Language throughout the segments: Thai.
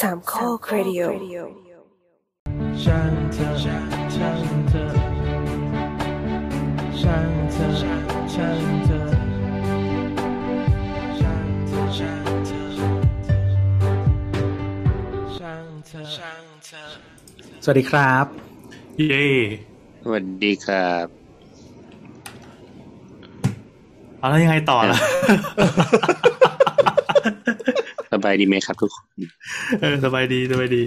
สามข้อครดิโอช่างเธอช่างเธอช่างเธอช่างเธอช่างเธอช่างเธอช่างเธอช่างเธอสวัสดีครับ เย้สวัสดีครับเอาแล้วยังไงต่อล่ะ สบายดีไหมครับทุกคนเออสบายดีสบายดี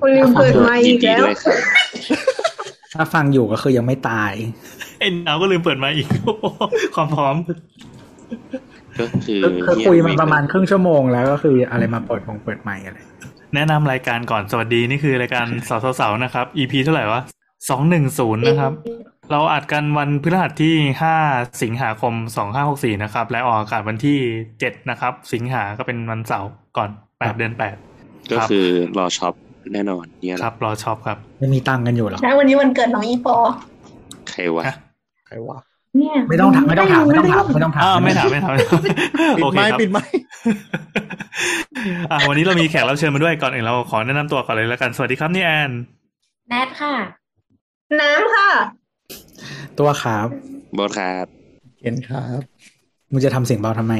คุณลืมเปิดไมค์ยิอีนกดีแล้วด้วยครับถ้าฟังอยู่ก็คือยังไม่ตาย เอ็นเอาก็ลืมเปิดมาอีกความพร้อมก็คือคือคุยมาประมาณครึ่งชั่วโมงแล้วก็คืออะไรมาเปิดมงเปิดใหม่อะไรแนะนำรายการก่อนสวัสดีนี่คือรายการสาวสาวๆนะครับ EP เท่าไหร่วะ สองหนึ่งศูนย์นะครับ เราอัดกันวันพฤหัสที่ห้าสิงหาคมสองห้าหกสี่นะครับ และออกอากาศวันที่เจ็ดนะครับ สิงหาก็เป็นวันเสาร์ก่อนแปดเดือนแปดก็คือรอ shop แน่นอนเนี่ยครับ รอ shop ครับไม่มีตังค์กันอยู่หรอใช่วันนี้วันเกิดน้องอีปอใครวะฮะใครวะเนี่ยไม่ต้องถามไม่ต้องถามไม่ต้องถามไม่ต้องถามอ้าวไม่ถามไม่ถามปิดโอเคไมค์ครับปิดไมค์อะวันนี้เรามีแขกรับเชิญมาด้วยก่อนอื่นเราขอแนะนำตัวก่อนเลยแล้วกันสวัสดีครับนี่แอนแนทค่ะ น้ำค่ะ ตัวครับบอสครับเห็นครับมึงจะทำเสียงเบาทำไม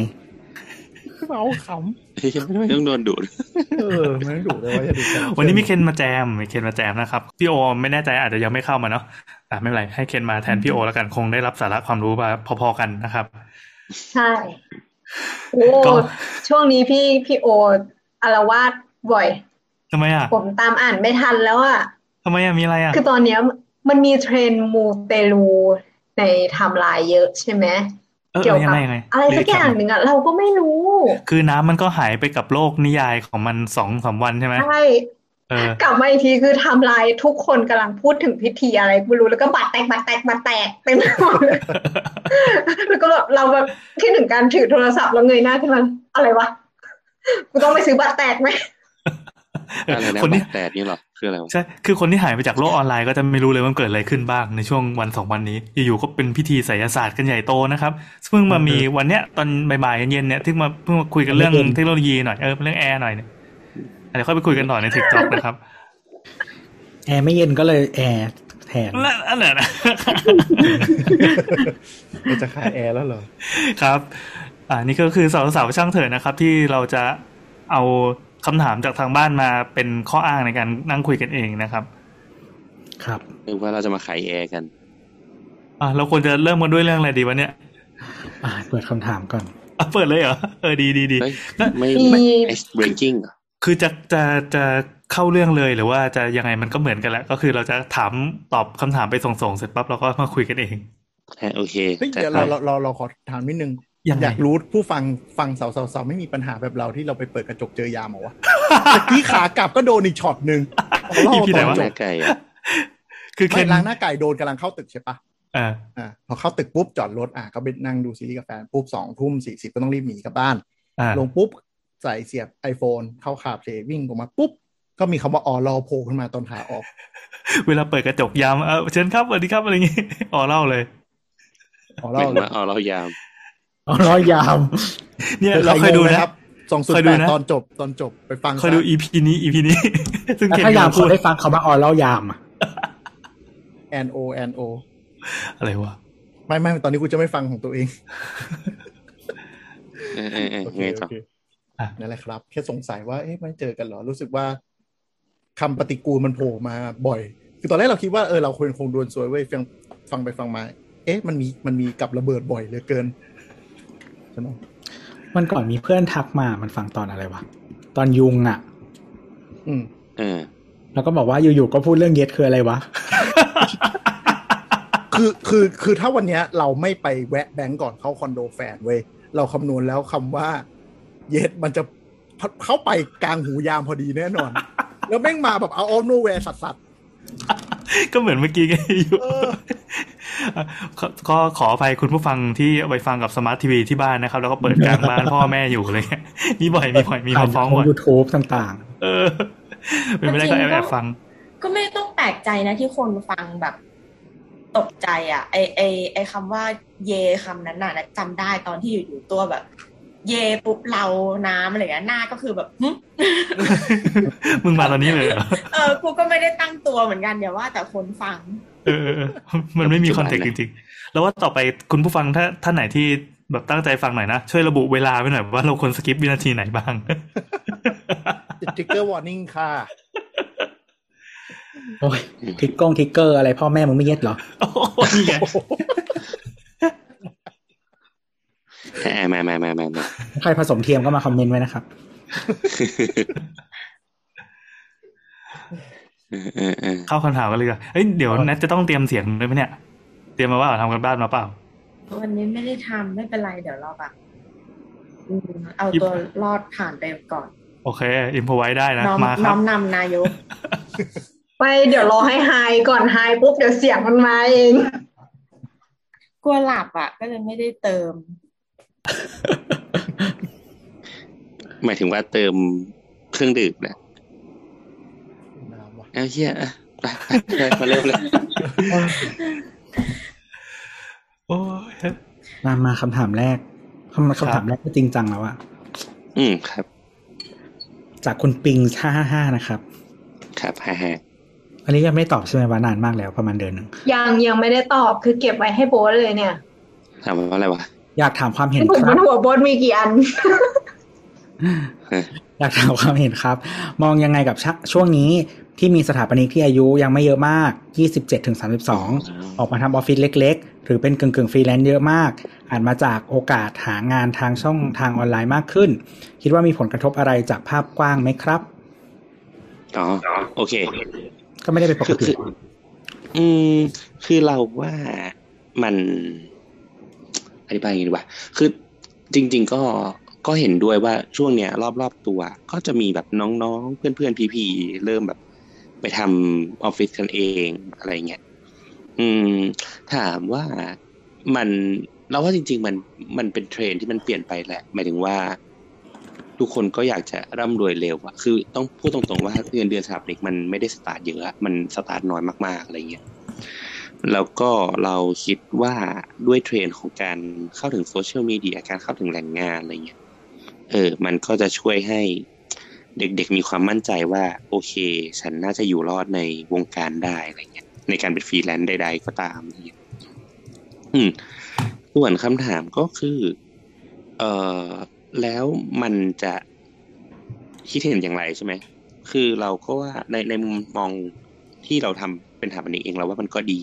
เมาขต้องโดนดูดำเออไม่ต้องดุเลยว่าจะดุกันวันนี้มีเคนมาแจมมีเคนมาแจมนะครับพี่โอไม่แน่ใจอาจจะยังไม่เข้ามาเนาะอะไม่เป็นไรให้เคนมาแทนพี่โอแล้วกันคงได้รับสาระความรู้มาพอๆกันนะครับ ใช่โอ้ก็ช่วงนี้พี่พี่โออารวาสบ่อยทำไมอะผมตามอ่านไม่ทันแล้วอะทำไมอะมีอะไรอะคือตอนเนี้ย มันมีเทรนด์มูเตลูในไทม์ไลน์เยอะใช่ไหมเออเกี่ยวยังกับไงยังไงอะไรสักอย่างหนึ่งอะเราก็ไม่รู้ คือน้ำมันก็หายไปกับโลกนิยายของมันสองสามวันใช่ไหมใช่เออกลับมาอีกทีคือไทม์ไลน์ทุกคนกำลังพูดถึงพิธีอะไรไม่รู้แล้วก็บาตรแตกบาตรแตกบาตรแตกเต็มไปหมดเลยแล้วก็แบบเราแบบที่หนึ่งการถือโทรศัพท์แล้วเงยหน้าขึ้นมาอะไรวะกูต้องไปซื้อบาตรแตกไหมอะไรนะคนที่บาดแตดนี่เหรอ คืออะไรวะใช่คือคนที่หายไปจากโลกออนไลน์ก็จะไม่รู้เลยว่ามันเกิดอะไรขึ้นบ้างในช่วงวันสองวันนี้ อยู่ๆก็เป็นพิธีไสยศาสตร์กันใหญ่โตนะครับเพิ่งมามีวันเนี้ยตอนบ่ายๆเย็นๆเนี่ยที่มาเพิ่งมาคุยกันเรื่องเทคโนโลยีหน่อยเออเรื่องแอร์หน่อยเนี่ยเดี๋ยวค่อยไปคุยกันต่อใน tech talk นะครับแอร์ไม่เย็นก็เลยแอร์แทนนั่นนั่นแหละนะเราจะขายแอร์แล้วเหรอครับ อ่านี่ก็คือสาวสาวๆช่างเถิดนะครับ ที่เราจะเอา คำถามจากทางบ้านมาเป็นข้ออ้างในการนั่งคุยกันเองนะครับ ครับนึกว่าเราจะมาขายแอร์กันอ่าเราควรจะเริ่มกันด้วยเรื่องอะไรดีวะเนี่ยอ่าเปิดคำถามก่อนอะเปิดเลยเหรอเออดีดีดีเฮ้ยก็ไม่มีไม่ ice breaking เหรอคือจะจะจะเข้าเรื่องเลยหรือว่าจะยังไงมันก็เหมือนกันแหละก็คือเราจะถามตอบคำถามไปส่งๆเสร็จปั๊บเราก็มาคุยกันเองฮะโอเคเฮ้ยจัดเดี๋ยวไปเราเราเราเราขอถามนิดนึงยังไง อยากรู้ผู้ฟังฟังสาวสาวสาวไม่มีปัญหาแบบเราที่เราไปเปิดกระจกเจอยามเหรอวะตะกี้ขากลับก็โดนอีกช็อตหนึ่งเอาเล่าอีพีไหนตอนวะจหบน้าไก่อะคือเคไม่นล้างหน้าไก่โดนกำลังเข้าตึกใช่ปะอ่าอ่าพอเข้าตึกปุ๊บจอดรถอะก็ไปนั่งดูซีรีส์กับแฟนปุ๊บสองทุ่มสี่สิบก็ต้องรีบหนีกลับบ้านอ่าลงปุ๊บใส่เสียบ iPhone เข้าขาเพลย์วิ่งออกมาปุ๊บก็มีคำว่าออรอโผล่ขึ้นมาตอนขาออก เวลาเปิดกระจกยามเออเชิญครับสวัสดีครับอะไรอย่างงี้อ๋อเล่าเลยออหรอมายถึงว่าอ๋อเรายาม อ๋อร้อยยาม เนี่ยเราเคยดูนะครับสองสุดเคยดูแปดนะตอนจบตอนจบไปฟังเคยดูอีพีนี้อีพีนี้ ซึ่งแล้วเคนถ้ายามพูเขาดได้ฟังคำว่าออเล่ายามอะแอนโอแอนโออะไรวะ ไม่ไม่ตอนนี้กูจะไม่ฟังของตัวเองเออเออเออโอเคไงโอต่อเคนั่นแหละครับ แค่สงสัยว่าเอ๊ะไม่เจอกันเหรอ รู้สึกว่าคำปฏิกูลมันโผล่มาบ่อย คือตอนแรกเราคิดว่าเออเราควรคงดวลซวยเว้ยฟังฟังไปฟังมา เอ๊ะมันมีมันมีกับระเบิดบ่อยเหลือเกิน ใช่ไหมมันก่อนมีเพื่อนทักมา มันฟังตอนอะไรวะ ตอนยุงอะ อืมเออแล้วก็บอกว่าอยู่ๆก็พูดเรื่องเย็ดคืออะไรวะ คือคือคือถ้าวันเนี้ย เราไม่ไปแวะแบงก์ก่อนเข้าคอนโดแฟนเว้ย เราคำนวณแล้วคำว่า เย็ดมันจะเข้าไปกลางหูยามพอดีแน่นอน แล้วแม่งมาแบบ out of nowhere สัส ก็เหมือนเมื่อกี้ไงอยู่เออก็ก็ขออภัยคุณผู้ฟังที่เอาไปฟังกับ smart TV ที่บ้านนะครับ แล้วก็เปิดกลางบ้านพ่อแม่อยู่อะไรเงี้ยมีบ่อยมีบ่อยมีมาฟ้องบ่อยยูทูบต่างเออ เป็นไม่ได้ก็แอบแอบฟัง ก็ไม่ต้องแปลกใจนะที่คนฟังแบบตกใจอะไอไอไอคำว่าเยคำนั้นน่ะนะจำได้ตอนที่อยู่ๆตัวแบบ เยปุ๊บเราน้ำอะไรเงี้ยหน้าก็คือแบบหึมึงมาตอนนี้เลยเหรอเออกูก็ไม่ได้ตั้งตัวเหมือนกันเดี๋ยวว่าแต่คนฟังเออเออเออ มันไม่มี context จริงๆ แล้วว่าต่อไปคุณผู้ฟังถ้าท่านไหนที่แบบตั้งใจฟังหน่อยนะ ช่วยระบุเวลาไว้หน่อยว่าเราควร skip วินาทีไหนบ้างทริกเกอร์วอร์นิ่งค่ะโอ้ยทิกกง trigger อะไรพ่อแม่มึงไม่เย็ดเหรอโอ้โหนี่ไงแห มมามามามามาใครผสมเทียมก็มา comment ไว้นะครับเออเออเออเข้าคำถามกันเลยดีกว่าเอ้ยเดี๋ยวแนทจะต้องเตรียมเสียงด้วยไหมเนี่ย เตรียมมาว่าทำการบ้านมาเปล่า วันนี้ไม่ได้ทำไม่เป็นไรเดี๋ยวเราแบบอืมเอาตัวรอดผ่านไปก่อน โอเค อิมพอไว้ได้นะน้อมมาคน้รัอบมนำนายก ไปเดี๋ยวรอให้ไฮก่อนไฮปุ๊บเดี๋ยวเสียงมันมาเอง กลัวหลับอะ ก็เลยไม่ได้เติม หมายถึงว่าเติมเครื่องดื่มนะน้ำว่ะเอาเฮียอะไปไปไปมาเริ่มเลยโอ้ยมามาคำถามแรกคำคำถามแรกก็จริงจังแล้วอะอืมครับ จากคุณปิงห้าห้าห้านะครับ ครับฮ่าฮ่าอันนี้ยังไม่ได้ตอบใช่ไหมว่านานมากแล้วประมาณเดือนหนึ่งยังยังไม่ได้ตอบคือเก็บไว้ให้โบทเลยเนี่ยถามว่าอะไรวะ อยากถามความเห็นผมคบรับนหัวโบทมีกี่อัน อยากถามความเห็นครับ มองยังไงกับชะช่วงนี้ที่มีสถาปนิกที่อายุยังไม่เยอะมาก 27ถึง32 ออกมาทำออฟฟิศเล็ก ๆ หรือเป็นกึ่งกึ่งฟรีแลนซ์เยอะมาก อาจมาจากโอกาสหางานทางช่องทางออนไลน์มากขึ้น คิดว่ามีผลกระทบอะไรจากภาพกว้างไหมครับ อ๋อ โอเค ก็ไม่ได้เป็นปกคือติคืออืม คือเราว่ามัน อธิบายยังไงดีวะคือจริง ๆ ก็ก็เห็นด้วยว่าช่วงเนี้ยรอบๆตัว ก็จะมีแบบน้องๆ เพื่อนๆ พี่ๆ เริ่มแบบ ไปทำออฟฟิศกันเองอะไรเงี้ย อืม ถามว่ามันเราว่าจริง ๆ มันมันเป็นเทรนที่มันเปลี่ยนไปแหละ หมายถึงว่า ทุกคนก็อยากจะร่ำรวยเร็วอะคือต้องพูดตรงๆว่าเงินเดือนสถาปนิกมันไม่ได้สตาร์ทเยอะ มันสตาร์ทน้อยมากๆอะไรเงี้ย แล้วก็เราคิดว่าด้วยเทรนด์ของการเข้าถึง social media การเข้าถึงแหล่งงานอะไรเงี้ยเออ มันก็จะช่วยให้เด็กๆมีความมั่นใจว่า โอเค ฉันน่าจะอยู่รอดในวงการได้อะไรเงี้ย ในการเป็นฟรีแลนซ์ใดๆก็ตามเนี่ยอืมส่วนคำถามก็คือ เออแล้วมันจะคิดเห็นอย่างไรใช่ไหม คือเราก็ว่าในในมุมมองที่เราทำเป็นสถาปนิกเองเราว่ามันก็ดี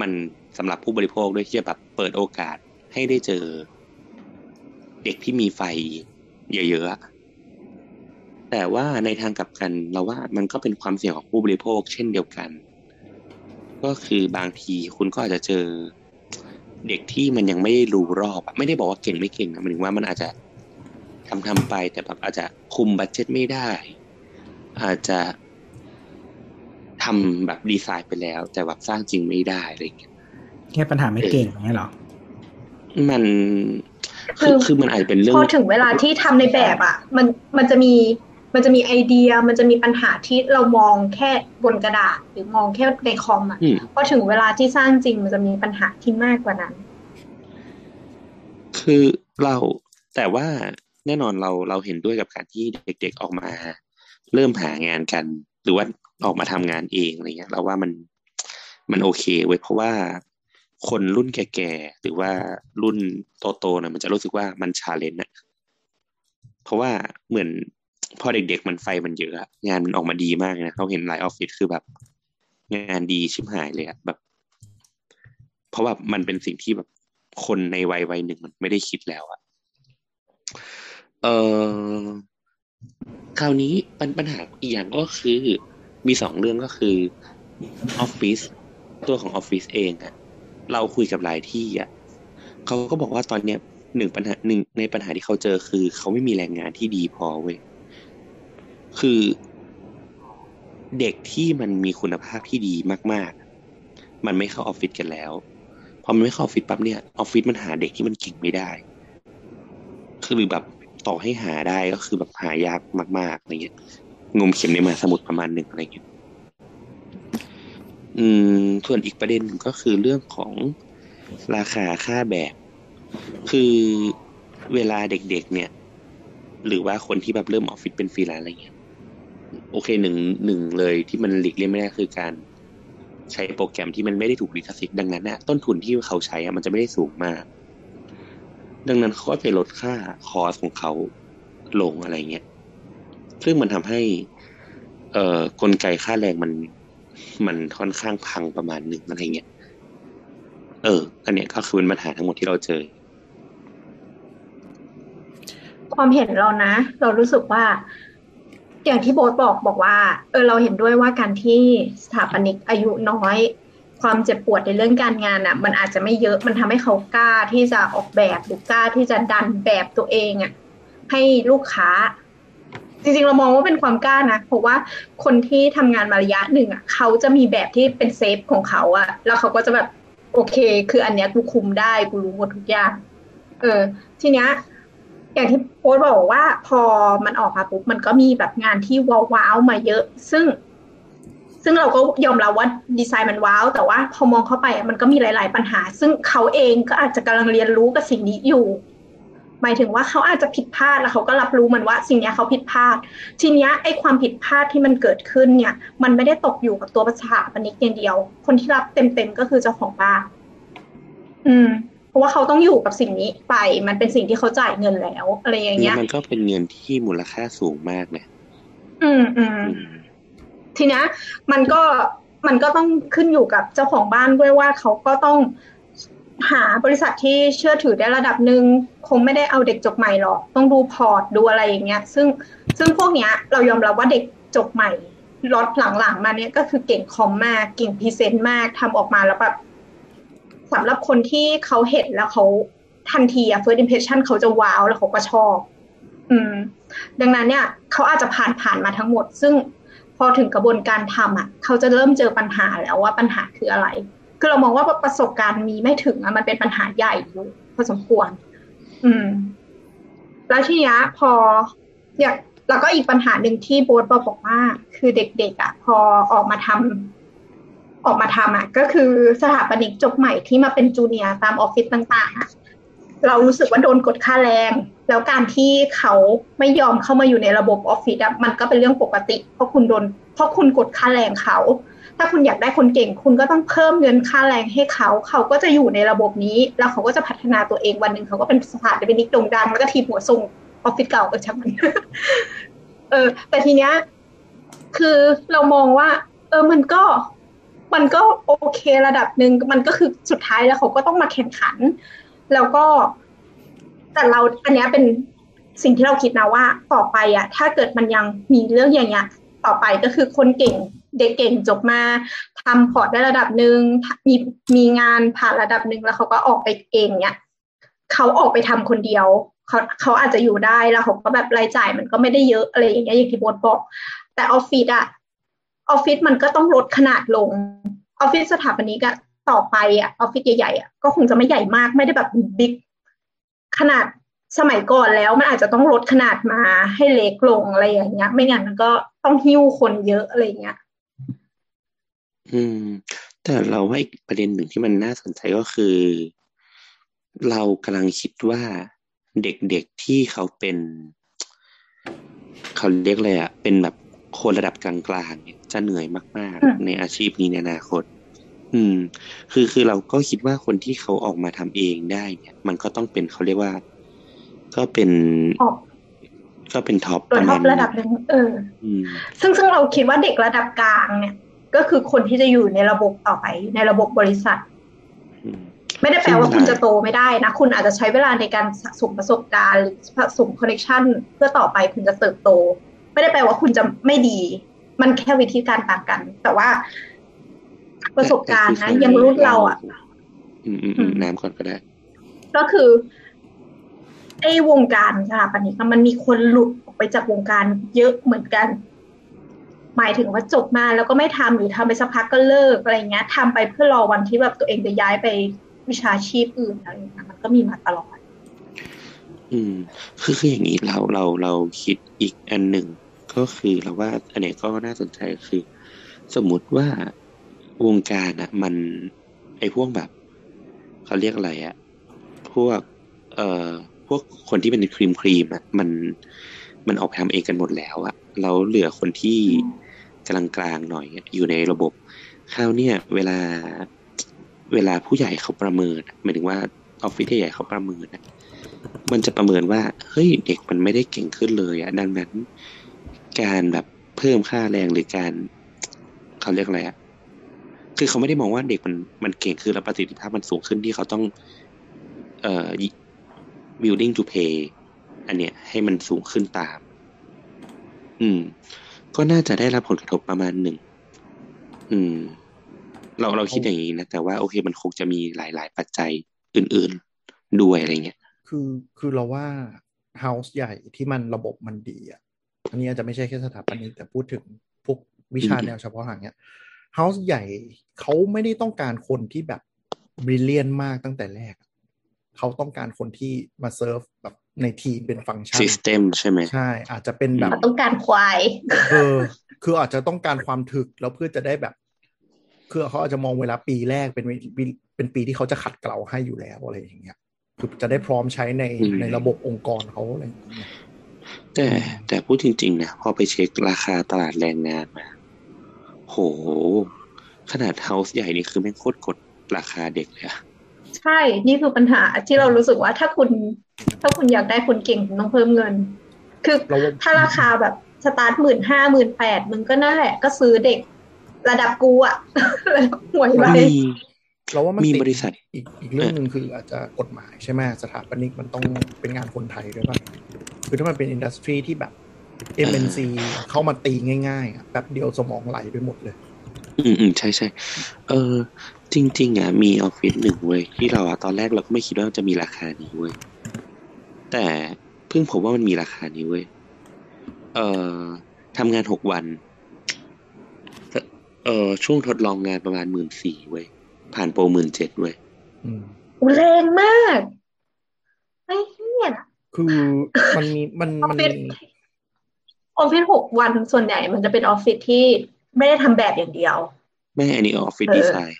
มันสำหรับผู้บริโภคด้วยที่จะแบบเปิดโอกาสให้ได้เจอ เด็กที่มีไฟเยอะๆแต่ว่าในทางกลับกันเราว่ามันก็เป็นความเสี่ยงของผู้บริโภค เช่นเดียวกัน ก็คือบางทีคุณก็อาจจะเจอเด็กที่มันยังไม่รู้รอบไม่ได้บอกว่าเก่งไม่เก่งนะหมายถึงว่ามันอาจจะทำทำไปแต่แบบอาจจะคุมบัตเจ็ตไม่ได้ อาจจะ ทำแบบดีไซน์ไปแล้ว แต่แบบสร้างจริงไม่ได้อะไรอย่างเงี้ยแค่ปัญหาไม่เก่งอย่างเงี้ยเหรอ มันคือคือมันอาจจะเป็นเรื่องพอถึงเวลาที่ทำในแบบอะ มันมันจะมีมันจะมีไอเดีย มันจะมีปัญหาที่เรามองแค่บนกระดาษ หรือมองแค่ในคอมอะอืมพอถึงเวลาที่สร้างจริงมันจะมีปัญหาที่มากกว่านั้น คือเราแต่ว่าแน่นอนเราเราเห็นด้วยกับการที่เด็กๆออกมา เริ่มหางานกัน หรือว่า ออกมาทำงานเองอะไรเงี้ยเราว่ามันมันโอเคเว้ยเพราะว่าคนรุ่นแก่ๆหรือว่ารุ่นโตๆนะมันจะรู้สึกว่ามันชาเลนจ์อะเพราะว่าเหมือนพอเด็กๆมันไฟมันเยอะอะงานมันออกมาดีมากนะเราเห็นหลายออฟฟิศคือแบบ งานดีชิบหายเลยอะแบบ เพราะว่ามันเป็นสิ่งที่แบบคนในวัยวัยหนึ่งมันไม่ได้คิดแล้วอะเออคราวนี้ปัญปัญหาอีกอย่างก็คือ มีสองเรื่องก็คือออฟฟิศตัวของออฟฟิศเองอะเราคุยกับหลายที่อะเขาก็บอกว่าตอนเนี้ยหนึ่งปัญหาหนึ่งในปัญหาที่เขาเจอคือ เขาไม่มีแรงงานที่ดีพอเว้ยคือเด็กที่มันมีคุณภาพที่ดีมาก ๆ มันไม่เข้าออฟฟิศกันแล้วพอมันไม่เข้าออฟฟิศปั๊บเนี่ยออฟฟิศมันหาเด็กที่มันเก่งไม่ได้ คือแบบต่อให้หาได้ก็คือแบบหายากมากๆอะไรเงี้ย งมเข็มในมหาสมุทรประมาณหนึ่งอะไรเงี้ยอืมส่วนอีกประเด็นหนึ่งก็คือเรื่องของราคาค่าแบบ คือเวลาเด็กๆเนี่ย หรือว่าคนที่แบบเริ่มออฟฟิศเป็นฟรีแลนซ์อะไรเงี้ยโอเคหนึ่งหนึ่งเลยที่มันหลีกเลี่ยงไม่ได้คือการใช้โปรแกรมที่มันไม่ได้ถูกลิขสิทธิ์ดังนั้นนะต้นทุนที่เขาใช้อะมันจะไม่ได้สูงมาก ดังนั้นเขาก็ไปลดค่าคอสของเขาลงอะไรเงี้ย ซึ่งมันทำให้ เอ่อกลไกค่าแรงมัน มันค่อนข้างพังประมาณหนึ่งอะไรเงี้ยเออ อันเนี้ยก็คือเป็นปัญหาทั้งหมดที่เราเจอ ความเห็นเรานะ เรารู้สึกว่า อย่างที่โบ๊ทบอกบอกว่า เออ เราเห็นด้วยว่าการที่สถาปนิกอายุน้อย ความเจ็บปวดในเรื่องการงานอะ มันอาจจะไม่เยอะมันทำให้เขากล้าที่จะออกแบบหรือกล้าที่จะดันแบบตัวเองอะ ให้ลูกค้า จริงๆ เรามองว่าเป็นความกล้านะ เพราะว่าคนที่ทำงานมาระยะหนึ่งอะเขาจะมีแบบที่เป็นเซฟของเขาอะ แล้วเขาก็จะแบบโอเค คืออันเนี้ยกูคุมได้กูรู้หมดทุกอย่าง เออ ทีเนี้ยอย่างที่โพสบอกว่าพอมันออกมาปุ๊บมันก็มีแบบงานที่ว้าวๆมาเยอะ ซึ่ง ซึ่งเราก็ยอมรับว่าดีไซน์มันว้าว แต่ว่าพอมองเข้าไปอะมันก็มีหลาย ๆ ปัญหา ซึ่งเขาเองก็อาจจะกำลังเรียนรู้กับสิ่งนี้อยู่ หมายถึงว่าเขาอาจจะผิดพลาดแล้วเขาก็รับรู้มันว่า สิ่งเนี้ยเขาผิดพลาด ทีเนี้ยไอ้ความผิดพลาดที่มันเกิดขึ้นเนี่ย มันไม่ได้ตกอยู่กับตัวสถาปนิกอย่างเดียว คนที่รับเต็มๆก็คือเจ้าของบ้านอืม เพราะว่าเขาต้องอยู่กับสิ่งนี้ไป มันเป็นสิ่งที่เขาจ่ายเงินแล้วอะไรอย่างแล้เงี้วยมันก็เป็นเงินที่มูลค่าสูงมากนะอืมอืมอืมทีเนี้ยมันก็มันก็ต้องขึ้นอยู่กับเจ้าของบ้านด้วยว่าเขาก็ต้อง หาบริษัทที่เชื่อถือได้ระดับหนึ่งคงไม่ได้เอาเด็กจบใหม่หรอก ต้องดู port ดูอะไรอย่างเงี้ย ซึ่งซึ่งพวกเนี้ยเรายอมรับว่าเด็กจบใหม่รุ่นหลังๆมาเนี้ยก็คือเก่งคอมมากเก่ง present มากทำออกมาแล้วแบบสำหรับคนที่เขาเห็นแล้วเขาทันทีอะ first impression เขาจะว้าวแล้วเขาก็ชอบ อืม ดังนั้นเนี่ย เขาอาจจะผ่านผ่านมาทั้งหมด ซึ่งพอถึงกระบวนการทำอะเขาจะเริ่มเจอปัญหาแล้วว่าปัญหาคืออะไร คือเรามองว่าประสบการณ์มีไม่ถึงอะมันเป็นปัญหาใหญ่อยู่พอสมควร อืม แล้วทีนี้พออยากแล้วก็อีกปัญหาหนึ่งที่โบ๊ทบอกบอกว่า คือเด็กๆอะ พอออกมาทำออกมาทำอะ ก็คือสถาปนิกจบใหม่ที่มาเป็นจูเนียร์ตามออฟฟิศต่างๆอะเรารู้สึกว่าโดนกดค่าแรง แล้วการที่เขาไม่ยอมเข้ามาอยู่ในระบบออฟฟิศอะมันก็เป็นเรื่องปกติ เพราะคุณโดนเพราะคุณกดค่าแรงเขา ถ้าคุณอยากได้คนเก่ง คุณก็ต้องเพิ่มเงินค่าแรงให้เขา เขาก็จะอยู่ในระบบนี้ แล้วเขาก็จะพัฒนาตัวเองวันหนึ่งเขาก็เป็นสถาปนิกโด่งดัง แล้วก็ทีมหัวส่งออฟฟิศเก่าก็ช่างมันเออ แต่ทีเนี้ยคือเรามองว่า เออมันก็มันก็โอเคระดับหนึ่งมันก็คือสุดท้ายแล้วเขาก็ต้องมาแข่งขัน แล้วก็ แต่เราอันเนี้ยเป็นสิ่งที่เราคิดนะว่า ต่อไปอะถ้าเกิดมันยังมีเรื่องอย่างเงี้ย ต่อไปก็คือคนเก่ง เด็กเก่งจบมาทำพอร์ตได้ระดับหนึ่งมีมีงานผ่านระดับหนึ่งแล้วเขาก็ออกไปเองเนี่ยเขาออกไปทำคนเดียวเขาเขาอาจจะอยู่ได้แล้วเขาก็แบบรายจ่ายมันก็ไม่ได้เยอะอะไรอย่างเงี้ยอย่างที่โบทบอก แต่ออฟฟิศอะออฟฟิศมันก็ต้องลดขนาดลงออฟฟิศสถาปนิกอะต่อไปอะออฟฟิศใหญ่ๆอะก็คงจะไม่ใหญ่มากไม่ได้แบบบิ๊กขนาดสมัยก่อนแล้วมันอาจจะต้องลดขนาดมาให้เล็กลงอะไรอย่างเงี้ย ไม่งั้นมันก็ต้องหิ้วคนเยอะอะไรอย่างเงี้ย อืม แต่เราว่าอีกประเด็นหนึ่งที่มันน่าสนใจก็คือ เรากำลังคิดว่าเด็กๆที่เขาเป็น เขาเรียกเลยอะเป็นแบบคนระดับกลางๆเนี่ยจะเหนื่อยมากอืมๆในอาชีพนี้ในอนาคต อืม คือคือเราก็คิดว่าคนที่เขาออกมาทำเองได้เนี่ย มันก็ต้องเป็นเขาเรียกว่า ก็เป็นออกก็เป็นท็อปตัวประท็มาอณประดับหนึ่งเอออืมซึ่งซึ่งเราคิดว่าเด็กระดับกลางเนี่ย ก็คือคนที่จะอยู่ในระบบต่อไปในระบบบริษัทอืมไม่ได้แปลว่าซึ่งคุณจะโตไม่ได้นะ คุณอาจจะใช้เวลาในการสะสมประสบการณ์หรือสะสมคอนเนคชันเพื่อต่อไปคุณจะเติบโต ไม่ได้แปลว่าคุณจะไม่ดี มันแค่วิธีการต่างกัน แต่ว่า ประสบการณ์นะอยังรุ่นเราอะอืมอืมอือืมมน้ำก่อนก็ได้ ก็คือไอ้วงการสถาปนิกอะมันมีคนหลุดออกไปจากวงการเยอะเหมือนกัน หมายถึงว่าจบมาแล้วก็ไม่ทำหรือทำไปสักพักก็เลิกอะไรเงี้ยทำไปเพื่อรอวันที่แบบตัวเองจะย้ายไปวิชาชีพอื่นอะไรอย่างเงี้ยมันก็มีมาตลอด อืมคือคืออย่างนี้เราเราเราคิดอีกอันหนึ่งก็คือเราว่าอันเนี้ยก็น่าสนใจคือ สมมุติว่าวงการอะมันไอพวกแบบเขาเรียกอะไรอะพวก เอ่อพวกคนที่เป็นครีมครีมอะมันมันออกไปทำเองกันหมดแล้วอะแล้วเหลือคนที่ กลางกลางหน่อยอยู่ในระบบคราวเนี่ยเวลาเวลาผู้ใหญ่เขาประเมินหมายถึงว่าออฟฟิศใหญ่เขาประเมินมันจะประเมินว่าเฮ้ยเด็กมันไม่ได้เก่งขึ้นเลยอะดังนั้น การแบบเพิ่มค่าแรงหรือการเขาเรียกอะไรอะคือเขาไม่ได้มองว่าเด็กมันมันเก่งขึ้นแล้วประสิทธิภาพมันสูงขึ้นที่เขาต้อง เอ่อ willing to pay อันเนี้ยให้มันสูงขึ้นตาม อืม ก็น่าจะได้รับผลกระทบประมาณหนึ่งอืม เราเราคิดอย่างนี้นะ แต่ว่าโอเคมันคงจะมีหลาย ๆ ปัจจัยอื่น ๆ ด้วยอะไรเงี้ย คือคือเราว่า house ใหญ่ที่มันระบบมันดีอะ อันนี้อาจจะไม่ใช่แค่สถาปนิกแต่พูดถึงพวกวิชาอืมแนวเฉพาะทางเนี้ย house ใหญ่เขาไม่ได้ต้องการคนที่แบบบริเลียนมากตั้งแต่แรก เขาต้องการคนที่มาเซิร์ฟแบบในทีมเป็น function system ใช่ไหมใช่ อาจจะเป็นแบบเขาต้องการควายเออคืออาจจะต้องการความถึกแล้วเพื่อจะได้แบบคือเขาอาจจะมองเวลาปีแรกเป็นปีเป็นปีที่เขาจะขัดเกลาให้อยู่แล้วอะไรอย่างเงี้ยคือจะได้พร้อมใช้ในอืมในระบบองค์กรเขาอะไรอย่างเงี้ยแต่แต่พูดจริงๆนะพอไปเช็คราคาตลาดแรงงานมาโห ขนาด house ใหญ่นี่คือแม่งโคตรกดราคาเด็กเลยอะ ใช่นี่คือปัญหาที่เรารู้สึกว่าถ้าคุณ ถ้าคุณอยากได้คนเก่งคุณต้องเพิ่มเงิน คือเราว่าถ้าราคาแบบสตาร์ทหมื่นห้าหมื่นแปดมึงก็นั่นแหละก็ซื้อเด็ก ระดับกูอะระดับหวยไปมีเราว่ามันมีติดบริษัทอีกอีกเรื่องหนึ่งคืออาจจะกฎหมายใช่ไหมสถาปนิกมันต้องเป็นงานคนไทยด้วยป่ะคือถ้ามันเป็นอินดัสทรีที่แบบ MNC เข้ามาตีง่ายๆอะแป๊บเดียวสมองไหลไปหมดเลย อืมอืมใช่ใช่เออ จริง ๆอะมีออฟฟิศหนึ่งเว้ยที่เราอะตอนแรกเราก็ไม่คิดว่าจะมีราคานี้เว้ยแต่เพิ่งผมว่ามันมีราคานี้เว้ยเอ่อทำงานหกวัน เอ่อช่วงทดลองงานประมาณหมื่นสี่เว้ยผ่านโปรหมื่นเจ็ดเว้ยอืมอุยแรงมากไอ้เหี้ยคือมันมีมันออฟมันฟิศมีออฟฟิศหกวันส่วนใหญ่มันจะเป็นออฟฟิศที่ไม่ได้ทำแบบอย่างเดียว ไม่อันนี้ออฟฟิศเออดีไซน์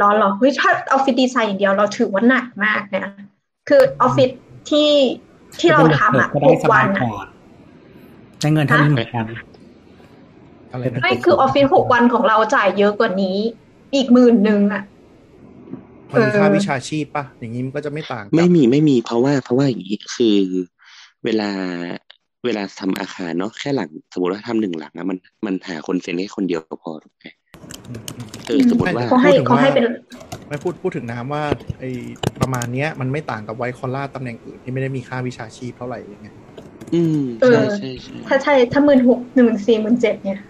รอรอเฮ้ยถ้าออฟฟิศดีไซน์อย่างเดียวเราถือว่าหนักมากนะ คือออฟฟิศที่ที่เราทำอะก็หได้กสวับายนกอะว่าได้เงินเท่านี้เหมือนกันอะไรนะไม่คือออฟฟิศหกวันของเราจ่ายเยอะกว่านี้ อีกหมื่นหนึ่งอะมันมีค่าเออวิชาชีพป่ะอย่างนี้มันก็จะไม่ต่างกับไม่มีไม่มีเพราะว่า เพราะว่าอย่างนี้คือเวลาเวลาทำอาคารเนาะแค่หลังสมมติว่าทำหนึ่งหลังอะมันมันหาคนเซ็นให้คนเดียวก็พอถูกไหม อืมอืมเออสมมติว่า เขาให้พูดถึงเขาให้ว่าเป็น ไม่พูดพูดถึงน้ำว่าไอ้ประมาณเนี้ย มันไม่ต่างกับไวท์คอลล่าตำแหน่งอื่นที่ไม่ได้มีค่าวิชาชีพเท่าไหร่อย่างเงี้ยอืมเอใช่อใช่ใช่ถ้าใช่ถ้าหมื่นหกหนึ่งสี่หมื่นเจ็ดเนี่ย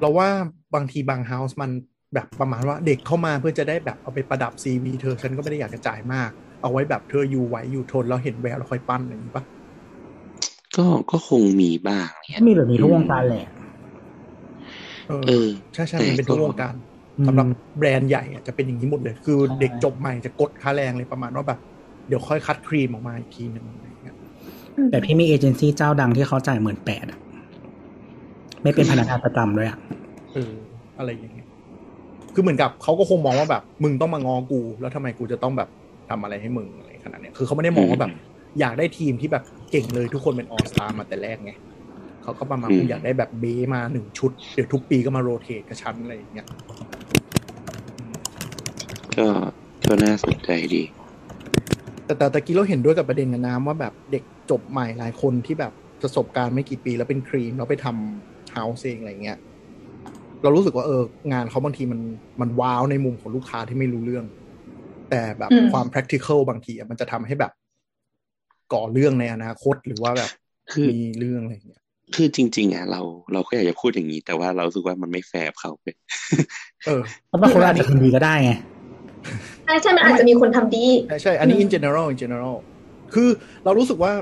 เราว่าบางทีบางเฮาส์มันแบบประมาณว่าเด็กเข้ามาเพื่อจะได้แบบเอาไปประดับซีวีเธอฉันก็ไม่ได้อยากจะจ่ายมาก เอาไว้แบบเธออยู่ไหวอยู่ทนแล้วเห็นแววแล้วค่อยปั้นอย่างนี้ปะก็ก็คงมีบ้างเนี่ยมีแบบนี้ทุกวงการแหละ เออเออใช่ใช่แต่มันเป็นทุกวงการอืมสำหรับแบรนด์ใหญ่อะจะเป็นอย่างนี้หมดเลย คือใช่เด็กจบใหม่จะกดค่าแรงเลยประมาณว่าแบบ เดี๋ยวค่อยคัดครีมออกมาอีกทีหนึ่งอะไรอย่างเงี้ยแต่พี่มีเอเจนซี่เจ้าดังที่เขาจ่ายหมื่นแปดไม่เป็นพนักงานประจำด้วยอะเอออะไรอย่างเงี้ยคือเหมือนกับเขาก็คงมองว่าแบบ มึงต้องมางอกู แล้วทำไมกูจะต้องแบบทำอะไรให้มึงอะไรขนาดเนี้ยคือเขาไม่ได้มองว่าแบบ อยากได้ทีมที่แบบเก่งเลยทุกคนเป็นออสตามาแต่แรกไง เขาก็ประมาณว่าอยากได้แบบเบมาหนึ่งชุด เดี๋ยวทุกปีก็มาโรเตทกับชั้นอะไรอย่างเงี้ยก็ก็น่าสนใจดี แต่แต่ตะกี้เราเห็นด้วยกับประเด็นกับน้ำว่าแบบเด็กจบใหม่หลายคนที่แบบประสบการณ์ไม่กี่ปีแล้วเป็นทีมแล้วไปทำ house เองอะไรเงี้ย เรารู้สึกว่าเอองานเขาบางทีมันมัน wow ในมุมของลูกค้าที่ไม่รู้เรื่อง แต่แบบอืมความ practical บางทีอะมันจะทำให้แบบก่อเรื่องในอนาคตหรือว่าแบบคือมีเรื่องอะไรเงี้ย คือจริง ๆอะเราเราก็อยากจะพูดอย่างนี้ แต่ว่าเรารู้สึกว่ามันไม่แฟร์กับเขาเลยเออเพราะบางคนอาจจะทำดีก็ได้ไงใช่ใช่มันอาจจะมีคนทำดีใช่ใช่อันนี้อืม in general in general คือเรารู้สึกว่า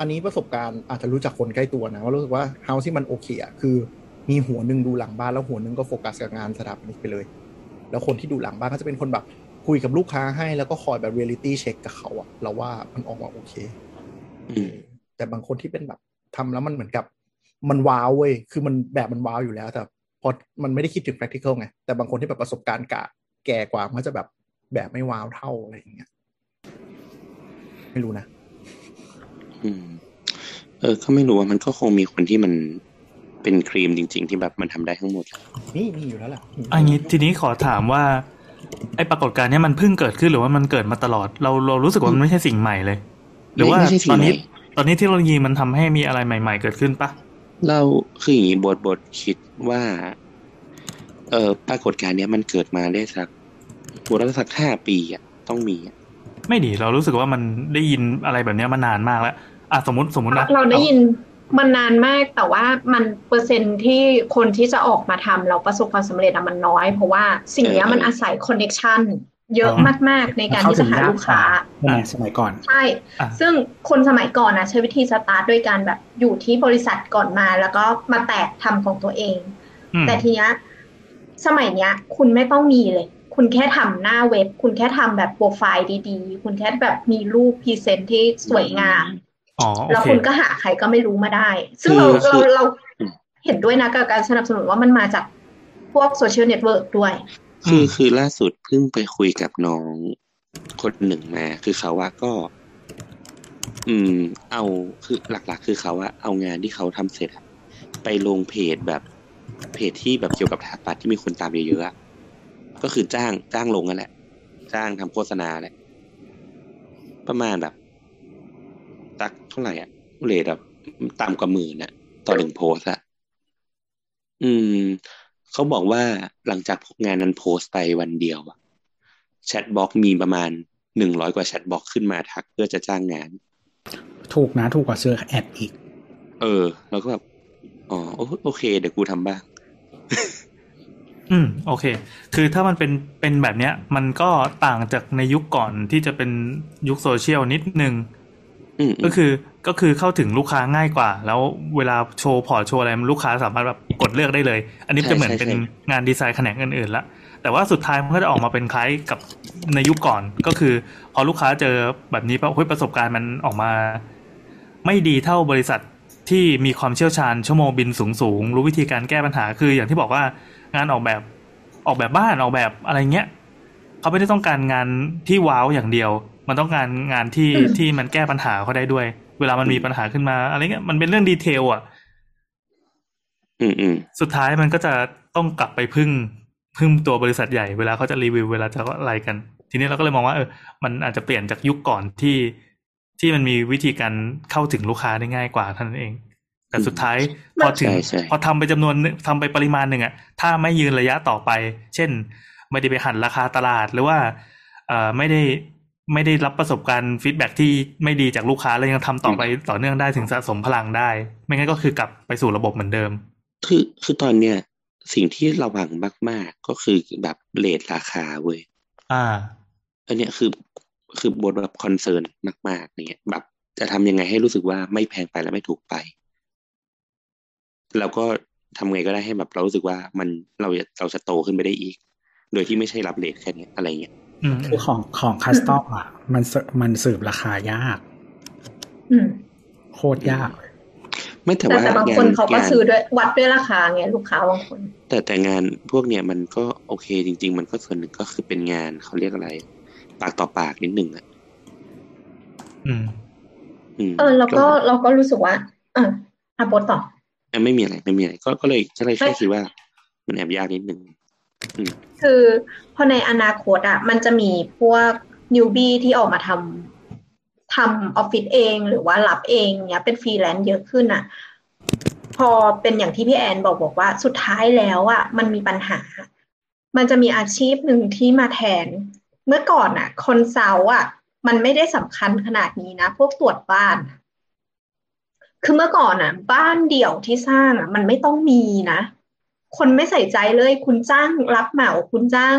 อันนี้ประสบการณ์อาจจะรู้จักคนใกล้ตัวนะว่ารู้สึกว่า house ที่มันโอเคอะคือมีหัวหนึ่งดูหลังบ้านแล้วหัวหนึ่งก็โฟกัสกับงานสถาปนิกไปเลย แล้วคนที่ดูหลังบ้านก็จะเป็นคนแบบคุยกับลูกค้าให้แล้วก็คอยแบบ reality check กับเขาอะเราว่ามันออกมาโอเคอืมแต่บางคนที่เป็นแบบทำแล้วมันเหมือนกับ มัน wow เว้ย คือมันแบบมัน wow อยู่แล้วแต่พอมันไม่ได้คิดถึง practical ไง แต่บางคนที่แบบประสบการณ์กะแก่กว่ามันก็จะแบบแบบไม่ว้าวเท่าอะไรอย่างเงี้ย ไม่รู้นะ อืม เออ ก็ไม่รู้ว่ามันก็คงมีคนที่มันเป็นครีมจริง ๆ ที่แบบมันทำได้ทั้งหมด นี่มีอยู่แล้วแหละอันนี้ทีนี้ขอถามว่า ไอ้ปรากฏการณ์เนี้ยมันเพิ่งเกิดขึ้นหรือว่ามันเกิดมาตลอด เราเรารู้สึกว่ามันไม่ใช่สิ่งใหม่เลย หรือว่าไม่ใช่สิ่งตอนนี้ใหม่ตอนนี้เทคโนโลยีมันทำให้มีอะไรใหม่ ๆ เกิดขึ้นปะ เราคืออย่างนี้บทบทคิดว่า เออปรากฏการณ์เนี้ยมันเกิดมาได้สักบทละสักห้าปีอะต้องมีอะไม่ดีเรารู้สึกว่ามันได้ยินอะไรแบบเนี้ยมานานมากแล้วอะสมมติสมมตินะเราได้ยินมันนานมากแต่ว่ามันเปอร์เซ็นต์ที่คนที่จะออกมาทำเราประสบความสำเร็จอะมันน้อย เพราะว่าสิ่งเนี้ยมันอาศัยคอนเน c ชัน เยอะมาก ๆ ในการที่จะหาลูกค้าใช่ไหมสมัยก่อน ใช่อะซึ่งคนสมัยก่อนนะใช้วิธีสตาร์ทด้วยการแบบอยู่ที่บริษัทก่อนมา แล้วก็มาแตกทำของตัวเองอืมแต่ทีเนี้ยสมัยเนี้ย คุณไม่ต้องมีเลย คุณแค่ทำหน้าเว็บ คุณแค่ทำแบบโปรไฟล์ดีๆ คุณแค่แบบมีรูป present ที่สวยงามอ๋อโอแล้วเคคุณก็หาใครก็ไม่รู้มาได้ ซึ่งเราคือเราเราอืมเห็นด้วยนะกับการสนับสนุนว่ามันมาจากพวก social network ด้วย คืออืมคือล่าสุดเพิ่งไปคุยกับน้องคนหนึ่งมา คือเขาว่าก็ อืม เอาคือหลัก ๆ คือเขาว่าเอางานที่เขาทำเสร็จอะไปลงเพจแบบเพจที่แบบเกี่ยวกับถาปัดที่มีคนตามเยอะๆอะก็คือจ้างจ้างลงนั่นแหละ จ้างทำโฆษณาแหละ ประมาณแบบตักเท่าไหร่อะเลทแบบต่ำกว่าหมื่นอะต่อหนึ่งโพสอะอืม เขาบอกว่าหลังจากงานนั้นโพสต์ไปวันเดียวอะ chat box มีประมาณหนึ่งร้อยกว่า chat box ขึ้นมาทักเพื่อจะจ้างงาน ถูกนะถูกกว่าซื้อ ad อีก เออ แล้วก็แบบอ๋อโอโอเค เดี๋ยวกูทำบ้าง อืม โอเค คือถ้ามันเป็นเป็นแบบเนี้ย มันก็ต่างจากในยุคก่อนที่จะเป็นยุคโซเชียลนิดนึงอืมก็คือ ก็คือเข้าถึงลูกค้าง่ายกว่า แล้วเวลาโชว์พอร์ตโชว์อะไรมันลูกค้าสามารถแบบกดเลือกได้เลย อันนี้จะเหมือนเป็นงานดีไซน์แขนงอื่นๆละแต่ว่าสุดท้ายมันก็จะออกมาเป็นคล้ายกับในยุคก่อน ก็คือ พอลูกค้าเจอแบบนี้ปั๊บเฮ้ยประสบการณ์มันออกมา ไม่ดีเท่าบริษัทที่มีความเชี่ยวชาญชั่วโมงบินสูงๆรู้วิธีการแก้ปัญหาคืออย่างที่บอกว่างานออกแบบออกแบบบ้านออกแบบอะไรเงี้ยเขาไม่ได้ต้องการงานที่ว้าวอย่างเดียว มันต้องการงานที่อืมที่มันแก้ปัญหาเขาได้ด้วย เวลามันมีปัญหาขึ้นมา อะไรเงี้ยมันเป็นเรื่องดีเทลอะ อืมอืมสุดท้ายมันก็จะต้องกลับไปพึ่งพึ่งตัวบริษัทใหญ่เวลาเขาจะรีวิวเวลาจะอะไรกัน ทีนี้เราก็เลยมองว่าเออมันอาจจะเปลี่ยนจากยุคก่อนที่ที่มันมีวิธีการเข้าถึงลูกค้าได้ง่ายกว่าเท่านั้นเอง แต่สุดท้ายพอถึงใช่ใช่พอทำไปจำนวนหนึ่งทำไปปริมาณหนึ่งอะถ้าไม่ยืนระยะต่อไป เช่น ไม่ได้ไปหันราคาตลาดหรือว่าเอ่อไม่ได้ ไม่ได้รับประสบการณ์ feedback ที่ไม่ดีจากลูกค้าแล้วยังทำต่อไปต่อเนื่องได้ถึงสะสมพลังได้ ไม่งั้นก็คือกลับไปสู่ระบบเหมือนเดิม คือคือตอนเนี้ยสิ่งที่ระวังมาก ๆ ก็คือแบบ rate ราคาเว้ยอ่า อันเนี้ยคือคือโบทแบบ concern มาก ๆ เนี่ยแบบจะทำยังไงให้รู้สึกว่าไม่แพงไปและไม่ถูกไป แล้วก็ทำไงก็ได้ให้แบบเรารู้สึกว่ามันเราจะเราจะโตขึ้นไปได้อีก โดยที่ไม่ใช่รับเลทแค่เนี้ยอะไรเงี้ยอืม คือของของคัสตอมอะ มันเสมันสืบราคายากอืมโคตรยากเลยไม่แต่แต่ว่าแต่บางงาคนนเขาก็งานซื้อด้วยวัดด้วยราคาไงลูกค้าบางคน แต่แต่งานพวกเนี้ยมันก็โอเคจริง ๆ มันก็ส่วนหนึ่งก็คือเป็นงานเขาเรียกอะไร ปากต่อปากนิดหนึ่งอะอืมอืมเออแล้วก็เราก็รู้สึกว่าอะอะโบทต่อเอ้ยไม่มีอะไรไม่มีอะไร ก็ก็เลยก็เลยแค่ไม่คิดว่า มันแอบยากนิดหนึ่ง คือพอในอนาคตอะ มันจะมีพวก newbie ที่ออกมาทำทำออฟฟิศเองหรือว่ารับเองเนี้ยเป็นฟรีแลนซ์เยอะขึ้นอะ พอเป็นอย่างที่พี่แอนบอกบอกว่าสุดท้ายแล้วอะมันมีปัญหา มันจะมีอาชีพหนึ่งที่มาแทน เมื่อก่อนอะ consult อะ มันไม่ได้สำคัญขนาดนี้นะ พวกตรวจบ้าน คือเมื่อก่อนอะ บ้านเดี่ยวที่สร้างอะ มันไม่ต้องมีนะ คนไม่ใส่ใจเลย คุณจ้างรับเหมา คุณจ้าง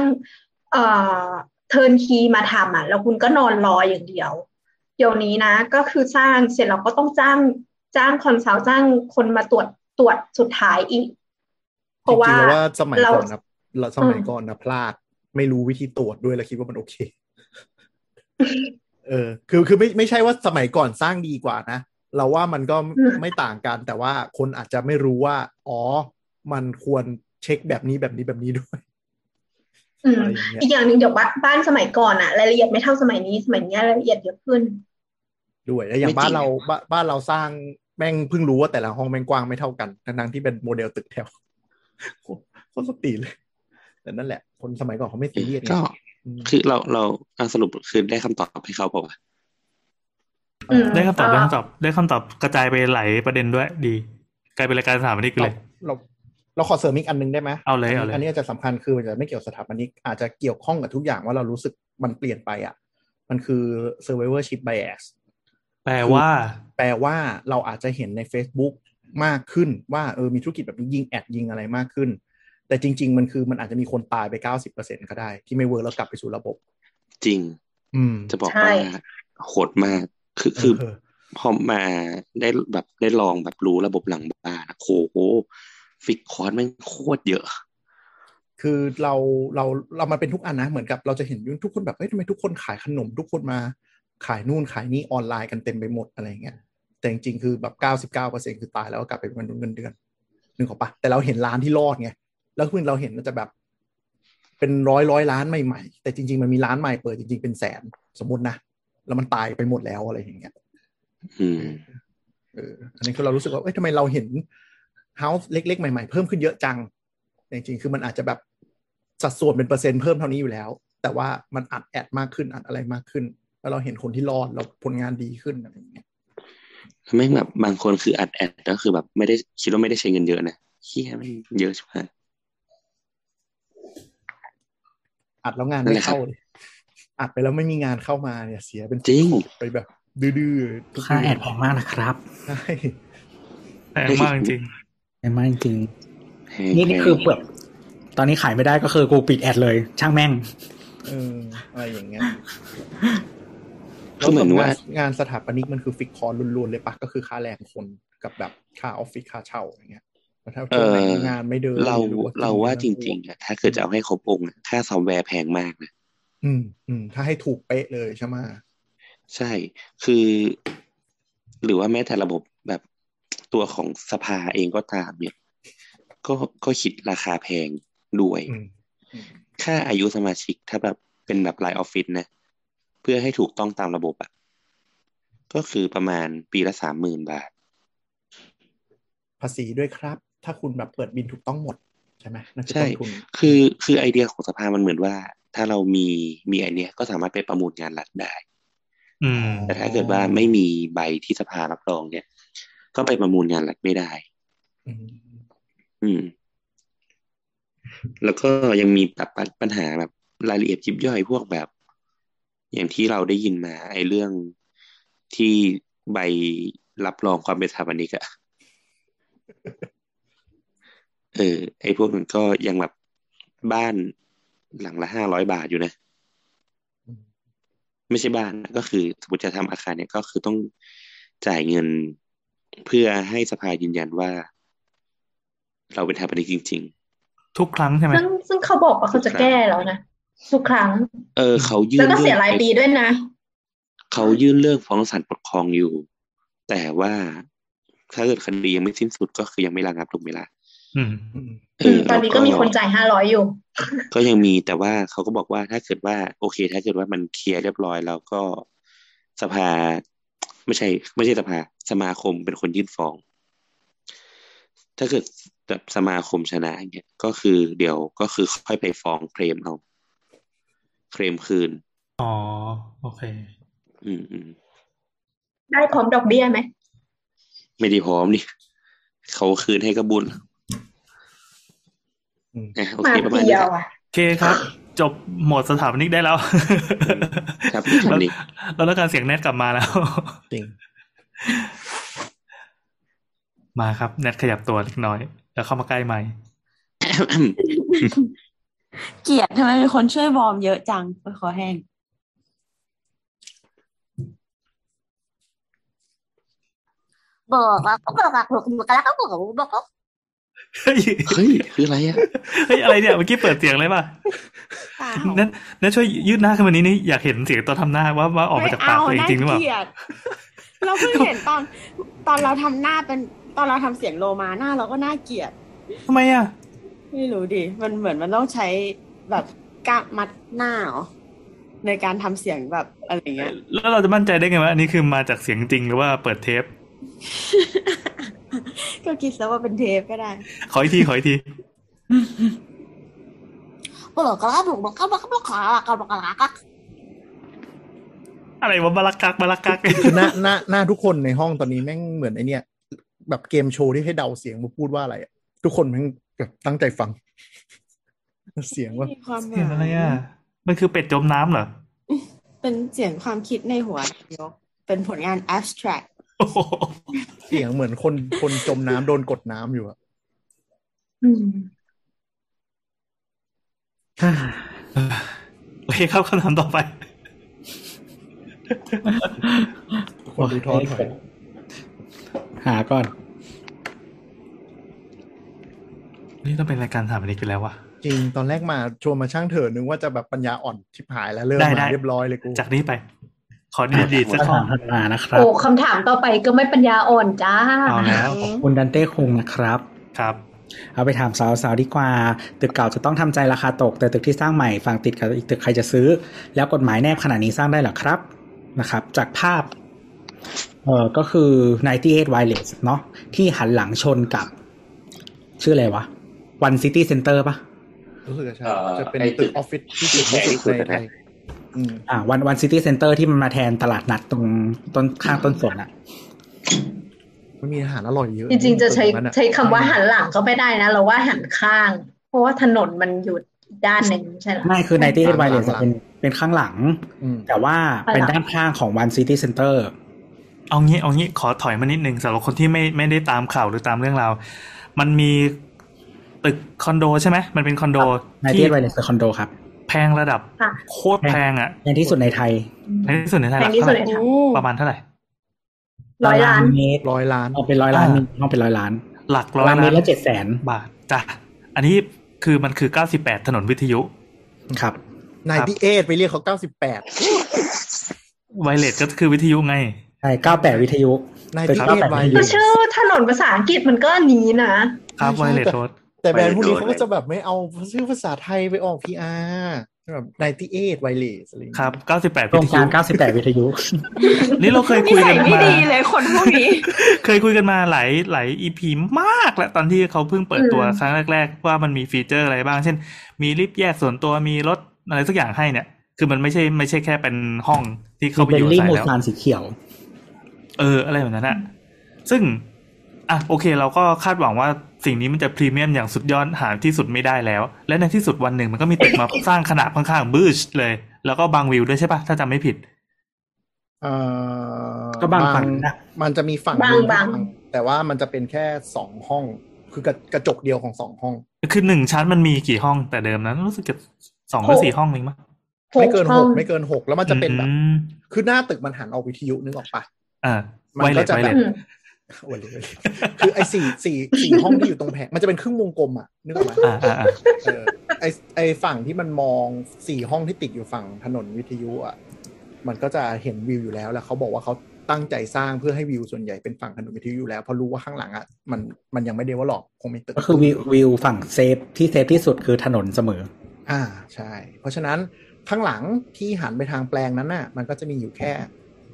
เอ่อ turnkey มาทำอะ แล้วคุณก็นอนรออย่างเดียว เดี๋ยวนี้นะ ก็คือสร้างเสร็จแล้วก็ต้องจ้างจ้าง consult จ้างคนมาตรวจตรวจสุดท้ายอีก เพจริราะงว่าๆแล้วว่าสมัยเราก่อนนะเราสมัยก่อนนะพลาด ไม่รู้วิธีตรวจด้วยแล้วคิดว่ามันโอเค เออ คือคือไม่ไม่ใช่ว่าสมัยก่อนสร้างดีกว่านะ เราว่ามันก็อืมไม่ต่างกัน แต่ว่าคนอาจจะไม่รู้ว่า อ๋อ มันควรเช็คแบบนี้แบบนี้แบบนี้ด้วยอืมอะไรอย่างเงี้ยอีกอย่างหนึ่งเดี๋ยวบ้านบ้านสมัยก่อนอะรายละเอียดไม่เท่าสมัยนี้สมัยนี้รายละเอียดเยอะขึ้น ด้วยแล้วอย่างไม่จริงบ้านเราบ้านบ้านเราสร้างแม่งเพิ่งรู้ว่าแต่ละห้องแม่งกว้างไม่เท่ากันทั้งๆที่เป็นโมเดลตึกแถวโคตรโคตรสตรีเลยแต่นั่นแหละ คนสมัยก่อนเขาไม่ซีเรียสไงก็อืมคือเราเราอะสรุปคือได้คำตอบให้เขาเปล่าวะอืมได้คำตอบได้คำตอบได้คำตอบกระจายไปหลายประเด็นด้วย ดี กลายเป็นรายการสถาปนิกเลยเรา เราขอเสริมอีกอันหนึงได้ไหมเอาเลยเอาเลยอันนี้อาจจะสำคัญคือมันจะไม่เกี่ยวสถาปนิกอาจจะเกี่ยวข้องกับทุกอย่างว่าเรารู้สึกมันเปลี่ยนไปอะ มันคือ survivorship bias แปลว่า แปลว่าเราอาจจะเห็นใน Facebook มากขึ้นว่าเออมีธุรกิจแบบนี้ยิง ad ยิงอะไรมากขึ้น แต่จริง ๆ มันคือมันอาจจะมีคนตายไป90%ก็ได้ ที่ไม่ work แล้วกลับไปสู่ระบบ จริง อืม จะบอกใช่ว่าโหดมากคือคือเออพอมาได้แบบได้ลองแบบรู้ระบบหลังบ้านอะโอ้โห ฟิกคอร์สแม่งโคตรเยอะ คือเราเราเรามาเป็นทุกอันนะเหมือนกับเราจะเห็นทุกคนแบบเฮ้ยทำไมทุกคนขายขนม ทุกคนมาขายนู่นขายนี่ออนไลน์กันเต็มไปหมดอะไรเงี้ยแต่จริงๆคือแบบเก้าสิบเก้าเปอร์เซ็นคือตายแล้วก็กลับไปเป็นมนุษย์เงินเดือนนึกออกปะแต่เราเห็นร้านที่รอดไงแล้วคือเราเห็นมันจะแบบ เป็นร้อยร้อยล้านใหม่ๆแต่จริง ๆ มันมีร้านใหม่เปิดจริง ๆเป็นแสนสมมตินะแล้วมันตายไปหมดแล้วอะไรอย่างเงี้ยอืมเอออันนี้คือเรารู้สึกว่าเอ้ยทำไมเราเห็น เฮาส์เล็ก ๆ ใหม่ ๆ เพิ่มขึ้นเยอะจังแต่จริงๆคือมันอาจจะแบบสัดส่วนเป็นเปอร์เซ็นต์เพิ่มเท่านี้อยู่แล้ว แต่ว่ามันอัดแอดมากขึ้นอัดอะไรมากขึ้น แล้วเราเห็นคนที่รอดเราผลงานดีขึ้นอะไรอย่างเงี้ยแม่งแบบบางคนคืออัดแอดก็คือแบบไม่ได้คิดว่าไม่ได้ใช้เงินเยอะนะเฮียแม่งเยอะใช่ไหมอัดแล้วงานนั่นไม่แหละครับเข้าเลยอัดไปแล้วไม่มีงานเข้ามาเนี่ยเสียเป็นจริงไปแบบดื้อๆทุกค่าเดืแออดนแพงมากนะครับใช่แพงมากจริง แพงมากจริง นี่นี่คือแบบตอนนี้ขายไม่ได้ก็คือกูปิด ad เลย ช่างแม่งเอออะไรอย่างเงี้ยคือเหมือนว่างานสถาปนิกมันคือฟิกคอร์ล้วนๆเลยปะก็คือค่าแรงคนกับแบบค่าออฟฟิศค่าเช่าอย่างเงี้ยถ้าเอองานไม่เดินเราเราว่าจริงๆอะถ้าเกิดจะเอาให้ครบองค์ค่าซอฟต์แวร์แพงมากนะอืมอืมถ้าให้ถูกเป๊ะเลยใช่ไหมใช่คือ หรือว่าแม้แต่ระบบ ตัวของสภาเองก็ตามเนี่ย ก็ก็คิดราคาแพงด้วยอืมอืมค่าอายุสมาชิกถ้าแบบเป็นแบบรายออฟฟิศนะ เพื่อให้ถูกต้องตามระบบอะก็คือประมาณปีละสามหมื่นบาท ภาษีด้วยครับ ถ้าคุณแบบเปิดบินถูกต้องหมดใช่ไหมนั่นคือใช่ต้นทุนคือคือไอเดียของสภามันเหมือนว่า ถ้าเรามีมีไอเนี้ยก็สามารถไปประมูลงานรัฐได้ๆอืมแต่ถ้าเกิดว่าไม่มีใบที่สภารับรองเนี่ย ก็ไปประมูลงานรัฐไม่ได้อืมอืม แล้วก็ยังมีแบบปัญปัญหาแบบรายละเอียดยิบย่อยพวกแบบ อย่างที่เราได้ยินมา ไอ้เรื่องที่ใบรับรองความเป็นสถาปนิกอะเออ ไอ้พวกนั้นก็ยังแบบบ้านหลังละห้าร้อยบาทอยู่นะ ไม่ใช่บ้านนะก็คือสมมติจะทำอาคารเนี่ยก็คือต้องจ่ายเงิน เพื่อให้สภายืนยันว่า เราเป็นสถาปนิกจริงทุกครั้งใช่ไหมซึ่งซึ่งเขาบอกว่าเขาจะแก้แล้วนะทุกครั้งๆเออ เขายื่แล้นวก็เสียเรื่องรายไปปีด้วยนะ เขายื่นเรื่องฟ้องศาลปกครองอยู่ แต่ว่าถ้าเกิดคดียังไม่สิ้นสุดก็คือยังไม่ระงับถูกไหมล่ะอืมอืมเออืมอตอนนี้ก็มีคนจ่ายห้าร้อยอยู่ ก็ยังมีแต่ว่าเขาก็บอกว่าถ้าเกิดว่า โอเค ถ้าเกิดว่ามันเคลียร์เรียบร้อยแล้วก็สภา ไม่ใช่ ไม่ใช่สภาสมาคมเป็นคนยื่นฟ้อง ถ้าเกิดแบบสมาคมชนะอย่างเงี้ยก็คือเดี๋ยวก็คือค่อยไปฟ้องเคลมเอาเคลมคืน อ๋อ โอเค อืมอืมได้พร้อมดอกเบี้ยไหม ไม่ได้พร้อมนี่เขาคืนให้กระบุญอืมอะโอมาเคประมาณเดีนี้ยควรับอะโอเคครับ จบหมดสถาปนิกได้แล้ว ครับแล้วนี่แล้วแล้วการเสียงแนทกลับมาแล้วจริงมาครับแนทขยับตัวเล็กน้อย แล้วเข้ามาใกล้ไมค์เกลียดทำไมมีคนช่วยวอร์มเยอะจังโอ้ยคอแห้งบอกว่าก็บอกว่าบอกบอกแล้วก็บอกว่าบอกว่า เฮ้ยเฮ้ยคืออะไรอะเฮ้ยอะไรเนี่ยเมื่อกี้เปิดเสียงเลยป่ะเปล่าแนทแนทช่วยยืดหน้าขึ้นมานี้นี่อยากเห็นเสียงตอนทำหน้าว่าว่าออกมาจากปากตัวเองจริงหรือเปล่าไม่เอาน่าเกลียดเราเพิ่งเห็นตอน ตอนเราทำหน้าเป็นตอนเราทำเสียงโลมาหน้าเราก็น่าเกลียดทำไมอะไม่รู้ดิมันเหมือนมันต้องใช้แบบกล้ามมัดหน้าเหรอในการทำเสียงแบบอะไรเงี้ย แล้วเราจะมั่นใจได้ไงว่าอันนี้คือมาจากเสียงจริงหรือว่าเปิดเทป ก็คิดซะว่าเป็นเทปก็ได้ ขออีกทีขออีกทีบลอกระบุกบอกระบอกระบอกระกระบอกระกักอะไรวะบาลักกักบาลักกักคือหน้าหน้าหน้าทุกคนในห้องตอนนี้แม่งเหมือนไอเนี้ยแบบเกมโชว์ที่ให้เดาเสียงมาพูดว่าอะไรทุกคนแม่งแบบตั้งใจฟัง เสียงว่าเสียงอะไรอะมันคือเป็ดจมน้ำเหรอ เป็นเสียงความคิดในหัวยก เป็นผลงาน abstract เสียงเหมือนคนคนจมน้ำโดนกดน้ำอยู่อะอืมโอเคครับคำถามต่อไปคนดูท้อถอยหาก่อน นี่ต้องเป็นรายการถามอันนี้ไปแล้ววะจริง ตอนแรกมาชวนมาช่างเถอะนึกว่าจะแบบปัญญาอ่อนชิบหายแล้วเริ่มได้ได้มาเรียบร้อยเลยกู จากนี้ไป ขอดีดีๆสักข้อคำถามถัดมานะครับโอ้คำถามต่อไปก็ไม่ปัญญาอ่อนจ้าเอาแล้วขอบคุณดันเต้คุงนะครับครับ เอาไปถามสาวๆดีกว่า ตึกเก่าจะต้องทำใจราคาตก แต่ตึกที่สร้างใหม่ฝั่งติดกับอีกตึกใครจะซื้อ แล้วกฎหมายแนบขนาดนี้สร้างได้เหรอครับนะครับ จากภาพเออก็คือ 98 Wireless เนาะที่หันหลังชนกับ ชื่ออะไรวะ One City Center ปะรู้สึกจะใช่เอ่อจะเป็นไอ้ตึตึกกออฟฟิศที่สุดที่สุดในไทย อืมอ่า One One City Center ที่มันมาแทนตลาดนัดตรงต้นข้างต้นสนอะมันมีอาหารอร่อยเยอะ จริงๆ จะใช้ตึกนั้นอใช้คำว่าหันหลังก็ไม่ได้นะ เราว่าหันข้าง เพราะว่าถนนมันอยู่อีกด้านหนึ่งใช่ไหมไม่คือ98 Wireless อะเป็นเป็นข้างหลังอืมแต่ว่าเป็นข้างหลังด้านข้างของ One City Center เอางี้เอางี้ขอถอยมานิดนึงสำหรับคนที่ไม่ไม่ได้ตามข่าวหรือตามเรื่องราวมันมีตึกคอนโดใช่ไหมมันเป็นคอนโดที่98 Wireless คือคอนโดครับ แพงระดับค่ะโคตรแพงอะแพงที่สุดในไทยแพงที่สุดในไทยแพงที่สุดในไทยโอ้ประมาณเท่าไหร่ร้อยล้านเมตรร้อยล้านเอาเป็นร้อยล้านอ่ามีต้องเป็นร้อยล้าน หลักร้อยล้านเมตรล้าละนเจ็ดแสนบาทจ้ะอันนี้คือมันคือ98ถนนวิทยุครับนายที่เอไปเรียกเขาเก้าสิบแปดไวเลสก็คือวิทยุไงใช่เก้าแปดวิทยุนายตึกที่เก้าเอแปดไววิทเลยุก็สชื่อถนนภาษาอังกฤษมันก็อันนี้นะครับไวเลสรถ แต่แบรนด์พวกนี้ไวเลสเขาก็จะแบบไม่เอาชื่อภาษาไทยไปออกพีอาร์แบบนายที่เอไวเลสอะไรอย่างคเงี้ยรับ98โครวิงทกายุรเก้าสิบแปดวิทยุ นี่เราเคยนิคุยสักัยนไม่มาดีเลยคนพวกนี้ เคยคุยกันมาหลายหลายอีพีมากแล้วตอนที่เขาเพิ่งเปิดตัวอืมครั้งแรก ๆ ว่ามันมีฟีเจอร์อะไรบ้าง เช่น มีลิฟต์แยกส่วนตัวมีรถอะไรสักอย่างให้เนี่ย คือมันไม่ใช่ไม่ใช่แค่เป็นห้องที่เข้าไปเบอลยู่ลี่อาศัยมูแล้วซานสีเขียว เอออะไรแบบนั้นอะซึ่งอะโอเค เราก็คาดหวังว่าสิ่งนี้มันจะพรีเมียมอย่างสุดยอดหาที่สุดไม่ได้แล้ว และในที่สุดวันหนึ่งมันก็มีตึกมาสร้างขนาดค่อนข้างบูชเลย แล้วก็บางวิวด้วยใช่ปะถ้าจำไม่ผิดเอ่อก็บางฝั่งนะมันจะมีฝั่งบางหนึ่บางที่แต่ว่ามันจะเป็นแค่สองห้อง คือกระกระจกเดียวของสองห้อง คือหนึ่งชั้นมันมีกี่ห้องแต่เดิมนั้นรู้สึกจะสองหรือสี่ห้องเองมั้งไม่เกินหห้อกงไม่เกินหกแล้วมันจะเป็นแบบอืมคือหน้าตึกมันหันออกวิทยุนึกออกปะอ่ามันไวเลก็สจะไวแบเลบสอืม โอ้ยเลยคือไอ้สี่สี่สี่ห้องที่อยู่ตรงแผงมันจะเป็นครึ่งวงกลมอะนึกออกไหมอ่าอ่าอ่าเออไอไอฝั่งที่มันมองสี่ห้องที่ติดอยู่ฝั่งถนนวิทยุอะมันก็จะเห็นวิวอยู่แล้ว แล้วเขาบอกว่าเขาตั้งใจสร้างเพื่อให้วิวส่วนใหญ่เป็นฝั่งถนนวิทยุอยู่แล้วเพราะรู้ว่าข้างหลังอะมันมันยังไม่ได้ว่าหรอกคงมีตึกก็คือวิววิวฝั่งเซฟที่เซฟที่สุดคือถนนเสมอ อ่าใช่ เพราะฉะนั้นข้างหลังที่หันไปทางแปลงนั้นน่ะ มันก็จะมีอยู่แค่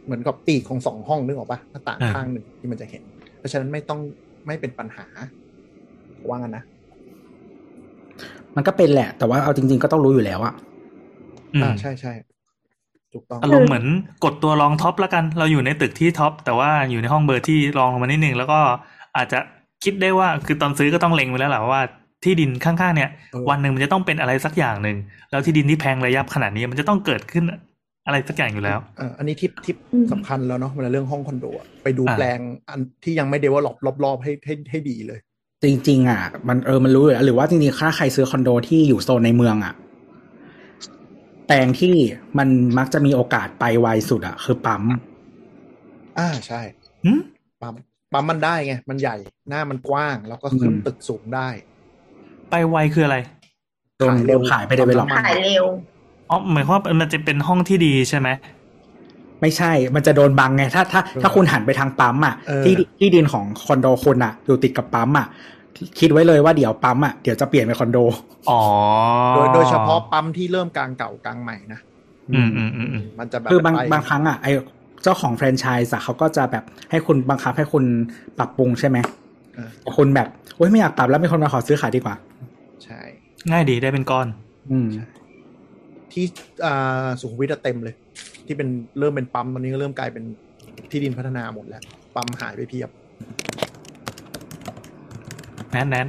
เหมือนกับปีกของสองห้องนึกออกปะหน้าต่างข้างหนึ่งที่มันจะเห็น เพราะฉะนั้นไม่ต้องไม่เป็นปัญหาว่างั้นนะ มันก็เป็นแหละ แต่ว่าเอาจริง ๆ ก็ต้องรู้อยู่แล้วอะอืมอ่าใช่ใช่ถูกต้องอารมณ์เหมือนกดตัวรอง top แล้วกัน เราอยู่ในตึกที่ top แต่ว่าอยู่ในห้องเบอร์ที่รองลงมานิดนึงแล้วก็อาจจะคิดได้ว่าคือตอนซื้อก็ต้องเล็งไว้แล้วแหละว่าที่ดินข้างๆเนี่ยเออวันหนึ่งมันจะต้องเป็นอะไรสักอย่างหนึ่งแล้วที่ดินที่แพงระยับขนาดนี้มันจะต้องเกิดขึ้น อะไรสักอย่างอยู่แล้วเอ่ออันนี้ tip tipอืมสำคัญแล้วเนาะเวลาเรื่องห้องคอนโดอะไปดูอ่าแปลงอันที่ยังไม่เดเวลลอปรอบๆให้ให้ให้ดีเลย จริง ๆ อะ มันเออมันรู้อยู่แล้วหรือว่าจริงๆถ้าใครซื้อคอนโดที่อยู่โซนในเมืองอะแปลงที่มันมักจะมีโอกาสไปไวสุดอะ คือปั๊มอ่าใช่หืมปั๊มปั๊มมันได้ไง มันใหญ่หน้ามันกว้าง แล้วก็ขึ้นอืมตึกสูงได้ ไปไวคืออะไรโดนเร็วขายไปได้เวลาปั๊มน้ำมันขายเร็ว อ๋อหมายความว่ามันจะเป็นห้องที่ดีใช่ไหมไม่ใช่ มันจะโดนบังไง ถ้าถ้าถ้าคุณหันไปทางปั๊มอะเออที่ที่ดินของคอนโดคุณอะ อยู่ติดกับปั๊มอะคิดไว้เลยว่าเดี๋ยวปั๊มอะเดี๋ยวจะเปลี่ยนเป็นคอนโด อ๋อ โดยโดยเฉพาะปั๊มที่เริ่มกลางเก่ากลางใหม่นะ อืมอืมอืมอืมมันจะแบบคือบางไปบางครั้งอะไอเจ้าของแฟรนไชส์อะเขาก็จะแบบให้คุณบังคับให้คุณปรับปรุงใช่ไหมอ่าแต่คุณแบบโอ๊ยไม่อยากปรับแล้วมีคนมาขอซื้อขายดีกว่า ใช่ ง่ายดีได้เป็นก้อน อืม ที่อ่าสุขุมวิทอะเต็มเลย ที่เป็นเริ่มเป็นปั๊มตอนนี้ก็เริ่มกลายเป็นที่ดินพัฒนาหมดแล้ว ปั๊มหายไปเพียบแนนแนน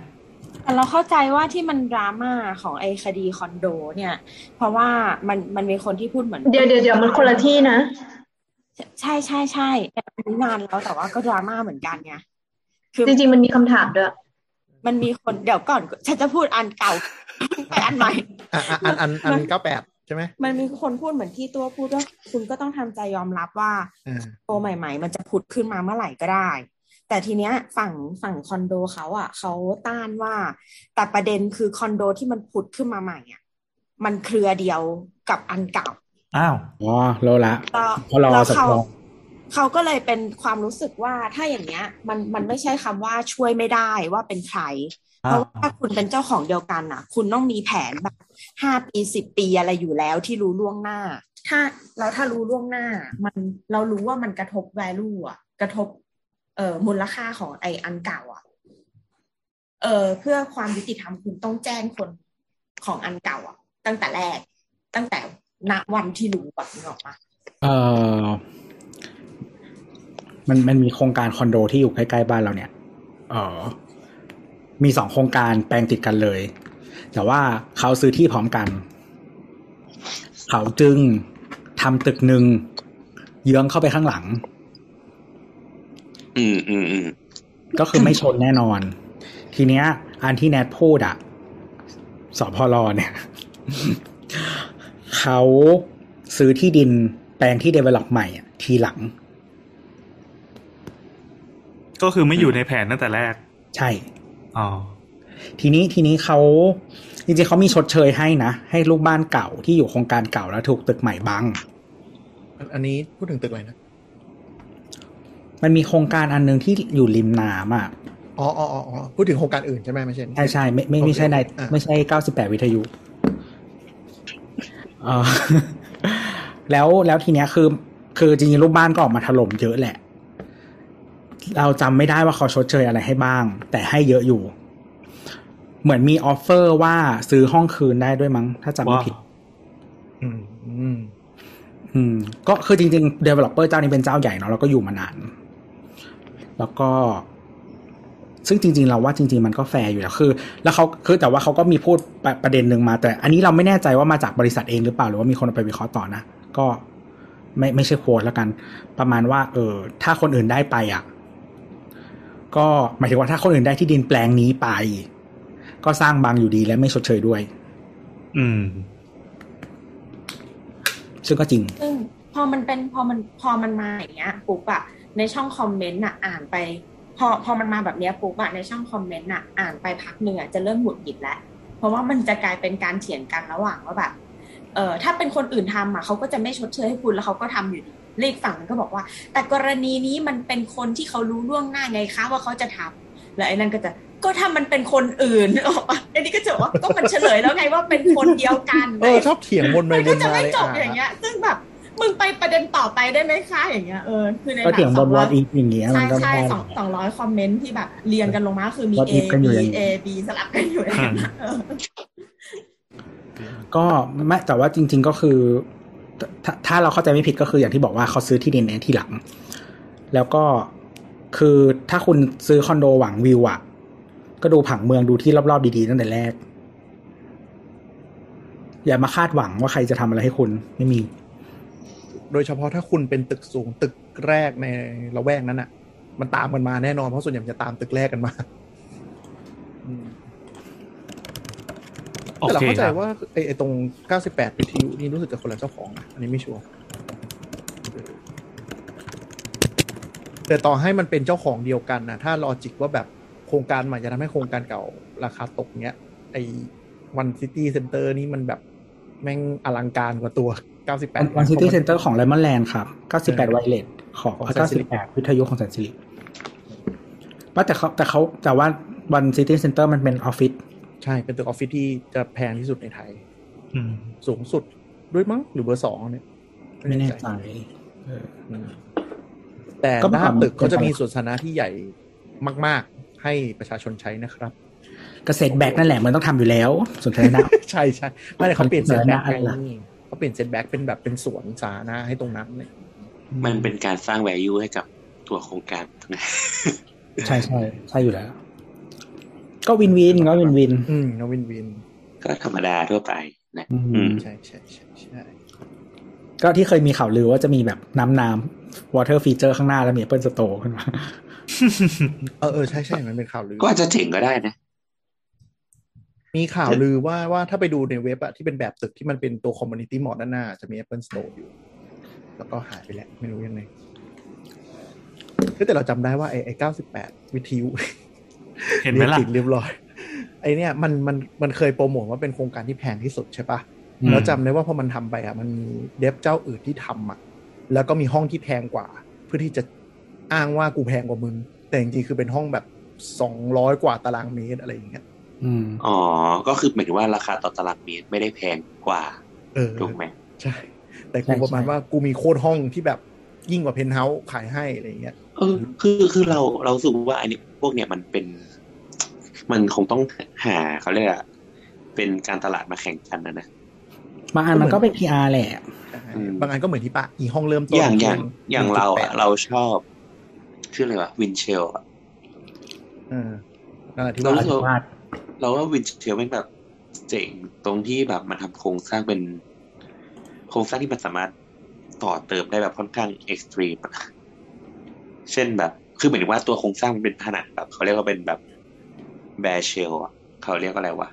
แต่เราเข้าใจว่าที่มันดราม่าของไอ้คดีคอนโด เนี่ย เพราะว่ามันมันมีคนที่พูดเหมือน เดี๋ยวเดี๋ยวเดี๋ยวมันคนละที่นะ ใช่ใช่ใช่อันนี้นานแล้วแต่ว่าก็ดราม่าเหมือนกันไงคือจริงๆมันมีคำถามด้วยมันมีคนเดี๋ยวก่อนฉันจะพูดอันเก่าไปอันใหม่อะอะอันอันอันเก้าแปด ใช่ไหมมันมีคนพูดเหมือนที่ตัวพูดว่าคุณก็ต้องทำใจยอมรับว่าอ่าโตใหม่ ๆ มันจะผุดขึ้นมาเมื่อไหร่ก็ได้ แต่ทีเนี้ยฝั่งฝั่งคอนโดเขาอะเขาต้านว่า แต่ประเด็นคือคอนโดที่มันผุดขึ้นมาใหม่อะมันเครือเดียวกับอันเก่าอ้าวอ๋อโลละแล้วเพราะเราแล้วสักเขารองเขาก็เลยเป็นความรู้สึกว่าถ้าอย่างเงี้ย มันมันไม่ใช่คำว่าช่วยไม่ได้ว่าเป็นใคร เพราะว่าถ้าคุณเป็นเจ้าของเดียวกันน่ะคุณต้องมีแผนแบบห้าปีสิบปีอะไรอยู่แล้วที่รู้ล่วงหน้า ถ้าเราถ้ารู้ล่วงหน้า มันเรารู้ว่ามันกระทบ value อะ กระทบ เอ่อมูลค่าของไออันเก่าอะ เออเพื่อความยุติธรรมคุณต้องแจ้งคนของอันเก่าอะ ตั้งแต่แรก ตั้งแต่ณวันที่รู้แบบนี้ออกมาเออมันมันมีโครงการคอนโดที่อยู่ใกล้ๆบ้านเราเนี่ย เออ มีสองโครงการแปลงติดกันเลย แต่ว่าเขาซื้อที่พร้อมกัน เขาจึงทำตึกหนึ่งเยื้องเข้าไปข้างหลัง อืมอืมอืมก็คือไม่ชนแน่นอน ทีเนี้ย อันที่แนทพูดอะสพลเนี่ย เขาซื้อที่ดินแปลงที่ develop ใหม่อะทีหลัง ก็คือไม่อยู่ในแผนตั้งแต่แรก ใช่ อ๋อทีนี้ทีนี้เขาจริงๆเขามีชดเชยให้นะ ให้ลูกบ้านเก่าที่อยู่โครงการเก่าแล้วถูกตึกใหม่บัง อันอันนี้พูดถึงตึกอะไรนะ มันมีโครงการอันหนึงที่อยู่ริมน้ำอะอ๋ออ๋ออ๋ออ๋อพูดถึงโครงการอื่นใช่ไหมไม่ใช่นี่ใช่ใช่ไม่ไม่ไม่ใช่ในอะไม่ใช่เก้าสิบแปดวิทยุเออแล้วแล้วทีเนี้ยคือ คือจริงๆรูปบ้านก็ออกมาถล่มเยอะแหละ เราจำไม่ได้ว่าเขาชดเชยอะไรให้บ้าง แต่ให้เยอะอยู่ เหมือนมีออฟเฟอร์ว่าซื้อห้องคืนได้ด้วยมั้ง ถ้าจำไม่ผิด อืม อืม อืม ก็คือจริงๆ developer เจ้านี้เป็นเจ้าใหญ่เนาะแล้วก็อยู่มานาน แล้วก็ ซึ่งจริง ๆ เราว่าจริง ๆ มันก็แฟร์อยู่แล้วคือ แล้วเขาคือแต่ว่าเขาก็มีพูดประประเด็นหนึ่งมา แต่ อันนี้เราไม่แน่ใจว่ามาจากบริษัทเองหรือเปล่าหรือว่ามีคนเอาไปวิเคราะห์ต่อนะก็ไม่ไม่ใช่โค้ดแล้วกัน ประมาณว่า เออ ถ้าคนอื่นได้ไปอะ ก็หมายถึงว่าถ้าคนอื่นได้ที่ดินแปลงนี้ไป ก็สร้างบางอยู่ดีและไม่ชดเชยด้วย อืม ซึ่งก็จริง ซึ่งพอมันเป็นพอมันพอมันมาอย่างเงี้ยปุ๊บอะในช่องคอมเมนต์อะอ่านไป พอพอมันมาแบบเนี้ยปุ๊บอะในช่องคอมเมนต์อะอ่านไปพักหนึ่งอะจะเริ่มหงุดหงิดแล้วเพราะว่ามันจะกลายเป็นการเถียงกันระหว่างว่าแบบเออถ้าเป็นคนอื่นทำอะเขาก็จะไม่ชดเชยให้คุณแล้วเขาก็ทำอยู่ดี เลขฝั่งมันก็บอกว่า แต่กรณีนี้มันเป็นคนที่เขารู้ล่วงหน้าไงคะว่าเขาจะทำแล้วไอ้นั่นก็จะก็ถ้ามันเป็นคนอื่นออกมาไอ้นี่ก็จะบอกว่าก็มันเฉลยแล้วไงว่าเป็นคนเดียวกันเออชอบเถียงวนไปมันวก็นจะมาไม่เลยจบอะอย่างเงี้ย ซึ่งแบบมึงไปประเด็นต่อไปได้ไหมคะอย่างเงี้ยเออคือในก็เถียงบนวออตอีกอย่างเงี้ยมัใช่นก็ใช่ไม่ได้สองสองร้อยคอมเมนต์ที่แบบเรียงกันลงมาคือมี What A if กันอยู่ B อย่างนี้ A B สลับกันอยู่อย่างเงี้ยเออก็ไม่แต่ว่าจริง ๆก็คือ ถ้าถ้าเราเข้าใจไม่ผิดก็คืออย่างที่บอกว่าเขาซื้อที่ดินเองที่หลัง แล้วก็คือถ้าคุณซื้อคอนโดหวังวิวอะก็ดูผังเมืองดูที่รอบๆดีๆตั้งแต่แรก อย่ามาคาดหวังว่าใครจะทำอะไรให้คุณไม่มี โดยเฉพาะถ้าคุณเป็นตึกสูงตึกแรกในละแวกนั้นอะมันตามกันมาแน่นอนเพราะส่วนใหญ่จะตามตึกแรกกันมา แต่เราเคเข้าใจครับว่าไอ้ไอ้ตรง 98วิทยุนี่รู้สึกจะคนละเจ้าของนะอันนี้ไม่ชัวร์เออแต่ต่อให้มันเป็นเจ้าของเดียวกันนะถ้า logic ว่าแบบโครงการใหม่จะทำให้โครงการเก่าราคาตกเนี้ย ไอ้ One City Centre นี่มันแบบแม่งอลังการกว่าตัว 98 One City Cenอร์ของไ a มอนแลนด์ครับ98ไวเลสของของแสนสิริ98วิทยุของแสนสิริว่าแต่เขาแต่เขาแต่ว่า One City Centre มันเป็นออฟฟิศ ใช่เป็นตึกออฟฟิศที่จะแพงที่สุดในไทยอืมสูงสุดด้วยมั้งหรือเบอร์สองเนี่ย ไม่แน่ใจเอออืมแต่ก็หเมื่อน้าก่อนตึกเขาจะเป็นมีอะไรสวนสาธารณะที่ใหญ่มาก ๆ ให้ประชาชนใช้นะครับ เกษตรแบกนั่นแหละมันต้องทำอยู่แล้วส่วนใหญ่นะใช่ใช่ไม่ได้เขาเปลี่ยนเซตแบ็กสาธารณะอะไรล่ะนี่เขาเปลี่ยนเซตแบ็กเป็นแบบเป็นสวนสาธารณะให้ตรงนั้นเนี่ยมันเป็นการสร้าง value ให้กับตัวโครงการนะใช่ใช่ใช่อยู่แล้ว ก็ win-win ก็ win-win อืม win-win ก็ธรรมดาทั่วไปนะอืมอืมใช่ใช่ใช่ใช่ก็ที่เคยมีข่าวลือว่าจะมีแบบน้ำน้ำ water feature ข้างหน้าแล้วมี Apple Store ขึ้นมาเออเออใช่ใช่มันเป็นข่าวลือ ก็อาจจะเจ๋งก็ได้นะ มีข่าวลือว่าว่าถ้าไปดูในเว็บอะที่เป็นแบบตึกที่มันเป็นตัว community mall ด้านหน้า จะมี Apple Store อยู่ แล้วก็หายไปแล้ว ไม่รู้ยังไงคือแต่เราจำได้ว่าไอ้ไอ้เก้าสิบแปดวิทยุ เห็นไหมล่ะรียกติดเรียบร้อยไอเนี่ยมันมันมันเคยโปรโมทว่าเป็นโครงการที่แพงที่สุดใช่ปะอืมแล้วจำได้ว่าพอมันทำไปอะมันมีเดฟเจ้าอื่นที่ทำอะแล้วก็มีห้องที่แพงกว่า เพื่อที่จะอ้างว่ากูแพงกว่ามึง แต่จริงๆคือเป็นห้องแบบสองร้อยกว่าตารางเมตรอะไรอย่างเงี้ยอืมอ๋อ ก็คือหมายถึงว่าราคาต่อตารางเมตรไม่ได้แพงกว่าเออถูกไหมใช่ แต่กูประมาณว่ากูมีโคตรห้องที่แบบยิ่งกว่าเพนท์เฮาส์ขายให้อะไรอย่างเงี้ย เออคือคือเราเรารู้สึกว่าอันนี้พวกเนี้ยมันเป็น มันคงต้องหาเขาเรียกอะเป็นการตลาดมาแข่งกันนะนะบางอันมันก็เป็น PR แหละอืมบางอันก็เหมือนที่ปะอีห้องเริ่มต้นอย่างอย่างคือย่างเราอะ1.8เราชอบชื่ออะไรวะ Windshell อะเออนั่นแหละที่เราว่ารู้สึกว่าเราว่า Windshell แม่งแบบเจ๋งตรงที่แบบมันทำโครงสร้างเป็น โครงสร้างที่มันสามารถต่อเติมได้แบบค่อนข้าง extreme เช่นแบบ คือหมายถึงว่าตัวโครงสร้างมันเป็นผนังแบบเขาเรียกว่าเป็นแบบแบ shell อะเขาเรียกว่าอะไรวะ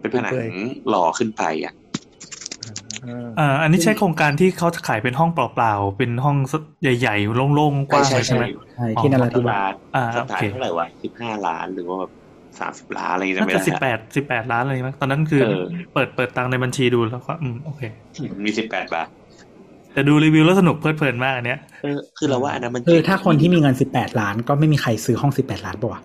เป็นผนังหล่อขึ้นไปอะอ่าอ่า อันนี้ใช่โครงการที่เขาขายเป็นห้องเปล่าๆ เป็นห้องใหญ่ๆ โล่งๆ กว้างเลยใช่ไหมใช่ที่นราธิวาส อ่าโอเคร์ทเท่าไหร่วะสิบห้าล้านหรือว่าแบบสามสิบล้านอะไรอย่างเงี้ยน่าไม่จะได้สิบแปดสิบแปดล้านเลยมั้งตอนนั้นคือเออเปิดเปิดตังค์ในบัญชีดูแล้วก็อืมโอเค มีสิบแปดบาท แต่ดูรีวิวแล้วสนุกเพลิดเพลินมากอันเนี้ยเออคือเราว่าอันนั้นมันคือถ้าคนที่มีเงิน18ล้าน ก็ไม่มีใครซื้อห้อง18ล้านป่ะวะ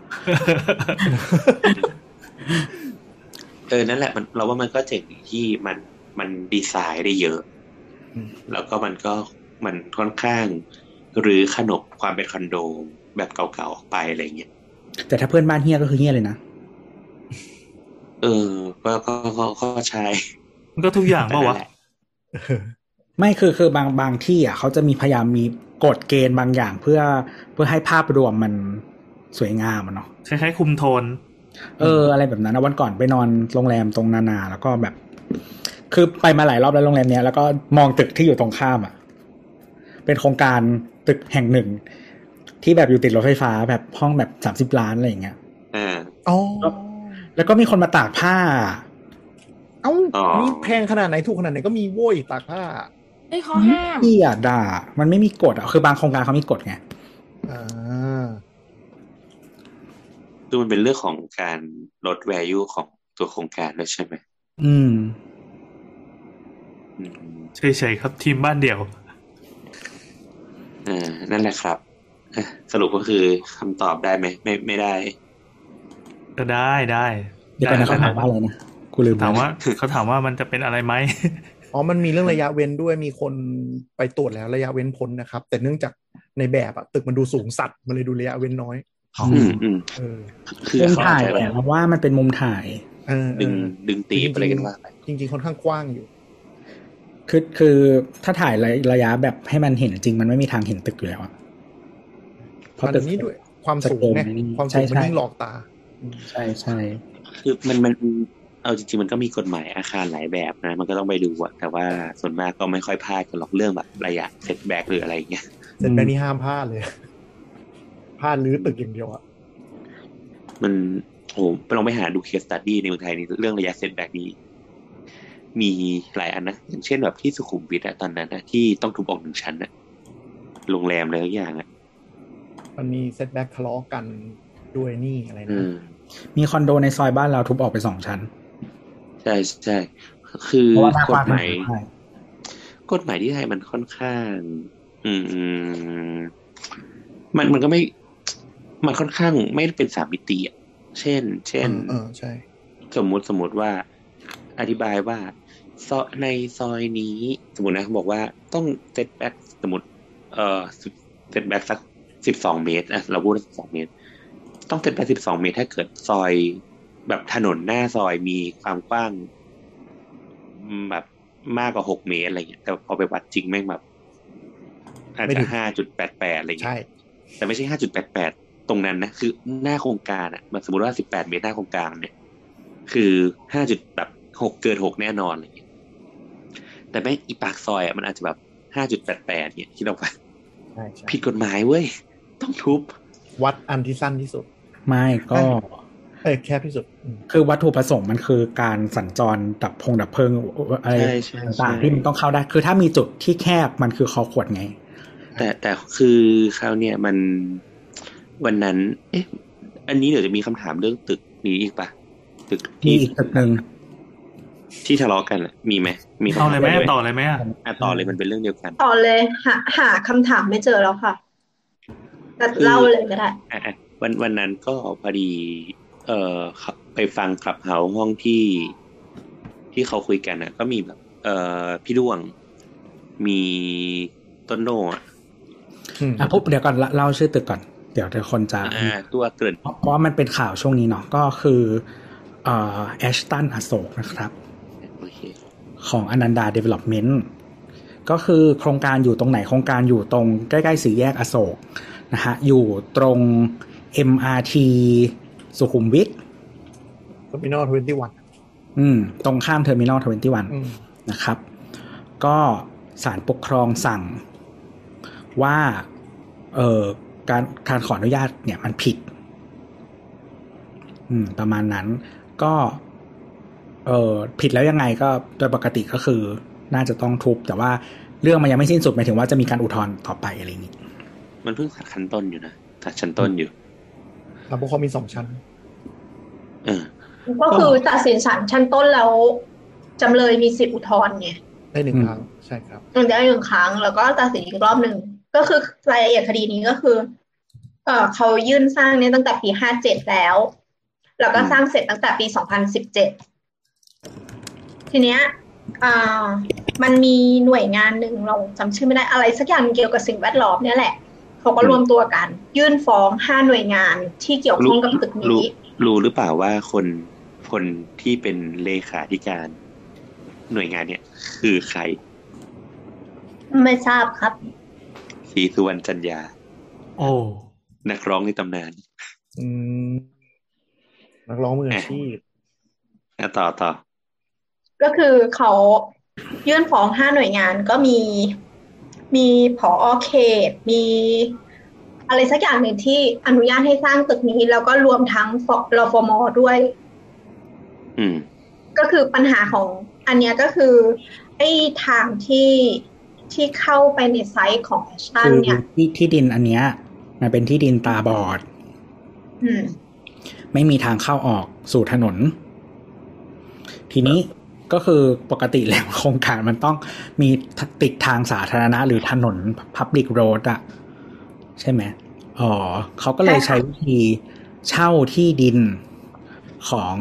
เออนั่นแหละมันเราว่ามันก็เจ๋งที่มันมันดีไซน์ได้เยอะอืมแล้วก็มันก็มันค่อนข้างหรือขนบความเป็นคอนโดแบบเก่าๆออกไปอะไรเงี้ยแต่ถ้าเพื่อนบ้านเฮียก็คือเฮียเลยนะ เออก็ก็ก็ก็ใช่มันก็ทุกอย่างป่าวะนั่นแหล ไม่คือคือบางบางที่อะเขาจะมีพยายามมีกฎเกณฑ์บางอย่างเพื่อเพื่อให้ภาพรวมมันสวยงามอะเนาะคล้ายๆคุมโทน เออ อะไรแบบนั้นนะวันก่อนไปนอนโรงแรมตรงนานา แล้วก็แบบ คือไปมาหลายรอบแล้วโรงแรมเนี้ยแล้วก็มองตึกที่อยู่ตรงข้ามอะเป็นโครงการตึกแห่งหนึ่ง ที่แบบอยู่ติดรถไฟฟ้าแบบห้องแบบสามสิบล้านอะไรอย่างเงี้ยอ่าอ๋อแล้วก็มีคนมาตากผ้า เอ้าอ๋อนี่แพงขนาดไหนถูกขนาดไหนก็มีโว้ยตากผ้า เฮ้ยเขาห้ามพี่อะด่า มันไม่มีกฎอะคือบางโครงการเขามีกฎไงอ่าคือมันเป็นเรื่องของการลด value ของตัวโครงการด้วยใช่ไหมอืมอืมเฉยๆครับทีมบ้านเดี่ยวอ่านั่นแหละครับอะสรุปก็คือคำตอบได้ไหมไม่ไม่ได้ ก็ได้ได้เดี๋ยวกันนะเขาถามว่าอะไรนะกูลืมถามแล้วว่าเขาถามว่ามันจะเป็นอะไรไหม อ๋อ มันมีเรื่องระยะเว้นด้วยมีคนไปตรวจแล้วระยะเว้นพ้นนะครับ แต่เนื่องจากในแบบอะตึกมันดูสูงสัตว์มันเลยดูระยะเว้นน้อยอืมอืมเออคือมุมเขาถ่ายใจแต่ว่ามันเป็นมุมถ่ายเออเอดึงอดึงตีบอะไรกันว่าไปจริง ๆ ค่อนข้างกว้างอยู่ คือคือถ้าถ่ายระระยะแบบให้มันเห็นจริงมันไม่มีทางเห็นตึกอยู่แล้วอะเพราะอัตึกนนี้ด้วยความสูงไงสเกลมันนี่ความสูงมันใช่ยิ่งหลอกตา ใช่ใช่คือมันมัน เอาจริงๆมันก็มีกฎหมายอาคารหลายแบบนะ มันก็ต้องไปดูอะแต่ว่าส่วนมากก็ไม่ค่อยพลาดกันหรอกเรื่องแบบระยะเซตแบ็กหรืออะไรอย่างเงี้ยเสร็จแบบนี้ห้ามพลาดเลยพลาดรื้อตึกอย่างเดียวอะมันโหไปลองไปหาดู case study ในเมืองไทยนี่เรื่องระยะ setback นี้มีหลายอันนะอย่างเช่นแบบที่สุขุมวิทอะตอนนั้นนะที่ต้องทุบออกหนึ่งชั้นอะโรงแรมอะไรทุกอย่างอะมันมี setback ทะเลาะกันด้วยนี่อะไรนะ อืมมีคอนโดในซอยบ้านเราทุบออกไปสองชั้น ใช่ใช่คือเพราะว่าหน้ากว้าง กฎหมายใช่กฎหมายที่ไทยมันค่อนข้าง อืม มันมันก็ไม่ มันค่อนข้างไม่ได้เป็นสามมิติอะเช่น เช่นเออใช่ สมมุติสมมุติว่า อธิบายว่าซอยในซอยนี้ สมมตินะเขาบอกว่าต้อง setback สมมติ เอ่อ setback สักสิบสองเมตรนะเราพูดสิบสองเมตร ต้อง setback สิบสองเมตร ถ้าเกิดซอย แบบถนนหน้าซอยมีความกว้างอืมแบบมากกว่าหกเมตรอะไรเงี้ยแต่พอไปวัดจริงแม่งแบบอาจไม่จะถึงห้าจุดแปดแปดอะไรเงี้ยใช่แต่ไม่ใช่ห้าจุดแปดแปดตรงนั้นนะคือหน้าโครงการอะแบบสมมติว่าสิบแปดเมตรหน้าโครงการเนี่ย คือห้าจุดแบบหกเกินหกแน่นอนอะไรเงี้ยแต่แม่งอีปากซอยอะมันอาจจะแบบห้าจุดแปดแปดเนี่ยคิดออกปะใช่ใช่ผิดกฎหมายเว้ย ต้องทุบ วัดอันที่สั้นที่สุด ไม่ก็ เอ้ยแคบที่สุดอืมคือวัตถุประสงค์มันคือการสัญจรดับพงดับเพลิงอะไรใช่ใช่ใช่ต่างๆที่มันต้องเข้าได้ คือถ้ามีจุดที่แคบมันคือคอขวดไง แต่แต่คือคราวเนี่ยมันวันนั้น เอ๊ะ อันนี้เดี๋ยวจะมีคำถามเรื่องตึกนี้อีกปะตึกมีที่อีกตึกหนึ่งที่ทะเลาะกันอะมีไหมมีคำเอาถามเลยไหมไหมต่อเลยไหมอะอะต่อเลยมันเป็นเรื่องเดียวกัน ต่อเลยหาหาคำถามไม่เจอแล้วค่ะแต่เล่าเลยก็ได้อะอะวันวันนั้นก็พอดี เอ่อเขาไปฟังคลับเฮาห้องที่ที่เขาคุยกันอะก็มีแบบเอ่อพี่ด้วง มีต้นโน่อะอืมอะพูดเดี๋ยวก่อนเล่าชื่อตึกก่อน เดี๋ยวเดี๋ยวคนจะอ่าตัวเกริ่นเพราะว่ามันเป็นข่าวช่วงนี้เนาะก็คือเอ่อแอชตันอโศกนะครับโอเคของอนันดาเดเวล็อปเมนต์ก็คือโครงการอยู่ตรงไหนโครงการอยู่ตรงใกล้ ๆสี่แยกอโศกนะฮะอยู่ตรง MRT สุขุมวิท Terminal Twenty One อืม ตรงข้าม Terminal Twenty One อืมนะครับ ก็ศาลปกครองสั่งว่า เอ่อการการขออนุญาตเนี่ยมันผิด อืม ประมาณนั้น ก็ เอ่อผิดแล้วยังไงก็โดยปกติก็คือ น่าจะต้องทุบ แต่ว่าเรื่องมันยังไม่สิ้นสุดหมายถึงว่าจะมีการอุทธรณ์ต่อไปอะไรอย่างนี้ มันเพิ่งขัดขั้นต้นอยู่นะขัดชั้นต้นอยู่ ศาลปกครองมีสองชั้นเออก็คือตัดสินศาลชั้นต้นแล้วจำเลยมีสิทธิอุทธรณ์ไงได้หนึ่งอืมครั้งใช่ครับมันได้หนึ่งครั้ง แล้วก็ตัดสินอีกรอบหนึ่งก็คือรายละเอียดคดีนี้ก็คือ เออเขายื่นสร้างเนี่ยตั้งแต่ปีห้าเจ็ดแล้ว แล้วก็อืมสร้างเสร็จตั้งแต่ปีสองพันสิบเจ็ดทีเนี้ยอ่ามันมีหน่วยงานหนึ่งเราจำชื่อไม่ได้อะไรสักอย่างเกี่ยวกับสิ่งแวดล้อมเนี่ยแหละ เขาก็รวมตัวกัน ยื่นฟ้องห้าหน่วยงานที่เกี่ยวข้องกับตึกรู้นี้ รู้หรือเปล่าว่าคนคนที่เป็นเลขาธิการหน่วยงานเนี่ย คือใคร ไม่ทราบครับศรีสุวรรณจันยา โอ้นักร้องในตำนาน อืมนักร้องมืออาชีพอะต่อต่อ ก็คือเขายื่นฟ้องห้าหน่วยงานก็มี มีผอเขต มีอะไรสักอย่างหนึ่งที่อนุญาตให้สร้างตึกนี้ แล้วก็รวมทั้งฟรฟมด้วย อืม ก็คือปัญหาของอันเนี้ยก็คือ ไอ้ทางที่ที่เข้าไปในไซต์ของแอชตันคือเนี่ยที่ที่ดินอันเนี้ย มันเป็นที่ดินตาบอด อืม ไม่มีทางเข้าออกสู่ถนน ทีนี้ ก็คือปกติแล้วโครงการมันต้องมีติดทางสาธารณะหรือถนน Public Road อะใช่ไหมอ๋อเขาก็เลยใช่ค่ะใช้วิธีเช่าที่ดินของ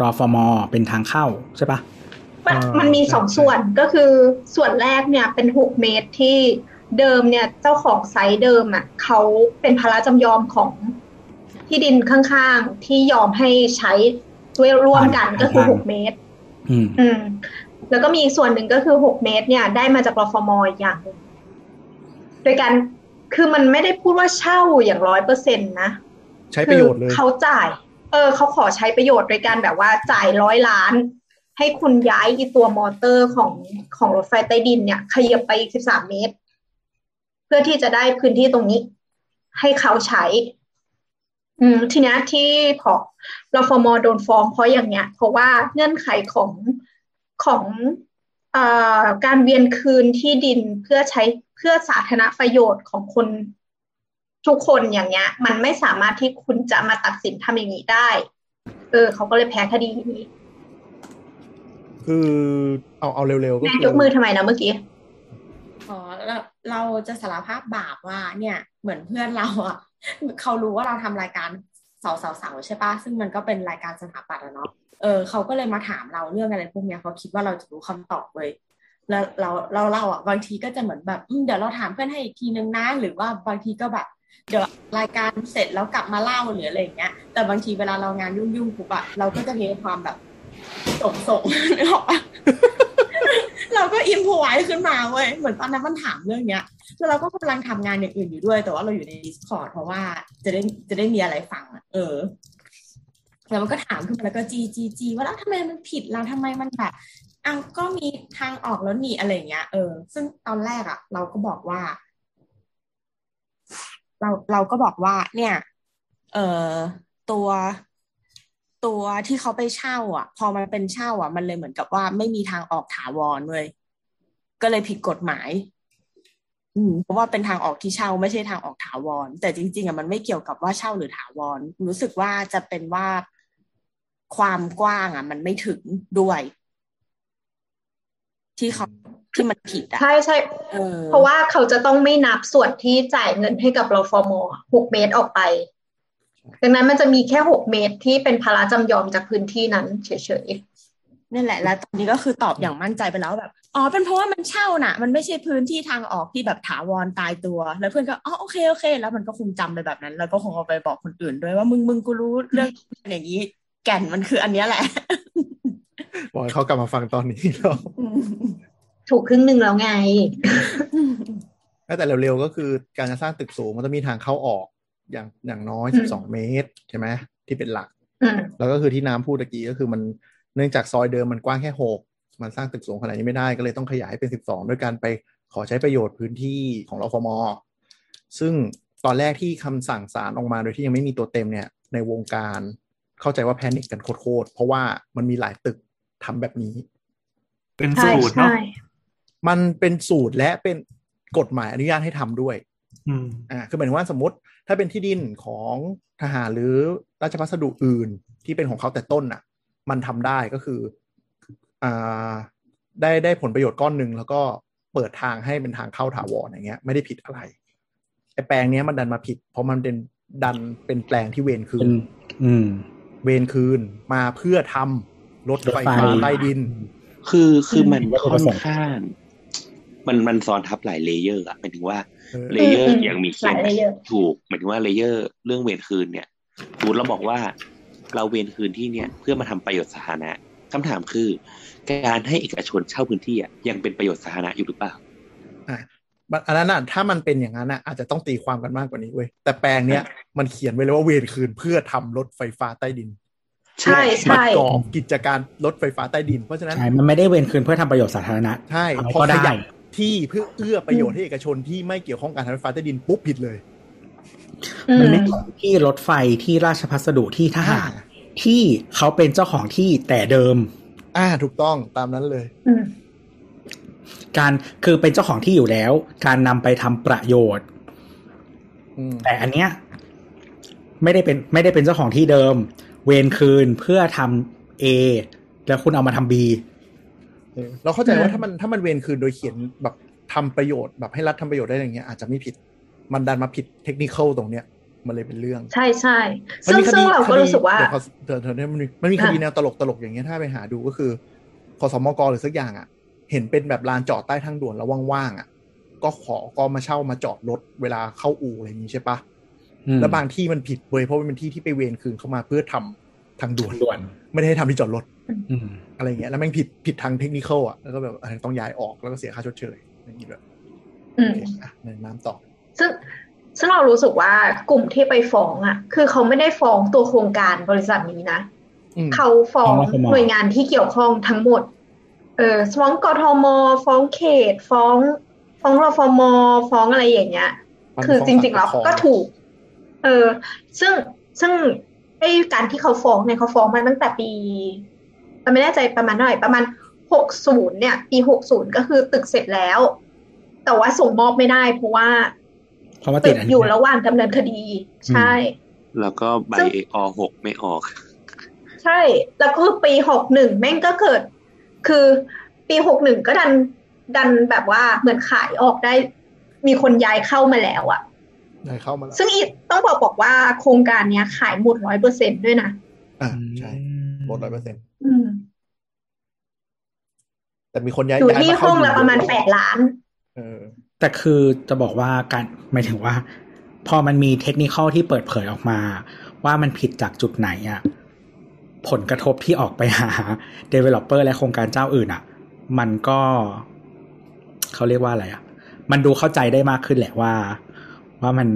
รอฟมเป็นทางเข้าใช่ปะมันอ่ามันมีใช่สองใช่ส่วนก็คือส่วนแรกเนี่ยเป็นหกเมตรที่เดิมเนี่ยเจ้าของไซต์เดิมอะเขาเป็นภาระจำยอมของที่ดินข้างๆ ที่ยอมให้ใช้ด้วยร่วมกันก็คือหกเมตร อืมอืม แล้วก็มีอีกส่วนหนึ่งก็คือหกเมตร เนี่ย ได้มาจากรฟมอีกอย่างหนึ่งโดยการคือมันไม่ได้พูดว่าเช่าอย่างร้อยเปอร์เซ็นต์นะใช้ประโยชน์เลยคือเขาจ่าย เออเขาขอใช้ประโยชน์โดยการแบบว่าจ่ายร้อยล้าน ให้คุณย้ายอีตัวมอเตอร์ของของรถไฟใต้ดินเนี่ย ขยับไปอีกสิบสามเมตร เพื่อที่จะได้พื้นที่ตรงนี้ ให้เขาใช้ อืมทีเนี้ยที่พอ รฟมโดนฟ้องเพราะอย่างเนี้ย เพราะว่าเงื่อนไขของของเอ่อการเวียนคืนที่ดินเพื่อใช้เพื่อสาธารณประโยชน์ของคนทุกคนอย่างเงี้ย มันไม่สามารถที่คุณจะมาตัดสินทำอย่างนี้ได้ เออ เขาก็เลยแพ้คดีนี้คือเอาเอาเร็วๆก็แม่คืยกมือทำไมนะเมื่อกี้อ๋อเราเราจะสารภาพบาปว่าเนี่ย เหมือนเพื่อนเราอะเขารู้ว่าเราทำรายการ สาวสาวสาวใช่ปะซึ่งมันก็เป็นรายการสถาปัตย์อะเนาะเออเขาก็เลยมาถามเราเรื่องอะไรพวกเนี้ยเขาคิดว่าเราจะรู้คำตอบเลยแล้วเราเราเราอะบางทีก็จะเหมือนแบบเดี๋ยวเราถามเพื่อนให้อีกทีนึงนะหรือว่าบางทีก็แบบเดี๋ยวรายการเสร็จแล้วกลับมาเล่าหรืออะไรอย่างเงี้ย แต่บางทีเวลาเรางานยุ่งๆปุ๊บอะเราก็จะมีความแบบส่งส่งนึกออกปะ เราก็อินพไว้ขึ้นมาเว้ยเหมือนตอนนั้นมันถามเรื่องเนี้ยแล้วเราก็กำลังทำงานอย่างอื่นอยู่ด้วย แต่ว่าเราอยู่ใน Discord เพราะว่าจะได้จะได้มีอะไรฟังอะเออแล้วมันก็ถามขึ้นมาแล้วก็จีจีจีว่าแล้วทำไมมันผิดแล้วทำไมมันแบบอ้าวก็มีทางออกแล้วนี่อะไรเงี้ยเออ ซึ่งตอนแรกอะเราก็บอกว่า เราเราก็บอกว่า เนี่ย เออตัว ตัวที่เขาไปเช่า อะ พอมันเป็นเช่า อะ มันเลยเหมือนกับว่าไม่มีทางออกถาวรเลยก็เลยผิดกฎหมาย อืมเพราะว่าเป็นทางออกที่เช่าไม่ใช่ทางออกถาวร แต่จริง ๆอะมันไม่เกี่ยวกับว่าเช่าหรือถาวร รู้สึกว่าจะเป็นว่าความกว้างอะ มันไม่ถึงด้วย ที่เขาที่มันผิดอะใช่ใช่เออเพราะว่าเขาจะต้องไม่นับส่วนที่จ่ายเงินให้กับรฟมหกเมตรออกไป ดังนั้นมันจะมีแค่หกเมตรที่เป็นภาระจำยอมจากพื้นที่นั้นเฉยนั่นแหละแล้วตอนนี้ก็คือตอบอย่างมั่นใจไปแล้วแบบอ๋อเป็นเพราะว่ามันเช่าน่ะ มันไม่ใช่พื้นที่ทางออกที่แบบถาวรตายตัว แล้วเพื่อนก็อ๋อโอเคโอเค แล้วมันก็คงจำไปแบบนั้น แล้วก็คงเอาไปบอกคนอื่นด้วยว่ามึงมึงกูรู้เรื่องอย่างนี้ แก่นมันคืออันเนี้ยแหละบอกให้เขากลับมาฟังตอนนี้เนาะๆถูกครึ่งหนึ่งแล้วไงแต่เร็วๆก็คือการจะสร้างตึกสูงมันจะมีทางเข้าออก อย่างอย่างน้อยอืม12เมตรใช่ไหมที่เป็นหลักอืมแล้วก็คือที่น้ำพูดตะกี้ก็คือมันเนื่องจากซอยเดิมมันกว้างแค่หกมันสร้างตึกสูงขนาดนี้ไม่ได้ก็เลยต้องขยายเป็นสิบสองด้วยการไปขอใช้ประโยชน์พื้นที่ของรฟมซึ่งตอนแรกที่คำสั่งศาลออกมาโดยที่ยังไม่มีตัวเต็มเนี่ยในวงการเข้าใจว่าแพนิคกันโคตรๆเพราะว่ามันมีหลายตึกทำแบบนี้ เป็นใช่สูตรเนาะใช่มันเป็นสูตรและเป็นกฎหมายอนุญาตให้ทำด้วย อืมอ่าคือหมายถึงว่าสมมติถ้าเป็นที่ดินของทหารหรือราชพัสดุอื่นที่เป็นของเขาแต่ต้นน่ะ มันทำได้ก็คืออ่าได้ได้ผลประโยชน์ก้อนหนึ่งแล้วก็เปิดทางให้เป็นทางเข้าถาวรอย่างเงี้ย ไม่ได้ผิดอะไรไอ้แปลงเนี้ยมันดันมาผิด เพราะมันเป็นดันเป็นแปลงที่เวรคืเป็นนอืม เวรคืนมาเพื่อทำรถไฟฟ้ารถไฟใต้ดิน คือคือมันวัตถุค่ปอระนสงค์ข้าง มันมันซ้อนทับหลายเลเยอร์อะหมายถึงว่าเออเลเยอร์อืมอย่างมีหเขียลานยเลเยอร์ถูกหมายถึงว่าเลเยอร์ เรื่องเวรคืนเนี่ยสมมติเราบอกว่า เราเวรคืนที่เนี่ยเพื่อมาทำประโยชน์สาธารณะคำถามคือ การให้เอกชนเช่าพื้นที่อะยังเป็นประโยชน์สาธารณะอยู่หรือเปล่าอะอันนั้นน่ะถ้ามันเป็นอย่างนั้นน่ะอาจจะต้องตีความกันมากกว่านี้เว้ยแต่แปลงเนี้ยมันเขียนไว้เลยว่าเวรคืนเพื่อทำรถไฟฟ้าใต้ดินใช่ปใช่ระกอบกิจการรถไฟฟ้าใต้ดิน เพราะฉะนั้นใช่มันไม่ได้เว้นคืนเพื่อทำประโยชน์สาธารณะใช่อะไรพอก็ขได้ยับ ที่เพื่อเอื้อประโยชน์ให้เอกชนที่ไม่เกี่ยวข้องกับการทำรถไฟฟ้าใต้ดินปุ๊บผิดเลยอืมันมไม่เหมือนที่รถไฟที่ราชพัสดุที่ทหารอ่าที่เขาเป็นเจ้าของที่แต่เดิม อ่าถูกต้องตามนั้นเลยอืมการคือเป็นเจ้าของที่อยู่แล้ว การนำไปทำประโยชน์อืมแต่อันเนี้ย ไม่ได้เป็นไม่ได้เป็นเจ้าของที่เดิม เวนคืนเพื่อทำ A แล้วคุณเอามาทำ B เออเราเข้าใจอืว่ามถ้ามันถ้ามันเวรคืนโดยเขียนแบบทำประโยชน์แบบให้รัฐทำประโยชน์ได้อย่างเงี้ยอาจจะไม่ผิด มันดันมาผิดเทคนิคตรงเนี้ยมันเลยเป็นเรื่อง ใช่ใช่มันซึ่งมีคซึ่ดีงเราคก็ดีรู้สึกว่าเดี๋ยวขอเดี๋ยวเดี๋ยวเดี๋ยวมันมีมันมีคดีอะแนวตลกตลกอย่างเงี้ยถ้าไปหาดูก็คือขอสมกหรือสักอย่างอะ เห็นเป็นแบบลานจอดใต้ทางด่วนแล้วว่างๆอะ ก็ขอก็มาเช่ามาจอดรถเวลาเข้าอู่อะไรอย่างนี้ใช่ปะอืมแล้วบางที่มันผิดเว้ยเพราะมันเป็นที่ที่ไปเวรคืนเข้ามาเพื่อทำทางด่วนด่วน ไม่ได้ให้ทำที่จอดรถ อืมอะไรเงี้ยแล้วแม่งผิดผิดทางเทคนิคอะแล้วก็แบบเออต้องย้ายออกแล้วก็เสียค่าชดเชยอย่างนี้ด้วยอืโอมเคอะในน้ำต่อซึ่งซึ่งเรารู้สึกว่ากลุ่มที่ไปฟ้องอะ คือเขาไม่ได้ฟ้องตัวโครงการบริษัทนี้นะอืมเขาฟ้องฟ้องรฟมหน่วยงานที่เกี่ยวข้องทั้งหมด เออฟ้องกทม ฟ้องเขต ฟ้อง ฟ้องรฟม ฟ้องอะไรอย่างเงี้ยมันคือฟ้องจริงๆแล้วศาลปกครองก็ถูก เออ ซึ่งซึ่งไอ้การที่เขาฟ้องเนี่ยเขาฟ้องมาตั้งแต่ปีเรา ไม่แน่ใจประมาณเท่าไหร่ประมาณหกศูนย์เนี่ย ปีหกศูนย์ก็คือตึกเสร็จแล้ว แต่ว่าส่งมอบไม่ได้เพราะว่าเพราะว่าตึติดกอันอนี้ยู่ระหว่างดำเนินคดี ใช่ แล้วก็ใบซึ่งอหกไม่ออก ใช่ แล้วก็คือปีหกหนึ่งแม่งก็เกิด คือปีหกหนึ่งก็ดันดันแบบว่าเหมือนขายออกได้ มีคนย้ายเข้ามาแล้วอะได้เข้ามาแล้วซึ่งอีกต้องบอกบอกว่าโครงการเนี้ยขายหมดร้อยเปอร์เซ็นด้วยนะอ่าใช่หมดร้อยเปอร์เซ็นต์อืม แต่มีคนย้ายอยู่ย้ายที่มาห้เข้าองอยู่ละประมาณแปดล้านเออแต่คือจะบอกว่าการหมายถึงว่า พอมันมีเทคนิคอลที่เปิดเผยออกมา ว่ามันผิดจากจุดไหนอะ่ะผลกระทบที่ออกไปหา Developer และโครงการเจ้าอื่นอะ่ะ มันก็เขาเรียกว่าอะไรอะ่ะ มันดูเข้าใจได้มากขึ้นแหละว่า ว่ามัน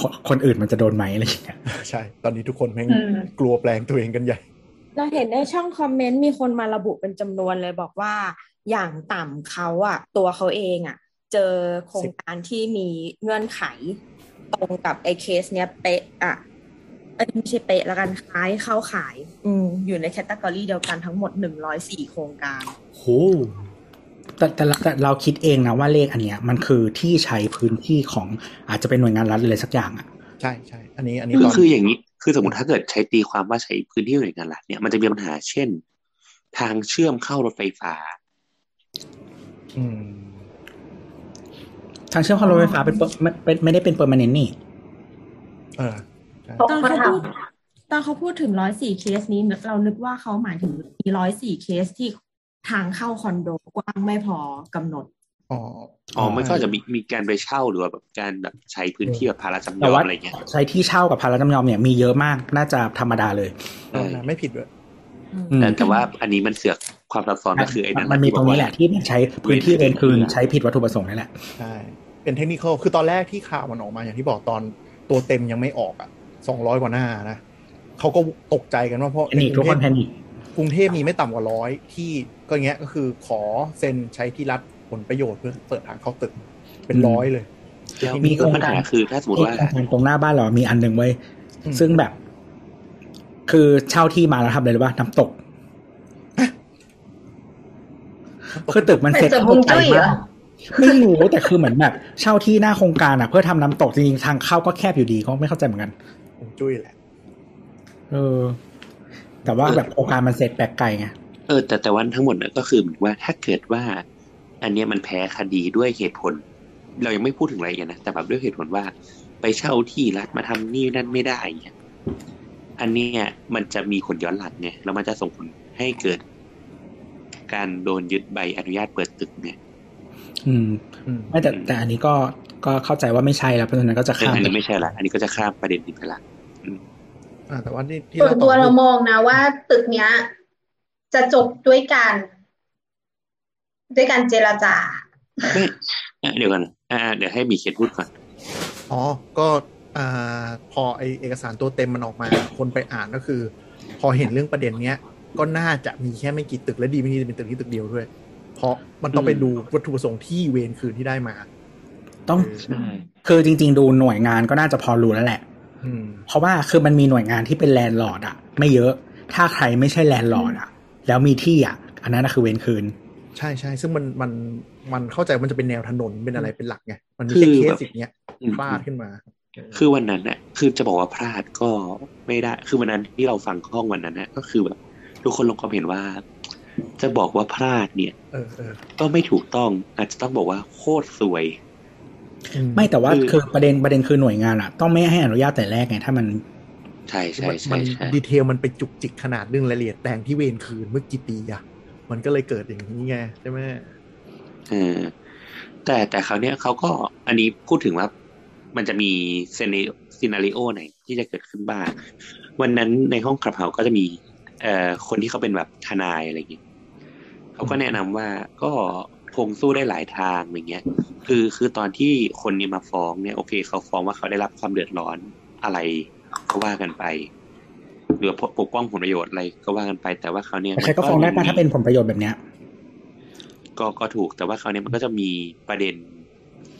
คนคนอื่นมันจะโดนไหมอะไรอย่างเงี้ยใช่ ตอนนี้ทุกคนแม่งอืมกลัวแปลงตัวเองกันใหญ่ เราเห็นในช่องคอมเมนต์มีคนมาระบุเป็นจำนวนเลยบอกว่าอย่างต่ำเขาอะตัวเขาเองอะเจอโครงการที่มีเงื่อนไข ตรงกับไอ้เคสเนี้ยเป๊ะอะเอ้ยไม่ใช่เป๊ะละกันคล้ายเข้าขาย อืมอยู่ในแคตตากรีเดียวกันทั้งหมดหนึ่งร้อยสี่โครงการโหแต่แต่ละแต่เราคิดเองนะว่าเลขอันเนี้ยมันคือที่ใช้พื้นที่ของอาจจะเป็นหน่วยงานรัฐเลยสักอย่างอะใช่ใช่ อันนี้อันนี้คือตอนคืออย่างนี้ คือสมมติถ้าเกิดใช้ตีความว่าใช้พื้นที่หน่วยงานรัฐเนี่ยมันจะมีปัญหาเช่น ทางเชื่อมเข้ารถไฟฟ้าอืมทางเชื่อมเข้ารถไฟฟ้าเป็นเปอร์ไม่เป็นไม่ได้เป็นเปอร์มานนนี่เออใช่ตอนเขาพูดตอนเขาพูดถึงร้อยสี่เคสนี้เรานึกว่าเขาหมายถึงมีร้อยสี่เคสที่ทางเข้าคอนโดกว้างไม่พอกำหนด อ๋ออ๋อมันก็จะมีมีการไปเช่าหรือว่าแบบการแบบใช้พื้นที่แบบภาระจำยแต่อมว่าอะไรเงี้ยใช้ที่เช่ากับพาราจำยอมเนี่ยมีเยอะมากน่าจะธรรมดาเลยใช่ไม่ผิดด้วยอืมแต่แต่ว่าอันนี้มันเสือกความซับซ้อนก็คือไอ้นั้นมันมีที่ตบรองกนี้ว่าแหละที่มันใช้พื้นที่เวรคืนใช้ผิดวัตถุประสงค์นี่แหละใช่เป็นเทคนิคคือตอนแรกที่ข่าวมันออกมาอย่างที่บอกตอนตัวเต็มยังไม่ออกอะสองร้อยกว่าหน้านะเขาก็ตกใจกันว่าเพราะแพนิคทุกคนแพนิคกรุงเทพมีไม่ต่ำกว่าร้อยที่ก็เงี้ยก็คือขอเซ็นใช้ที่รัฐ ผลประโยชน์เพื่อเปิดทางเข้าตึก เป็นร้อยเลยแล้วมีโครงปัญการหาคือถ้าสมมติว่าโครงการตรงหน้าบ้านเรามีอันหนึ่งไว้ยอืมซึ่งแบบ คือเช่าที่มาแล้วทำอะไรรู้ป่ะน้ำตกคือตึกมันเสร็จเป็นสมมุติไกลจุ้ยเหรมาอกไม่รู้แต่คือเหมือนแบบเช่าที่หน้าโครงการอะ เพื่อทำน้ำตกจริงๆทางเข้าก็แคบอยู่ดีก็ไม่เข้าใจเหมือนกันผมจุ้ยแหละเออ แต่ว่าแบบโครงการมันเสร็จแปลกไกลไงเออแต่แต่วันทั้งหมดน่ะก็คือเหมือนว่าถ้าเกิดว่า อันเนี้ยมันแพ้คดีด้วยเหตุผล เรายังไม่พูดถึงอะไรกันนะแต่แบบด้วยเหตุผลว่า ไปเช่าที่รัฐมาทำนี่นั่นไม่ได้เนี่ยอันเนี้ยมันจะมีผลย้อนหลังไงแล้วมันจะส่งผลให้เกิด การโดนยึดใบอนุญาตเปิดตึกเนี่ย อืมอืมไม่แต่แต่อันนี้ก็ก็เข้าใจว่าไม่ใช่แล้วเพราะฉะนั้นก็จะเออข้ามอันไปนี้ไม่ใช่ละอันนี้ก็จะข้ามประเด็นนี้ไปละอ่าแต่ว่าที่ที่ส่วนตัวเราต่อมองนะว่า ตึกเนี้ย จะจบด้วยการ ด้วยการเจรจาไม่อะเดี๋ยวกันอ่าเดี๋ยวให้มีเขียนพูดก่อนอ๋อก็อ่าพอไอเอกสารตัวเต็มมันออกมา คนไปอ่านก็คือ พอเห็นเรื่องประเด็นเนี้ย ก็น่าจะมีแค่ไม่กี่ตึกและดีไม่ดีจะเป็นตึกที่ตึกเดียวด้วย เพราะมันต้องไปดูวัตถุประสงค์ที่เวนคืนที่ได้มา ต้องใช่คือจริง ๆ ดูหน่วยงานก็น่าจะพอรู้แล้วแหละอืมเพราะว่าคือมันมีหน่วยงานที่เป็น landlord อะไม่เยอะ ถ้าใครไม่ใช่ landlord อะแล้วมีที่อะอันนั้นนะคือเวนคืน ใช่ใช่ซึ่งมันมันมันเข้าใจว่ามันจะเป็นแนวถนนเป็นอะไรเป็นหลักไงมันมีคือแค่แบบเคสอย่างเงี้ยอืมพลาดขึ้นมา คือวันนั้นน่ะคือจะบอกว่าพลาดก็ไม่ได้ คือวันนั้นที่เราฟังห้องวันนั้นน่ะก็คือแบบทุกคนลงความเห็นว่า จะบอกว่าพลาดเนี่ยเออเออก็ไม่ถูกต้องอาจจะต้องบอกว่าโคตรสวยอืไม่แต่ว่าคือคือประเด็นประเด็นคือหน่วยงานอะต้องไม่ให้อนุญาตแต่แรกไงถ้ามันใช่ใช่มันใช่มันใช่ดีเทลมันไปจุกจิกขนาดเรื่องรายละเอียดแปลงที่เวรคืนเมื่อกี่ปีอะ มันก็เลยเกิดอย่างนี้ไงใช่ไหมเออแต่แต่คราวเนี้ยเขาก็อันนี้พูดถึงว่ามันจะมีเซนซีนาริโอไหนที่จะเกิดขึ้นบ้าง วันนั้นในห้องคลับเฮาก็จะมี เอ่อคนที่เขาเป็นแบบทนายอะไรอย่างเงี้ยเขาก็แนะนำว่าก็คงสู้ได้หลายทางอย่างเงี้ย คือคือตอนที่คนนี้มาฟ้องเนี่ยโอเคเขาฟ้องว่าเขาได้รับความเดือดร้อนอะไรก็ว่ากันไป หรือปกป้องผลประโยชน์อะไรก็ว่ากันไป แต่ว่าเขาวเนี่ยใครก็ฟ้องได้ป่ะมีถ้าเป็นผลประโยชน์แบบเนี้ยก็ก็ถูกแต่ว่าคราวนี้มันก็จะมีประเด็น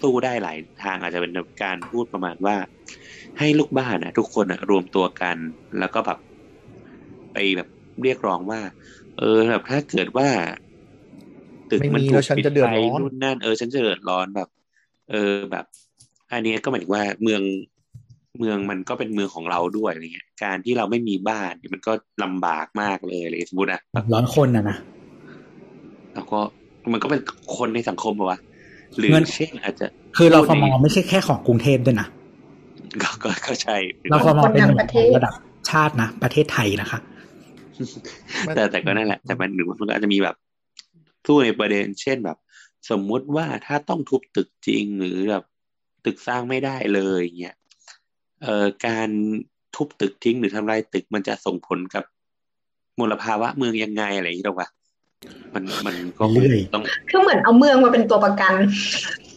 สู้ได้หลายทางอาจจะเป็นการพูดประมาณว่า ให้ลูกบ้านนะทุกคนนะรวมตัวกัน แล้วก็แบบไปแบบเรียกร้องว่า เออแบบถ้าเกิดว่า ตึกไม่มันมีถูแล้กวฉันปิดจะเดือดไฟร้อนนู่นนั่นเออฉันจะเดือดร้อนแบบ เออแบบ อันนี้ก็หมายถึงว่าเมือง เมืองมันก็เป็นเมืองของเราด้วยอะไรเงี้ยการที่เราไม่มีบ้านเนี่ยมันก็ลำบากมากเลยอะไรสมมตินะแบบร้อนคนนะนะแล้วก็มันก็เป็นคนในสังคมอะวะหรือเงินเช่นอาจจะ คือเราฟพูดมในไม่ใช่แค่ของกรุงเทพด้วยนะก็ก็ก็ใช่เราฟมเป็นคนทั้งประเทศระดับชาตินะประเทศไทยนะคะแต่แต่ก็นั่นแหละ แต่มันหนึ่งมันก็อาจจะมีแบบสู้ในประเด็น เช่นแบบ สมมุติว่าถ้าต้องทุบตึกจริงหรือแบบตึกสร้างไม่ได้เลยเงี้ยเอ่อ การทุบตึกทิ้งหรือทำลายตึกมันจะส่งผลกับมลภาวะเมืองยังไงอะไรอย่างนี้หรอวะมันมันก็คงเรื่อยต้องคือเหมือนเอาเมืองมาเป็นตัวประกัน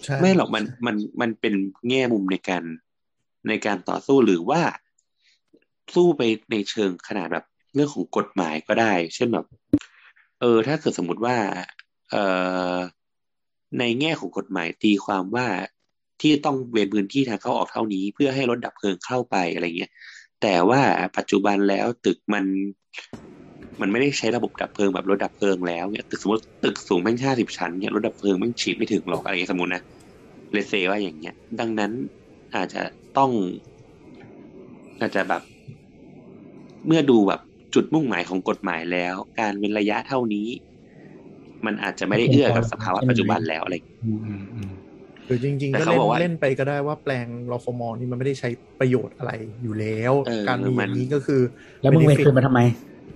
ใช่ไม่หรอกมันมันมันเป็นแง่มุมในการในการต่อสู้หรือว่าสู้ไปในเชิงขนาดแบบเรื่องของกฎหมายก็ได้ เช่นแบบ เออ ถ้าเกิดสมมติว่า เออในแง่ของกฎหมายตีความว่า ที่ต้องเว้นพื้นที่ทางเข้าออกเท่านี้ เพื่อให้รถดับเพลิงเข้าไปอะไรเงี้ยแต่ว่าปัจจุบันแล้วตึกมันมันไม่ได้ใช้ระบบดับเพลิงแบบรถดับเพลิงแล้วเนี่ยตึกสมมติตึกสูงแม่งห้าสิบชั้นเนี่ยรถดับเพลิงแม่งฉีดไม่ถึงหรอกอะไรเงี้ยสมมตินะเลเซว่าอย่างเงี้ย ดังนั้นอาจจะต้อง อาจจะแบบ เมื่อดูแบบจุดมุ่งหมายของกฎหมายแล้ว การเว้นระยะเท่านี้ มันอาจจะไม่ได้เอื้อกับสภาวะปัจจุบันแล้วอะไร รือจริงๆแต่ก็เขาเล่นบอกว่าเล่นไปก็ได้ว่าแปลงรฟมนี่มันไม่ได้ใช้ประโยชน์อะไรอยู่แล้วเออการมีมัอนย่างนี้ก็คือ แล้วมึงเวร benefit คืนมาทำไม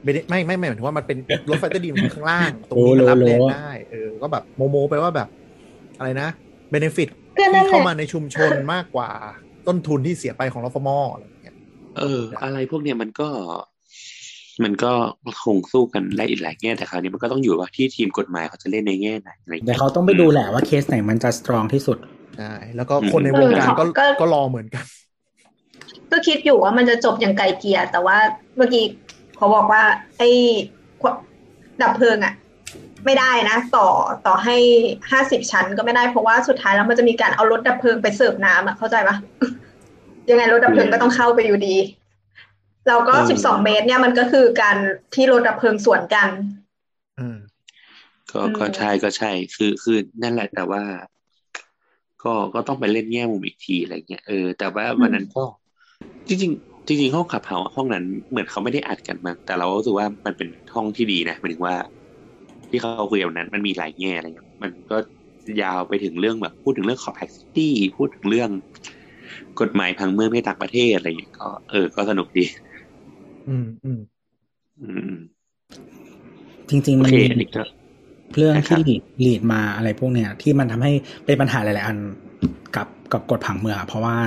ไม่ได้ไม่ไม่ไม่หมายถึงว่ามันเป็นรถไฟใต้ดินมันข้างล่าง ตรงโอ้นี้มันรับโลแรงโลได้เออก็แบบโมโมไปว่าแบบ อะไรนะเบนฟิตก็นั่นแหละที่เข้ามาในชุมชนมากกว่าต้นทุนที่เสียไปของรฟมอะไรอย่างเงี้ยเออ อะไรพวกเนี้ยมันก็ มันก็คงสู้กันได้อีกหลายแง่แต่คราวนี้มันก็ต้องอยู่ว่าที่ทีมกฎหมายเขาจะเล่นในแง่ไหนอะไรอย่างแต่เงี้ยเขาต้องไปดูแหละว่าเคสไหนมันจะสตรองที่สุดใช่แล้วก็คนในวงการก็เออก็ก็รอเหมือนกัน ก็คิดอยู่ว่ามันจะจบอย่างไกลเกลียแต่ว่าเมื่อกี้เขาบอกว่า ไอ้ดับเพลิงอะไม่ได้นะ ต่อต่อให้ห้าสิบชั้นก็ไม่ได้เพราะว่าสุดท้ายแล้วมันจะมีการเอารถดับเพลิงไปเสิร์ฟน้ำอะเข้าใจปะยังไงรถดับเพลิงก็ต้องเข้าไปอยู่ดี แล้วก็สิบสองเมตรเนี่ยมันก็คือการที่รถดับเพลิงสวนกัน อืม ก็อืมก็ใช่ก็ใช่ คือคือนั่นแหละแต่ว่า ก็ก็ต้องไปเล่นแง่มุมอีกทีอะไรเงี้ยเออแต่ว่าวันนั้นก็ จริงๆจริงๆห้องขับเฮาห้องนั้นเหมือนเขาไม่ได้อัดกันมั้งแต่เรารู้สึกว่ามันเป็นห้องที่ดีนะหมายถึงว่า ที่เขาคุยกันวันนั้น มันมีหลายแง่อะไรเงี้ยมันก็ยาวไปถึงเรื่องแบบ พูดถึงเรื่องขอบแท็กซี่พูดถึงเรื่อง กฎหมายพังเมืองในต่างประเทศอะไรเงี้ยก็เออก็สนุกดี อืมอืมอืมจริงๆมันมีเรื่องที่ลีดลีดมาอะไรพวกเนี้ย ที่มันทำให้เป็นปัญหาหลาย ๆ อันกับกับกฎผังเมืองเพราะว่า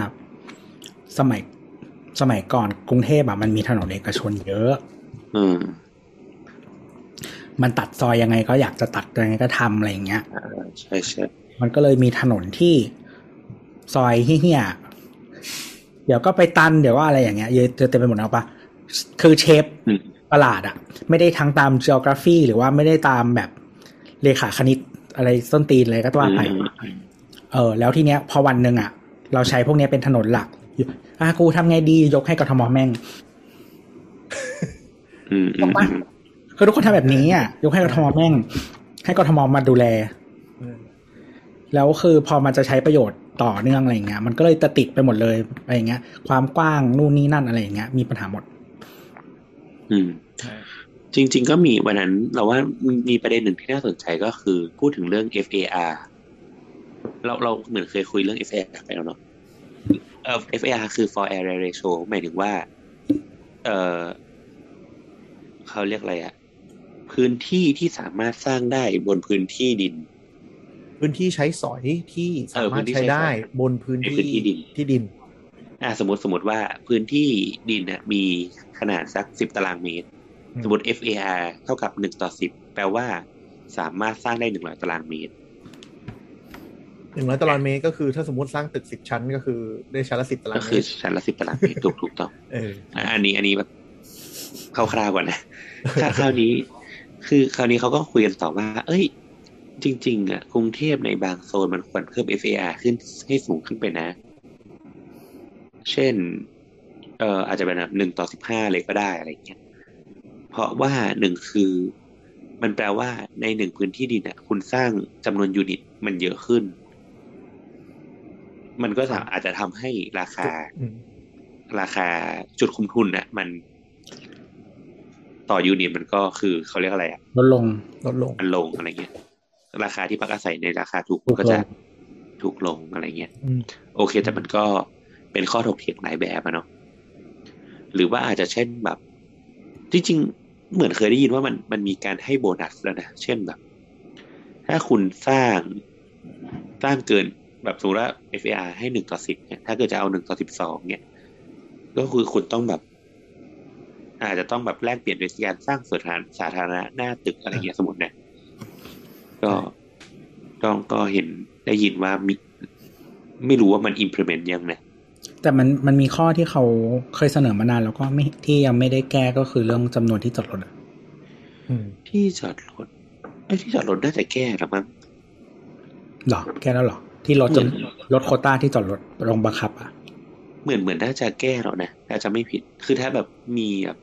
สมัยสมัยก่อนกรุงเทพอะมันมีถนนเอกชนเยอะ อืม มันตัดซอยยังไงก็อยากจะตัดยังไงก็ทำอะไรอย่างเงี้ยใช่ใช่มันก็เลยมีถนนที่ซอยเฮี้ยเดี๋ยวก็ไปตันเดี๋ยวว่าอะไรอย่างเงี้ยเยอะเต็มไปหมดแล้วปะ คือเชฟอืมประหลาดอะไม่ได้ทั้งตาม geography หรือว่าไม่ได้ตามแบบเลขาคณิตอะไรส้นตีนอะไรก็ว่าไปอืมเออ แล้วทีเนี้ย พอวันหนึ่งอะเราใช้พวกเนี้ยเป็นถนนหลักอะกูทำไงดียกให้กทมแม่งอืมอืมถูกปะคือทุกคนทำแบบนี้อะ ยกให้กทมแม่ง ให้กทมมาดูแลอืมแล้วคือพอมันจะใช้ประโยชน์ต่อเนื่องอะไรอย่างเงี้ย มันก็เลยจะติดไปหมดเลยอะไรอย่างเงี้ย ความกว้างนู่นนี่นั่นอะไรอย่างเงี้ย มีปัญหาหมด อืมจริง ๆ ก็มีวันนั้น เราว่ามีประเด็นหนึ่งที่น่าสนใจก็คือพูดถึงเรื่อง FAR เราเราเหมือนเคยคุยเรื่อง FAR ไปแล้วเนาะเอ่อ FAR คือ for area ratio หมายถึงว่า เออเขาเรียกอะไรอะพื้นที่ที่สามารถสร้างได้บนพื้นที่ดิน พื้นที่ใช้สอยที่สามารถใช้ได้บนพื้นในพื้ที่นที่ดินที่ดิน อ่าสมมติสมมติว่าพื้นที่ดินเนี่ยมีขนาดสักสิบตารางเมตรอืมสมมติ FAR เท่ากับหนึ่งต่อสิบแปลว่าสามารถสร้างได้หนึ่งร้อยตารางเมตรหนึ่งร้อยตารางเมตรก็คือถ้าสมมติสร้างตึกสิบชั้นก็คือได้ชั้นละสิบตารางก็เมคือตรชั้นละสิบตารางเมตรถูกถูกต้องเอออะอันนี้อันนี้แบบคร่าวๆก่อนนะคราวคราวนี้ คือคราวนี้เขาก็คุยกันต่อว่า เอ้ย จริง ๆอะกรุงเทพในบางโซนมันควรเพิ่ม FAR ขึ้นให้สูงขึ้นไปนะ เช่นเอ่ออาจจะเป็นแบบหนึ่งต่อสิบห้าเลยก็ได้อะไรเงี้ยเพราะว่าหนึ่งคือมันแปลว่าในหนึ่งพื้นที่ดินอะคุณสร้างจำนวนยูนิตมันเยอะขึ้น มันก็สามอาจจะทำให้ราคาอืมราคาจุดคุมทุนน่ะมันต่อยูนิตมันก็คือเขาเรียกอะไรอะลดลงลดลงมันลงอะไรเงี้ย ราคาที่พักอาศัยในราคาถูกถูกก็จะลงถูกลงอะไรเงี้ยอืมโอเคแต่มันก็ เป็นข้อถกเถียงหลายแบบอะเนาะหรือว่าอาจจะเช่นแบบจริงๆเหมือนเคยได้ยินว่ามันมันมีการให้โบนัสแล้วนะ เช่นแบบ ถ้าคุณสร้างสร้างเกินแบบสมมติว่า FAR ให้หนึ่งต่อสิบเนี่ยถ้าเกิดจะเอาหนึ่งต่อสิบสองเนี่ย ก็คือคุณต้องแบบ อาจจะต้องแบบแลกเปลี่ยนโดยการสร้างสถานสาธารณะหน้าตึกอะไรเงี้ยสมมติเนี่ยก็ต้องก็เห็นได้ยินว่ามีไม่รู้ว่ามัน implement ยังนะ แต่มันมันมีข้อที่เขาเคยเสนอมานานแล้วก็ไม่ที่ยังไม่ได้แก้ก็คือเรื่องจำนวนที่จอดรถอะอืมที่จอดรถไอ้ที่จอดรถน่าจะแก้แล้วมั้งหรอแก้แล้วหรอที่ลดจนเหมือนลดโควต้าที่จอดรถลงบังคับอะ เหมือนเหมือนน่าจะแก้แล้วนะถ้าจะไม่ผิด คือถ้าแบบมีแบบ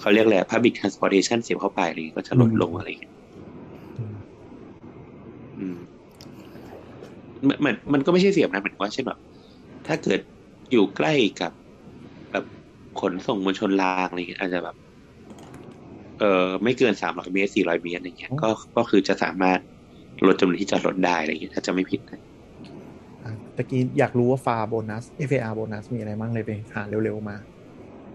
เขาเรียกอะไร public transportation เสียบเข้าไปอะไรอย่างงี้ก็จะลดลงอะไรอย่างเงี้ยอืมมันมันมันก็ไม่ใช่เสียบนะหมายถึงว่าเช่นแบบถ้าเกิด อยู่ใกล้กับแบบขนส่งมวลชนรางอะไรเงี้ยอาจจะแบบ เออไม่เกินสามร้อยเมตรสี่ร้อยเมตรอะไรเงี้ยก็ก็คือจะสามารถลดจำนวนที่จอดรถได้อะไรเงี้ยถ้าจะไม่ผิดนะอะตะกี้อยากรู้ว่าฟาโบนัส FAR โบนัสมีอะไรบ้างเลยไปหาเร็วๆมา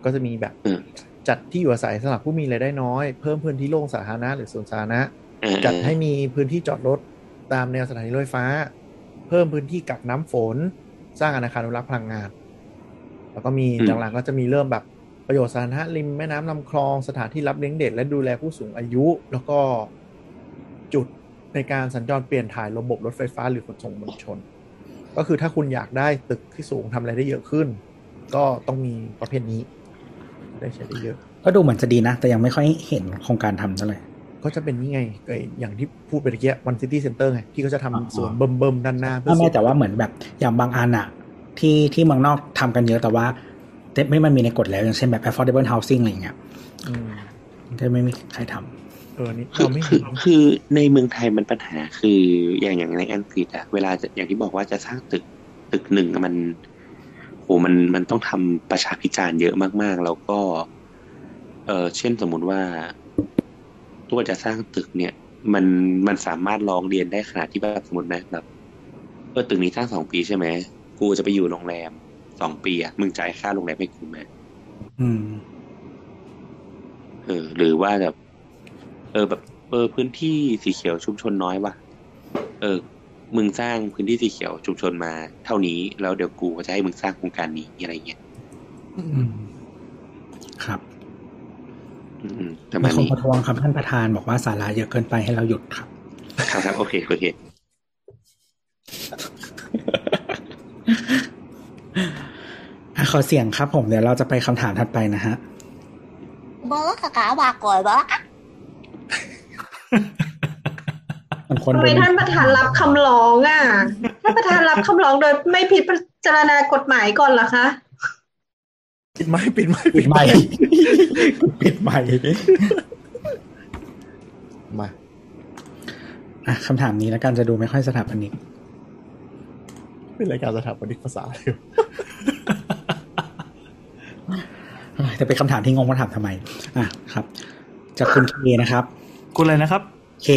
ก็จะมีแบบอืมจัดที่อยู่อาศัยสำหรับผู้มีรายได้น้อย เพิ่มพื้นที่โล่งสาธารณะหรือสวนสาธารณะเออจัดให้มีพื้นที่จอดรถตามแนวสถานีรถไฟฟ้า เพิ่มพื้นที่กักน้ำฝน สร้างอาคารอนุรักษ์พลังงาน แล้วก็มีหลังๆก็จะมีเริ่มแบบประโยชน์สาธารณะริมแม่น้ำลำคลองสถานที่รับเลี้ยงเด็กและดูแลผู้สูงอายุ แล้วก็จุดในการสัญจรเปลี่ยนถ่ายระบบรถไฟฟ้าหรือขนส่งมวลชน ก็คือถ้าคุณอยากได้ตึกที่สูงทำอะไรได้เยอะขึ้น ก็ต้องมีประเภทนี้ได้ใช้ได้เยอะ ก็ดูเหมือนจะดีนะ แต่ยังไม่ค่อยเห็นโครงการทำเท่าไหร่ก็จะเป็นนี่ไงไอ้อย่างที่พูดไปเมื่อกี้วันซิตี้เซ็นเตอร์ไงที่เขาจะทำอ๋อสวนเบิ่มๆด้านหน้าเพื่อไม่ไม่แต่ว่าเหมือนแบบอย่างบางอันอะ ที่ที่เมืองนอกทำกันเยอะแต่ว่าไม่มันมีในกฎแล้ว อย่างเช่นแบบ affordable housing อะไรอย่างเงี้ยอืมก็ไม่มีใครทำเออนี่คือเราไม่คืเห็อนคือในเมืองไทยมันปัญหาคืออย่างอย่างในอังกฤษอะเวลาจะอย่างที่บอกว่าจะสร้างตึกตึกหนึ่งอะมันโหมันมันต้องทำประชาพิจารณ์เยอะมาก ๆ แล้วก็ เออเช่นสมมุติว่าตัวจะสร้างตึกเนี่ย มันมันสามารถร้องเรียนได้ขนาดที่แบบสมมตินะแบบเออตึกนี้สร้างสองปีใช่ไหม กูจะไปอยู่โรงแรมสองปีอะมึงจ่ายค่าโรงแรมให้กูไหมอืม เออ หรือว่าแบบ เออแบบเออพื้นที่สีเขียวชุมชนน้อยว่ะเออ มึงสร้างพื้นที่สีเขียวชุมชนมา เท่านี้แล้วเดี๋ยวกูก็จะให้มึงสร้างโครงการนี้อะไรเงี้ยอืมครับอืมๆประมีมาณคนนี้ประท้วงครับท่านประธานบอกว่าสาระเยอะเกินไปให้เราหยุดครับ ครับครับโอเคโอเค อะ ขอเสียงครับผมเดี๋ยวเราจะไปคำถามถัดไปนะฮะ Boleh kakak bakul, boleh kak? บางคนทำไมเป็นท่านประธานรับคำร้องอะท่านประธานรับคำร้องโดยไม่พิจารณากฎหมายก่อนเหรอคะปิดไม้ปิดไม้ปิดใหม่ปิดใหม่มาอะคำถามนี้แล้วกันจะดูไม่ค่อยสถาปนิกเป็นรายการสถาปนิกภาษาเลย แต่เป็นคำถามที่งงว่าถามทำไม อะครับ จากคุณเคนะครับ คุณอะไรนะครับเค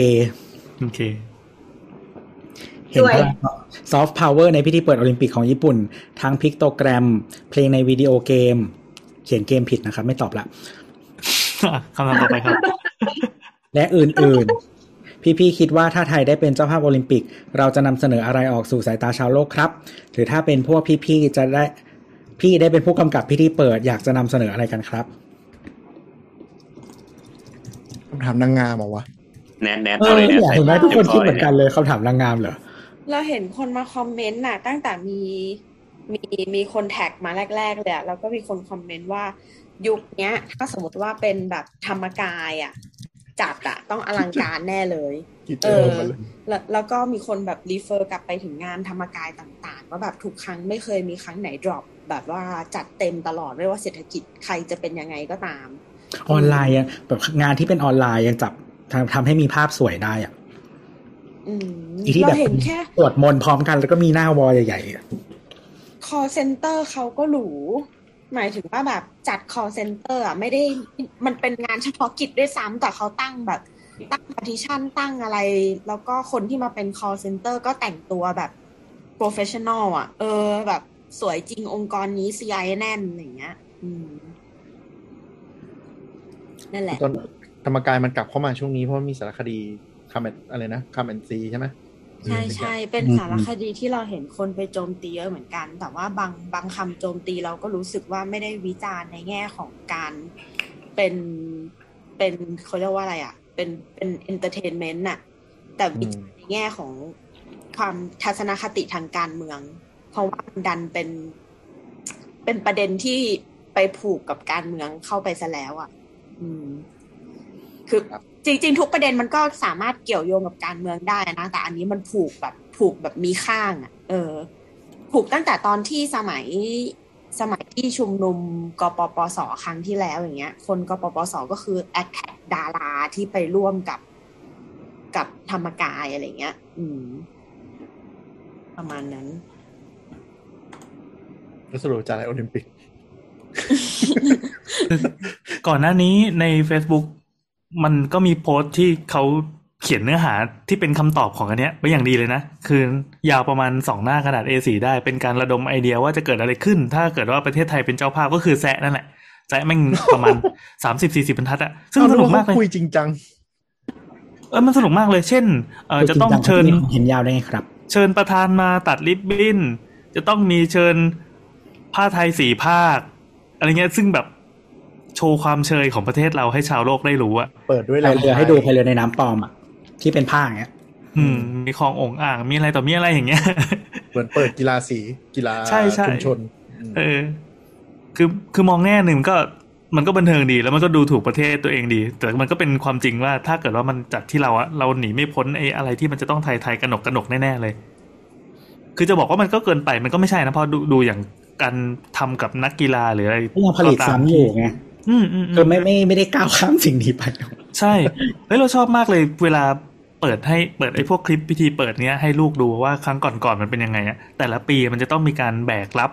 โอเคเห็นพลังซอฟต์พาวเวอร์ในพิธีเปิดโอลิมปิกของญี่ปุ่น ทั้ง pictogram เพลงในวิดีโอเกม เขียนเกมผิดนะครับ ไม่ตอบละคำถามต่อไปครับ และอื่นๆ พี่ๆคิดว่าถ้าไทยได้เป็นเจ้าภาพโอลิมปิก เราจะนำเสนออะไรออกสู่สายตาชาวโลกครับ หรือถ้าเป็นพวกพี่ๆจะได้ พี่ได้เป็นผู้กำกับพิธีเปิดอยากจะนำเสนออะไรกันครับคำถามนางงามเหรอวะแนทแนทเอเอาอเลยแนทเนี่ยใส่เห็นไหมทุกคนคิดต็เหมือนกันเลยคำถามนางงามเหรอเราเห็นคนมาคอมเมนต์น่ะ ตั้งแต่มีมีมีคนแท็กมาแรก ๆ เลยอะแล้วก็มีคนคอมเมนต์ว่า ยุคเนี้ย ถ้าสมมติว่าเป็นแบบธรรมกายอะ จัดอะต้องอลังการแน่เลยกี่เจเอออมาเลยแล้วแล้วก็มีคนแบบรีเฟอร์กลับไปถึงงานธรรมกายต่างๆว่าแบบทุกครั้งไม่เคยมีครั้งไหนดรอปแบบว่าจัดเต็มตลอดไม่ว่าเศรษฐกิจใครจะเป็นยังไงก็ตาม ออนไลน์ยังแบบงานที่เป็นออนไลน์ยังจับทำทำให้มีภาพสวยได้อะอืมอีที่แบเราบเห็นแค่ตรวจมนต์พร้อมกันแล้วก็มีหน้าวอลใหญ่ๆอะ call center เขาก็หรู หมายถึงว่าแบบจัด call center อะไม่ได้มันเป็นงานเฉพาะกิจด้วยซ้ำแต่เขาตั้งแบบ ตั้ง partition ตั้งอะไร แล้วก็คนที่มาเป็น call center ก็แต่งตัวแบบ professional อะ เออแบบสวยจริงองค์กรนี้ CI แน่นอย่างเงี้ย อืม นั่นแหละ ตอนธรรมกายมันกลับเข้ามาช่วงนี้เพราะมีสารคดี Come and อะไรนะ Come and See ใช่ไหม ใช่ใช่เป็นอืมสารคดีที่เราเห็นคนไปโจมตีเยอะเหมือนกัน แต่ว่าบางบางคำโจมตีเราก็รู้สึกว่าไม่ได้วิจารณ์ในแง่ของการเป็นเป็นเขาเรียกว่าอะไรอะ เป็นเป็น entertainment น่ะ แต่วิจารณ์ในแง่ของความทัศนคติทางการเมือง เพราะว่ามันดันเป็น เป็นประเด็นที่ไปผูกกับการเมืองเข้าไปซะแล้วอะ อืม คือ จริง ๆ ทุกประเด็นมันก็สามารถเกี่ยวโยงกับการเมืองได้นะ แต่อันนี้มันผูกแบบผูกแบบมีข้างอะ เออ ผูกตั้งแต่ตอนที่สมัยสมัยที่ชุมนุมกปปสครั้งที่แล้วอย่างเงี้ย คนกปปสก็คือแอ t แทกดาราที่ไปร่วมกับกับธรรมกายอะไรเงี้ย อืม ประมาณนั้นแล้วสรุปจะอะไรโอลิมปิก ก่อนหน้านี้ใน Facebook มันก็มีโพสต์ที่เขาเขียนเนื้อหาที่เป็นคำตอบของอันเนี้ยไว้อย่างดีเลยนะ คือยาวประมาณสองหน้ากระดาษ A4 ได้เป็นการระดมไอเดียว่าจะเกิดอะไรขึ้น ถ้าเกิดว่าประเทศไทยเป็นเจ้าภาพก็คือแซะนั่นแหละแซะแม่งประมาณสามสิบสี่สิบบรรทัดอะซึ่งเอาสแล้วนุกมากเขาเลยคุยจริงจังเออมันสนุกมากเลย เช่นเออจะต้องเชิญเห็นยาวได้ไงครับ เชิญประธานมาตัดริบบิ้นจะต้องมีเชิญผ้าไทยสีภาค อะไรเงี้ยซึ่งแบบ โชว์ความเชยของประเทศเราให้ชาวโลกได้รู้อะเปิดด้วยพายเรือให้ดูพายเรือในน้ำปลอมอะที่เป็นผ้าอย่างเงี้ย อืม มีคลององอ่างมีอะไรต่อมีอะไรอย่างเงี้ย เหมือนเปิดกีฬาสีกีฬาใช่ใช่ชุมชน เออ คือคือมองแง่หนึ่งมันก็มันก็บันเทิงดีแล้วมันก็ดูถูกประเทศตัวเองดี แต่มันก็เป็นความจริงว่าถ้าเกิดว่ามันจัดที่เราอะเราหนีไม่พ้นไอ้อะไรที่มันจะต้องไทยไทยกระหนกกระหนกแน่ๆเลย คือจะบอกว่ามันก็เกินไปมันก็ไม่ใช่นะเพราะดูดูอย่างการทำกับนักกีฬาหรืออะไรก็ยังผลิตซ้ำอยู่ไง อืมอืมอืมคือไม่ไม่ไม่ได้ก้าวข้ามสิ่งนี้ไปใช่เฮ้ยเราชอบมากเลยเวลาเปิดให้เปิดไอ้พวกคลิปพิธีเปิดเนี้ยให้ลูกดูว่าครั้งก่อนๆมันเป็นยังไงอะแต่ละปีมันจะต้องมีการแบกรับ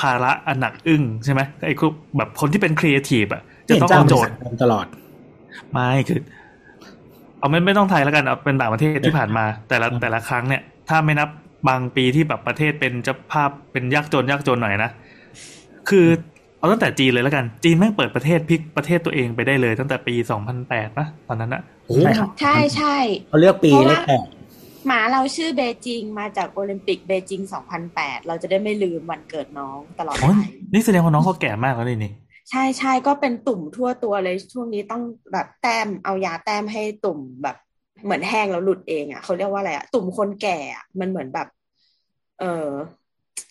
ภาระอันหนักอึ้งใช่ไหมไอ้พวกแบบคนที่เป็นครีเอทีฟอะจะต้องเอาโจทย์ตลอด ไม่คือ เอาไม่ไม่ต้องไทยแล้วกันเอาเป็นต่างประเทศที่ผ่านมา แต่ละแต่ละครั้งเนี่ย ถ้าไม่นับบางปีที่แบบประเทศเป็นเจ้าภาพเป็นยากจนยากจนหน่อยนะคือ เอาตั้งแต่จีนเลยแล้วกัน จีนแม่งเปิดประเทศพลิกประเทศตัวเองไปได้เลย ตั้งแต่ปีสองพันแปดปะตอนนั้นอะใช่ครับใช่ใช่เขาเลือกปีเลขแปดหมาเราชื่อเบจิงมาจากโอลิมปิกเบจิง2008เราจะได้ไม่ลืมวันเกิดน้องตลอดโอ้ยไปนี่แสดงว่าน้องเขาแก่มากแล้วนี่นี่ใช่ใช่ก็เป็นตุ่มทั่วตัวเลยช่วงนี้ต้องแบบแต้มเอายาแต้มให้ตุ่มแบบเหมือนแห้งแล้วหลุดเองอะเขาเรียกว่าอะไรอะตุ่มคนแก่อะมันเหมือนแบบ เออ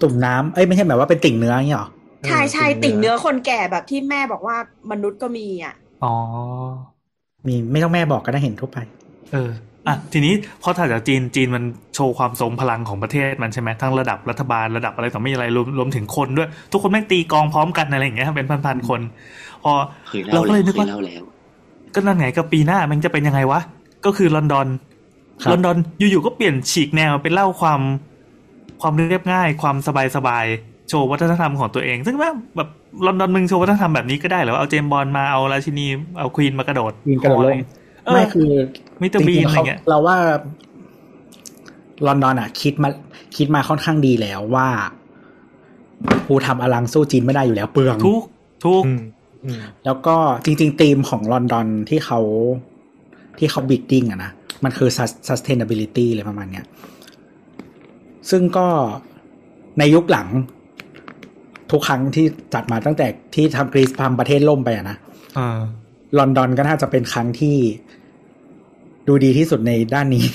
ตุ่มน้ำเอ้ยไม่ใช่แบบว่าเป็นติ่งเนื้ออย่างเงี้ยหรอ ใช่ใช่ติ่งเนื้อคนแก่แบบที่แม่บอกว่ามนุษย์ก็มีอะ อ๋อ มีไม่ต้องแม่บอกก็ได้เห็นทั่วไป เอออะทีนี้พอถัดจากจีนจีนมันโชว์ความทรงพลังของประเทศมันใช่ไหมทั้งระดับรัฐบาลระดับอะไรต่อไม่อะไรรวมรวมถึงคนด้วย ทุกคนแม่งตีกลองพร้อมกันอะไรอย่างเงี้ยเป็นพันๆคน พอเคยเราเล่าก็แล้เลยวนึกเคว่ายเล่าแล้วก็นั่นไงก็ปีหน้ามันจะเป็นยังไงวะ ก็คือลอนดอนครับลอนดอนอยู่ๆก็เปลี่ยนฉีกแนวเป็นเล่าความความเรียบง่าย ความสบายๆ โชว์วัฒนธรรมของตัวเอง ซึ่งว่าแบบลอนดอนมึงโชว์วัฒนธรรมแบบนี้ก็ได้เหรอเอาเจมส์บอนด์มาเอาราชินีเอาควีนมากระโดดควีนกระโดดลงเออไม่คือมิสเตอร์บีนจงๆอะไรเขาเงี้ยเราว่าลอนดอนอะ คิดมาคิดมาค่อนข้างดีแล้วว่ากูทำอลังสู้จีนไม่ได้อยู่แล้วเปลืองทุกทุกอืมอืมแล้วก็จริง ๆ ธีมของลอนดอนที่เขาที่เขา bidding อะนะ มันคือ sus- sustainability เลยประมาณเนี้ย ซึ่งก็ในยุคหลัง ทุกครั้งที่จัดมาตั้งแต่ที่ทำกรีซทำประเทศล่มไปอะนะอ่าลอนดอนก็น่าจะเป็นครั้งที่ดูดีที่สุดในด้านนี้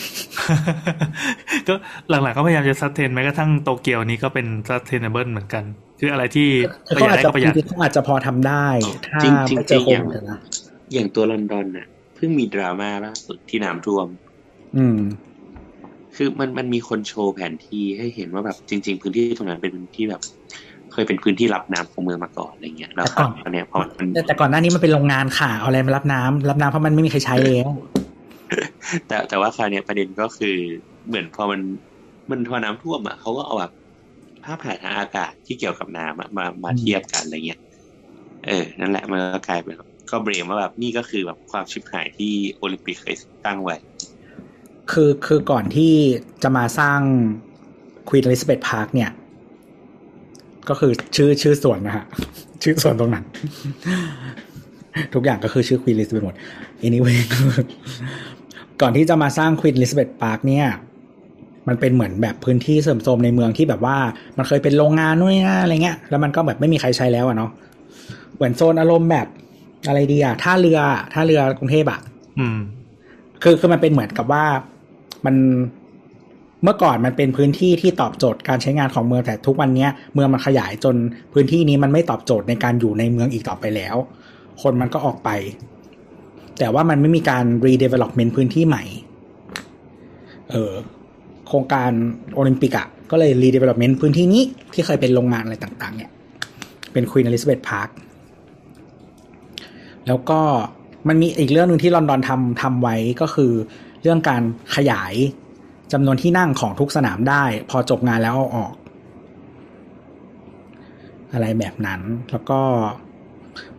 ก็หลังๆก็พยายามจะซั s เทนแม้กระทั่งโตเกียวนี้ก็เป็นซั s เทนเบิลเหมือนกัน คืออะไรที่ประเขาหยัดอาจได้จะก็ประหยัดจริงๆเขาอาจจะพอทำได้ ถ้าจริงๆไม่เจอโคจริงๆวิดนะอย่างตัวลอนดอนน่ะเพิ่งมีดราม่าล่าสุดที่น้ำท่วม อืม คือมันมันมีคนโชว์แผนที่ให้เห็นว่าแบบจริง ๆ พื้นที่ตรงนั้นเป็นพื้นที่แบบเค ยเป็นพื้นที่รับน้ำของเมืองมาก่อนอะไรเงี้ยแล้วแต่ก่อนตอนเนี้ยพอมันแต่แต่ก่อนหน้านี้มันเป็นโรงงานค่ะเอาอะไรมารับน้ำรับน้ำเพราะมันไม่มีใครใช้แล้วแต่แต่ว่าคราวเนี้ยประเด็นก็คือเหมือนพอมันมันพอน้ำท่วมอะเขาก็เอาแบบภาพถ่ายทางอากาศที่เกี่ยวกับน้ำอะมามาเทียบกันอะไรเงี้ยเออ นั่นแหละมันก็กลายเป็นแบบก็ blame ว่าแบบนี่ก็คือแบบความชิบหายที่โอลิมปิกเคยตั้งไว้ คือคือก่อนที่จะมาสร้าง Queen Elizabeth Park เนี่ย ก็คือชื่อชื่อส่วนนะฮะ ชื่อส่วนตรงนั้น ทุกอย่างก็คือชื่อ Queen Elizabeth หมด anyway ก่อนที่จะมาสร้าง Queen Elizabeth Park เนี่ย มันเป็นเหมือนแบบพื้นที่เสื่อมโทรมในเมืองที่แบบว่า มันเคยเป็นโรงงานนู่นนี่นั่นอะไรเงี้ย แล้วมันก็แบบไม่มีใครใช้แล้วอะเนาะ เหมือนโซนอารมณ์แบบ อะไรดีอะท่าเรือท่าเรือกรุงเทพอะอืม คือคือมันเป็นเหมือนกับว่ามัน เมื่อก่อนมันเป็นพื้นที่ที่ตอบโจทย์การใช้งานของเมืองแต่ทุกวันนี้เมืองมันขยายจนพื้นที่นี้มันไม่ตอบโจทย์ในการอยู่ในเมืองอีกต่อไปแล้ว คนมันก็ออกไป แต่ว่ามันไม่มีการ redevelopment พื้นที่ใหม่ เออโครงการโอลิมปิกอะก็เลย redevelopment พื้นที่นี้ที่เคยเป็นโรงงานอะไรต่างๆ เนี่ยเป็น Queen Elizabeth Park แล้วก็มันมีอีกเรื่องหนึ่งที่ลอนดอนทำทำไว้ก็คือเรื่องการขยาย จำนวนที่นั่งของทุกสนามได้ พอจบงานแล้วเอาออก อะไรแบบนั้นแล้วก็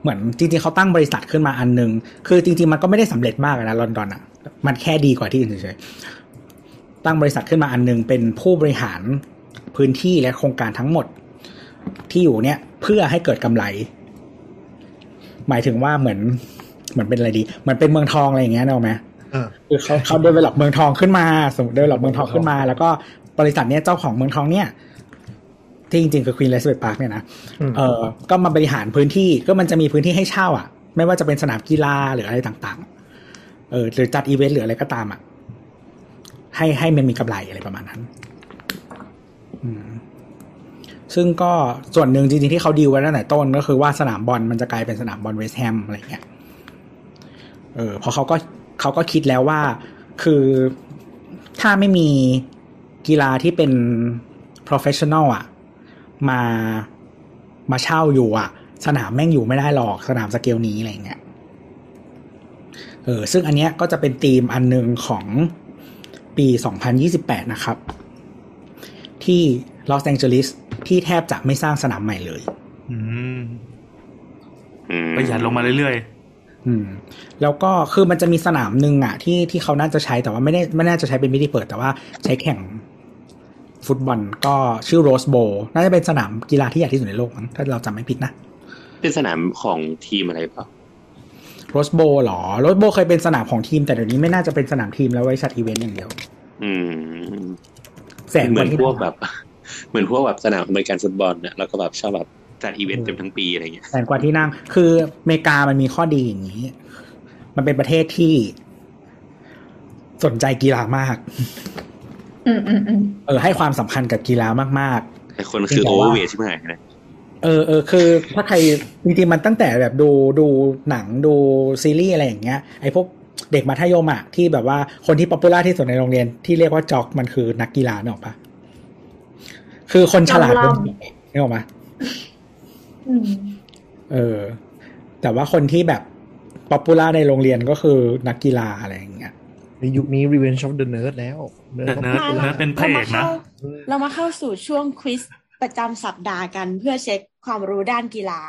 เหมือนจริงๆเขาตั้งบริษัทขึ้นมาอันหนึ่ง คือจริง ๆ มันก็ไม่ได้สำเร็จมากนะลอนดอนอะ มันแค่ดีกว่าที่อื่นเฉยๆตั้งบริษัทขึ้นมาอันหนึ่ง เป็นผู้บริหารพื้นที่และโครงการทั้งหมด ที่อยู่เนี่ย เพื่อให้เกิดกำไร หมายถึงว่าเหมือนเหมือนเป็นอะไรดีเหมือนเป็นเมืองทองอะไรอย่างเงี้ยนึกออกไหม คือเขาเขา develop เมืองทองขึ้นมาสมมติ develop เมืองทองขึ้นมา แล้วก็บริษัทเนี้ยเจ้าของเมืองทองเนี่ยที่จริงๆคือควีนเลสเบ t พาร์คเนี่ยนะอืมเออก็มาบริหารพื้นที่ก็มันจะมีพื้นที่ให้เช่าอะ ไม่ว่าจะเป็นสนามกีฬาหรืออะไรต่างๆ เออหรือจัดอีเวนต์หรืออะไรก็ตามอะ ให้ให้มันมีกำไรอะไรประมาณนั้น อืมซึ่งก็ส่วนหนึ่งจริงๆที่เขาดีลไว้ตั้งแต่ต้นก็คือว่าสนามบอลมันจะกลายเป็นสนามบอลเวสต์แฮมอะไรเงี้ย เออเพราะเขาก็ เขาก็คิดแล้วว่า คือถ้าไม่มีกีฬาที่เป็น professional อะ มามาเช่าอยู่อะ สนามแม่งอยู่ไม่ได้หรอกสนามสเกลนี้อะไรเงี้ยเออซึ่งอันเนี้ยก็จะเป็นธีมอันหนึ่งของปี 2028 นะครับ ที่ลอสแองเจลิสที่แทบจะไม่สร้างสนามใหม่เลยอืมอืมประหยัดลงมาเรื่อย อืมแล้วก็คือมันจะมีสนามหนึ่งอะที่ที่เขาน่าจะใช้แต่ว่าไม่ได้ไม่น่าจะใช้เป็นพิธีเปิด แต่ว่าใช้แข่งฟุตบอลก็ชื่อ Rose Bowl น่าจะเป็นสนามกีฬาที่ใหญ่ที่สุดในโลกมั้งถ้าเราจำไม่ผิดนะ เป็นสนามของทีมอะไรเปล่า Rose Bowl หรอ Rose Bowl เคยเป็นสนามของทีมแต่เดี๋ยวนี้ไม่น่าจะเป็นสนามทีมแล้วไว้จัดอีเวนต์อย่างเดียว อืมแสนเหมือนที่พวกแบบ เหมือนพวกแบบสนามอเมริกันฟุตบอลเนี่ยแล้วก็แบบชอบแบบ จัดอีเวนต์เต็มทั้งปีอะไรเงี้ยแสนกว่าที่นั่ง คืออเมริกามันมีข้อดีอย่างนี้ มันเป็นประเทศที่สนใจกีฬามากอืมอืมอืมเออ ให้ความสำคัญกับกีฬามากแต่คนคือแต่โอว่าเวอร์เวทใช่ไหมนะๆเออเออคือถ้าใครจริงๆมันตั้งแต่แบบดูดูหนังดูซีรีส์อะไรอย่างเงี้ยไอ้พวกเด็กมัธยมอะที่แบบว่าคนที่ popular ที่สุดในโรงเรียนที่เรียกว่า jock มันคือนักกีฬานึกออกปะคือคนฉลาดเป็นนึกออกปะอืม เออ แต่ว่าคนที่แบบ popular ในโรงเรียนก็คือนักกีฬาอะไรอย่างเงี้ยในยุคนี้ Revenge of the Nerd แล้วๆ Nerd แต่ก็เนิร์ไม่เนิร์ดเป็นพระเอกนะ เรามาเข้าสู่ช่วง quiz ประจำสัปดาห์กันเพื่อเช็คความรู้ด้านกีฬา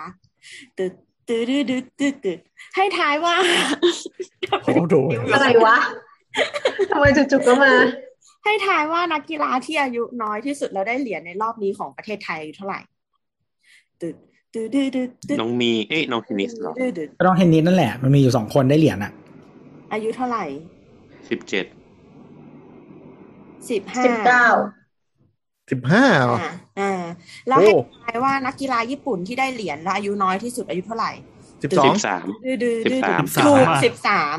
ตึดตึดตึดตึดตึดตึดให้ทายว่าโอ้โหอะไรวะทำไมจู่ๆก็มา ให้ทายว่านักกีฬาที่อายุน้อยที่สุดแล้วได้เหรียญในรอบนี้ของประเทศไทยอายุเท่าไหร่ตึดตึดตึดตึดตึด น้องมี เอ้ยน้องเทนนิสเหรอตึดตึดก็ต้องเทนนิสนั่นแหละ มันมีอยู่สองคนได้เหรียญอะอายุเท่าไหร่สิบเจ็ดสิบห้าสิบเก้าสิบห้าอ่าอ่าแล้วให้ทายว่านักกีฬาญี่ปุ่นที่ได้เหรียญแล้วอายุน้อยที่สุดอายุเท่าไหร่สิบสอสิงบสามดื้อดื้อดื้อสิบสามถูกอะสิบสาม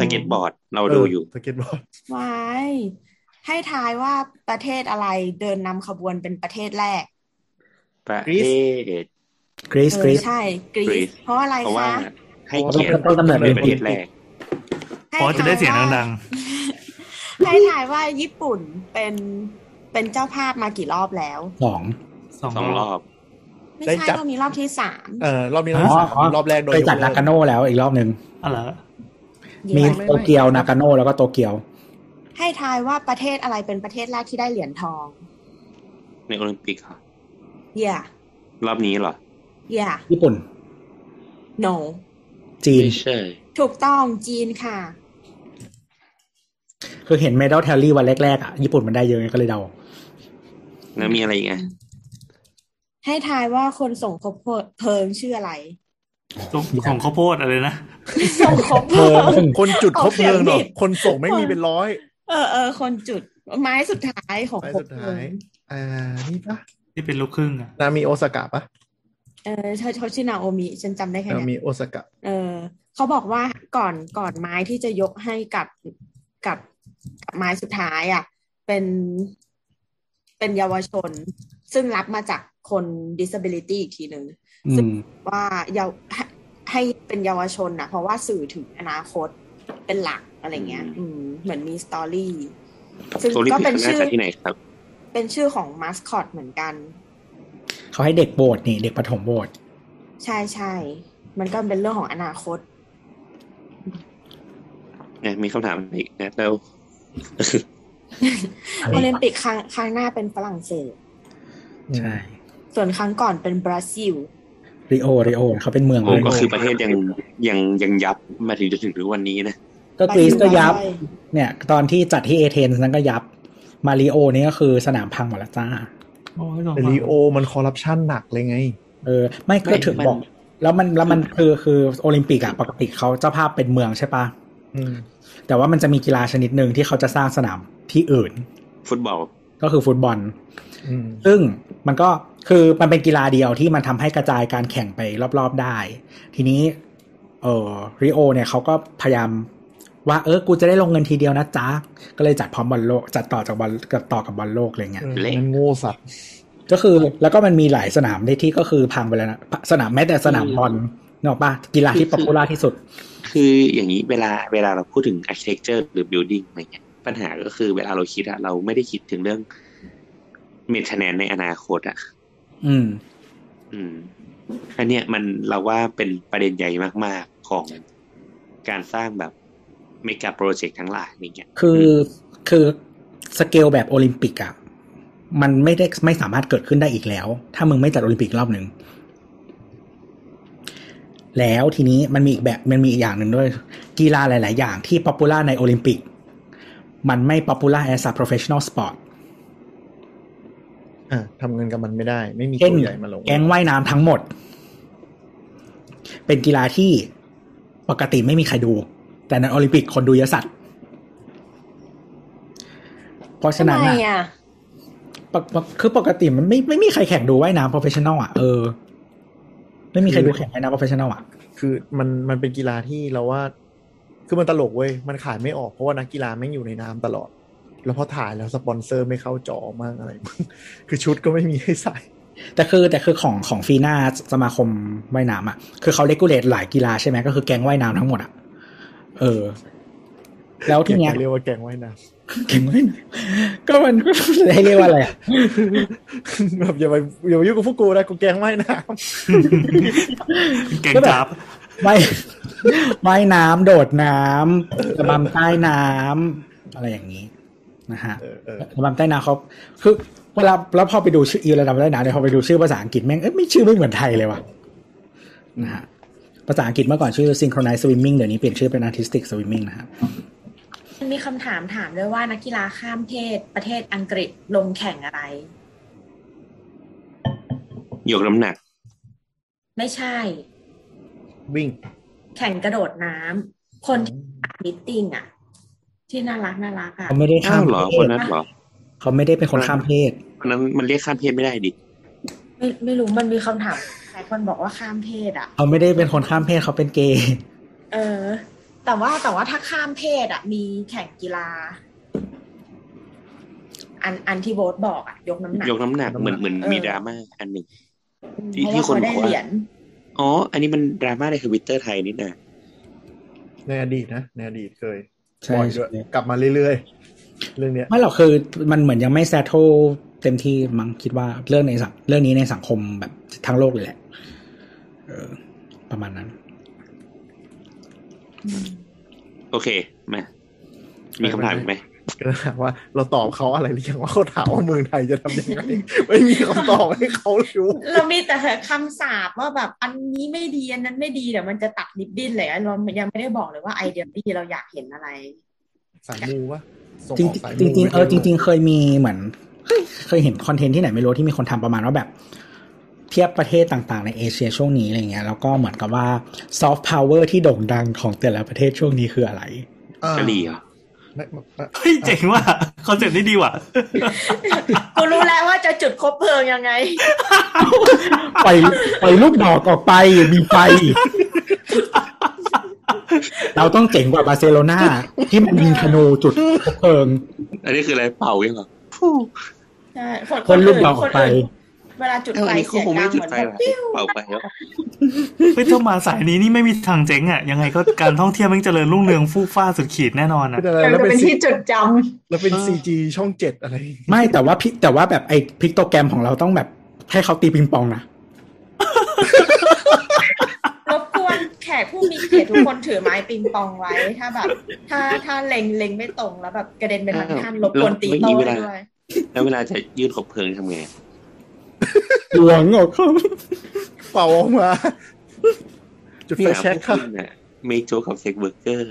สเก็ตบอร์ด เราดูอยู่สเก็ตบอร์ดไว้ให้ทายว่าประเทศอะไรเดินนำขบวนเป็นประเทศแรก ประเทศ กรีซเอกรีซใช่กรีซกรีซเพราะอะไรเพราะว่าคะให้เกียรติต้นกำเนิดเป็นประเทศแรกให้เพราะจะได้เสียงดังๆให้ทายว่าญี่ปุ่นเป็นเป็นเจ้าภาพมากี่รอบแล้วสองๆสองสองรอบไม่ได้ใช่จัดเรามีรอบที่สามเออรอบนี้รอบที่สามอ๋อรอบแรกโดยเคยจัดนากาโน่แล้วอีกรอบหนึ่งอะไรมีเย้โตเกียวนากาโน่แล้วก็โตเกียว ให้ทายว่าประเทศอะไรเป็นประเทศแรกที่ได้เหรียญทอง ในโอลิมปิกเหรอ yeah รอบนี้เหรอ yeah ญี่ปุ่น no จีน ไม่ใช่ ถูกต้องจีนค่ะ คือเห็นเมดัลแทลลี่วันแรกๆอะญี่ปุ่นมันได้เยอะไงก็เลยเดา แล้วมีอะไรอีกอะให้ทายว่าคนส่งคบเพลิงชื่ออะไรส่งของข้าวโพดอะไรนะ ส่งคบเพเอลิองคนจุดครบเพลิงเนาะออกเสียงผิดคนส่งไม่มีเป็นร้อย เออเออคนจุดไม้สุดท้ายของไม้คบสุดเพลิท้ายงอ่านี่ปะที่เป็นลูกครึ่งอะนามีโอซากะปะ เออเขาเขาชื่อนาโอมิฉันจำได้แค่นาเนี้ยมีโอซากะเออเขาบอกว่าก่อนก่อนไม้ที่จะยกให้กับกับกับไม้สุดท้ายอะ เป็นเป็นเยาวชน ซึ่งรับมาจากคน disability อีกทีหนึ่งอืมว่าเยาวให้ให้เป็นเยาวชนนะเพราะว่าสื่อถึงอนาคตเป็นหลักอะไรเงี้ย อืม เหมือนมีสตอรี่ซึ่งโซลิก็ปิเป็นกน่าชื่อจะที่ไหนครับ เป็นชื่อของมาสคอตเหมือนกัน เขาให้เด็กโบสถ์นี่ เด็กประถมโบสถ์ใช่ใช่มันก็เป็นเรื่องของอนาคตเนี่ยมีคำถามอีกนะแล้วโอลิมปิกครั้งครั้งหน้าเป็นฝรั่งเศสใช่ ส่วนครั้งก่อนเป็นบราซิลริโอริโอเขาเป็นเมืองโอ้เลยก็คือประเทศยังยังยังยับมาถึงจนถึงถึงวันนี้นะก็กรีซก็ยับใช่เนี่ย ตอนที่จัดที่เอเธนส์นั้นก็ยับ มาริโอนี่ก็คือสนามพังหมดแล้วจ้าโอ้ยสง แต่สารลีโอมันคอร์รัปชันหนักเลยไง เออ ไม่ก็ถึงบอก แล้วมันแล้วมันคือคือโอลิมปิกอะปกติเขาเจ้าภาพเป็นเมืองใช่ปะอืมแต่ว่ามันจะมีกีฬาชนิดหนึ่งที่เขาจะสร้างสนามที่อื่น ฟุตบอลก็คือฟุตบอลอืมซึ่งมันก็คือมันเป็นกีฬาเดียวที่มันทำให้กระจายการแข่งไปรอบๆได้ ทีนี้ เออริโอเนี่ยเขาก็พยายาม ว่าเออกูจะได้ลงเงินทีเดียวนะจ๊ะ ก็เลยจัดพร้อมบอลโลกจัดต่อจากบอลกับต่อกับบอลโลกอะไรเงี้ยเออมันโง่สัตว์ก็คือแล้วก็มันมีหลายสนามในที่ก็คือพังไปแล้วนะสนามแม้แต่สนามบอลนึกออกปะกีฬาที่ popular ที่สุด คืออย่างนี้เวลาเวลาเราพูดถึง architecture หรือ building อะไรเงี้ยปัญหาก็คือเวลาเราคิดอะเราไม่ได้คิดถึงเรื่อง maintenance ในอนาคตอะอืม อืมอันเนี้ยมันเราว่าเป็นประเด็นใหญ่มาก ๆของการสร้างแบบ mega project ทั้งหลายนี่เงี้ยคือคือสเกลแบบโอลิมปิกอะมันไม่ได้ไม่สามารถเกิดขึ้นได้อีกแล้ว ถ้ามึงไม่จัดโอลิมปิกรอบหนึ่งแล้วทีนี้มันมีอีกแบบมันมีอีกอย่างหนึ่งด้วย กีฬาหลาย ๆ อย่างที่ popular ในโอลิมปิก มันไม่ป๊อปปูล่า as a professional sport อะทำเงินกับมันไม่ได้ ไม่มีเช่นตัวใหญ่มาลง แก๊งว่ายน้ำทั้งหมด เป็นกีฬาที่ปกติไม่มีใครดู แต่ในโอลิมปิกคนดูเยอะสัตว์เพราะฉะนั้นทำไมน่ะอะปกปกคือปกติมันไม่ไม่มีใครแข่งดูว่ายน้ำ professional อะเออไม่มีใครดูแข่งว่ายน้ำ professional อะคือมันมันเป็นกีฬาที่เราว่า คือมันตลกเว้ยมันขายไม่ออกเพราะว่านักกีฬาไม่งอยู่ในน้ำตลอด แล้วพอถ่ายแล้วสปอนเซอร์ไม่เข้าจอมากอะไรคือชุดก็ไม่มีให้ใส่แต่คือแต่คือของของฟีน่าสมาคมว่ายน้ำอะ คือเขาเลกูเลตหลายกีฬาใช่ไหมก็คือแก๊งว่ายน้ำทั้งหมดอะ เออ แล้วทีเนี้ยเรียกว่าแกงว่ายน้แก๊งว่ายน้ำก็มันก็จะให้เรียกว่าอะไรอะำแบบอย่าไปอย่าไปยุ่งกับพวกกูนะกูแกงว่ายน้แกงก็แบบกราฟว่ายว่ายน้ำโดดน้ำระบำใต้น้ำอะไรอย่างนี้นะฮะำเออเออระบำใต้น้ำเขาคือเวลาแล้วพอไปดูชื่ออีระดับใต้น้ำเนี่ยพอไปดูชื่อภาษาอังกฤษแม่งเอ้ยไม่ชื่อไม่เหมือนไทยเลยว่ะนะฮะ ภาษาอังกฤษเมื่อก่อนชื่อ synchronized swimming เดี๋ยวนี้เปลี่ยนชื่อเป็น artistic swimming นะฮะมันมีคำถามถามด้วยว่านักกีฬาข้ามเพศประเทศอังกฤษลงแข่งอะไร ยกน้ำหนัก ไม่ใช่ วิ่ง แข่งกระโดดน้ำคนที่อัดมิตติ้งอะ ที่น่ารักน่ารักอะเขาไม่ได้ข้าอ้ามวเหรอเพคนศนั้นเหรอเขาไม่ได้เป็นคนข้ามเพศคนนั้นมันเรียกข้ามเพศไม่ได้ดิไม่ไม่รู้มันมีคำถาม หลายคนบอกว่าข้ามเพศอะเขาไม่ได้เป็นคนข้ามเพศเขาเป็นเกย์เออ แต่ว่าแต่ว่าถ้าข้ามเพศอะ มีแข่งกีฬา อันอันที่โบทบอกอะ ยกน้ำหนักยกน้ำหนักเหมือนเหมือนเออมีดราม่าอันหนึ่งที่เพราะที่ว่าคนเขาได้บอกว่าเหรียญอ๋อ อันนี้มันดราม่าในทวิตเตอร์ไทยนี่นะในอดีตนะในอดีตเคยใช่บ่อยด้วยใช่กลับมาเรื่อยๆเรื่องเนี้ยไม่หรอกคือมันเหมือนยังไม่แซทโทเต็มที่มั้งคิดว่าเรื่องในสังเรื่องนี้ในสังคมแบบทั้งโลกเลยแหละเออ ประมาณนั้น โอเคมามีคำถามอีกไหมก็ถามว่าเราตอบเขาอะไรหรือยังว่าเขาถามว่าเมืองไทยจะทำยังไงไม่มีคำตอบให้เขารู้เรามีแต่คำสาปว่าแบบอันนี้ไม่ดีอันนั้นไม่ดีเดี๋ยวมันจะตัดริบบิ้นเลยอะเรายังไม่ได้บอกเลยว่าไอเดียที่เราอยากเห็นอะไรสายมูวะส่งจริองอกสายมูจริงๆเออจริง ๆ เคยมีเหมือนเฮ้ยเคยเห็น content ที่ไหนไม่รู้ที่มีคนทำประมาณว่าแบบ เทียบประเทศต่างๆ ในเอเชียช่วงนี้อะไรเงี้ยแล้วก็เหมือนกับว่าซอฟต์พาวเวอร์ที่โด่งดังของแต่ละประเทศช่วงนี้คืออะไรอ่ากะหรี่เหรอไม่ไม่ไม่เฮ้ยเจ๋งว่ะ concept นี้ดีว่ะกูรู้แล้วว่าจะจุดคบเพลิงยังไงปล่อยปล่อยลูกดอกออกไปมีไฟ เราต้องเจ๋งกว่าบาร์เซโลนาที่มันยิงธนูจุดคบเพลิง อันนี้คืออะไรเป่ายังเหรอใช่คนลูกดอกออกไป เวลาจุดเอ้าไฟอันนี้เขาเสียงคงดัไม่งจุเหดมือนไฟแบหรบอปิ้วเป่าไปแล้วเฮ้ยถ้ามาสายนี้นี่ไม่มีทางเจ๊งอะ ยังไงก็การท่องเที่ยวมันเจริญรุ่งเรืองฟู่ฟ้าสุดขีดแน่นอนอะเป็นอะไรมันแล้วจะเป็เป็นนซีที่จดจแล้วเป็นซีจีช่องเจ็ดอะไร ไม่แต่ว่าพิแต่ว่าแบบไอ้พิกโตแกรมของเราต้องแบบให้เขาตีปิงปองนะรบกวนแขกผู้มีเกียรติทุกคนถือไม้ปิงปองไว้ถ้าแบบ ถ้าถ้าเล็งเล็งไม่ตรงแล้วแบบกระเด็นไปทางท่านรบกวนตีโต้ให้ด้วยแล้วเวลาจะยื่นขบเพลิงทำไง หลวงออกเขาเป่าออกมา จุดไฟเนี่ยแช็กค่ะพวกณน่ะเมโจกับ sex worker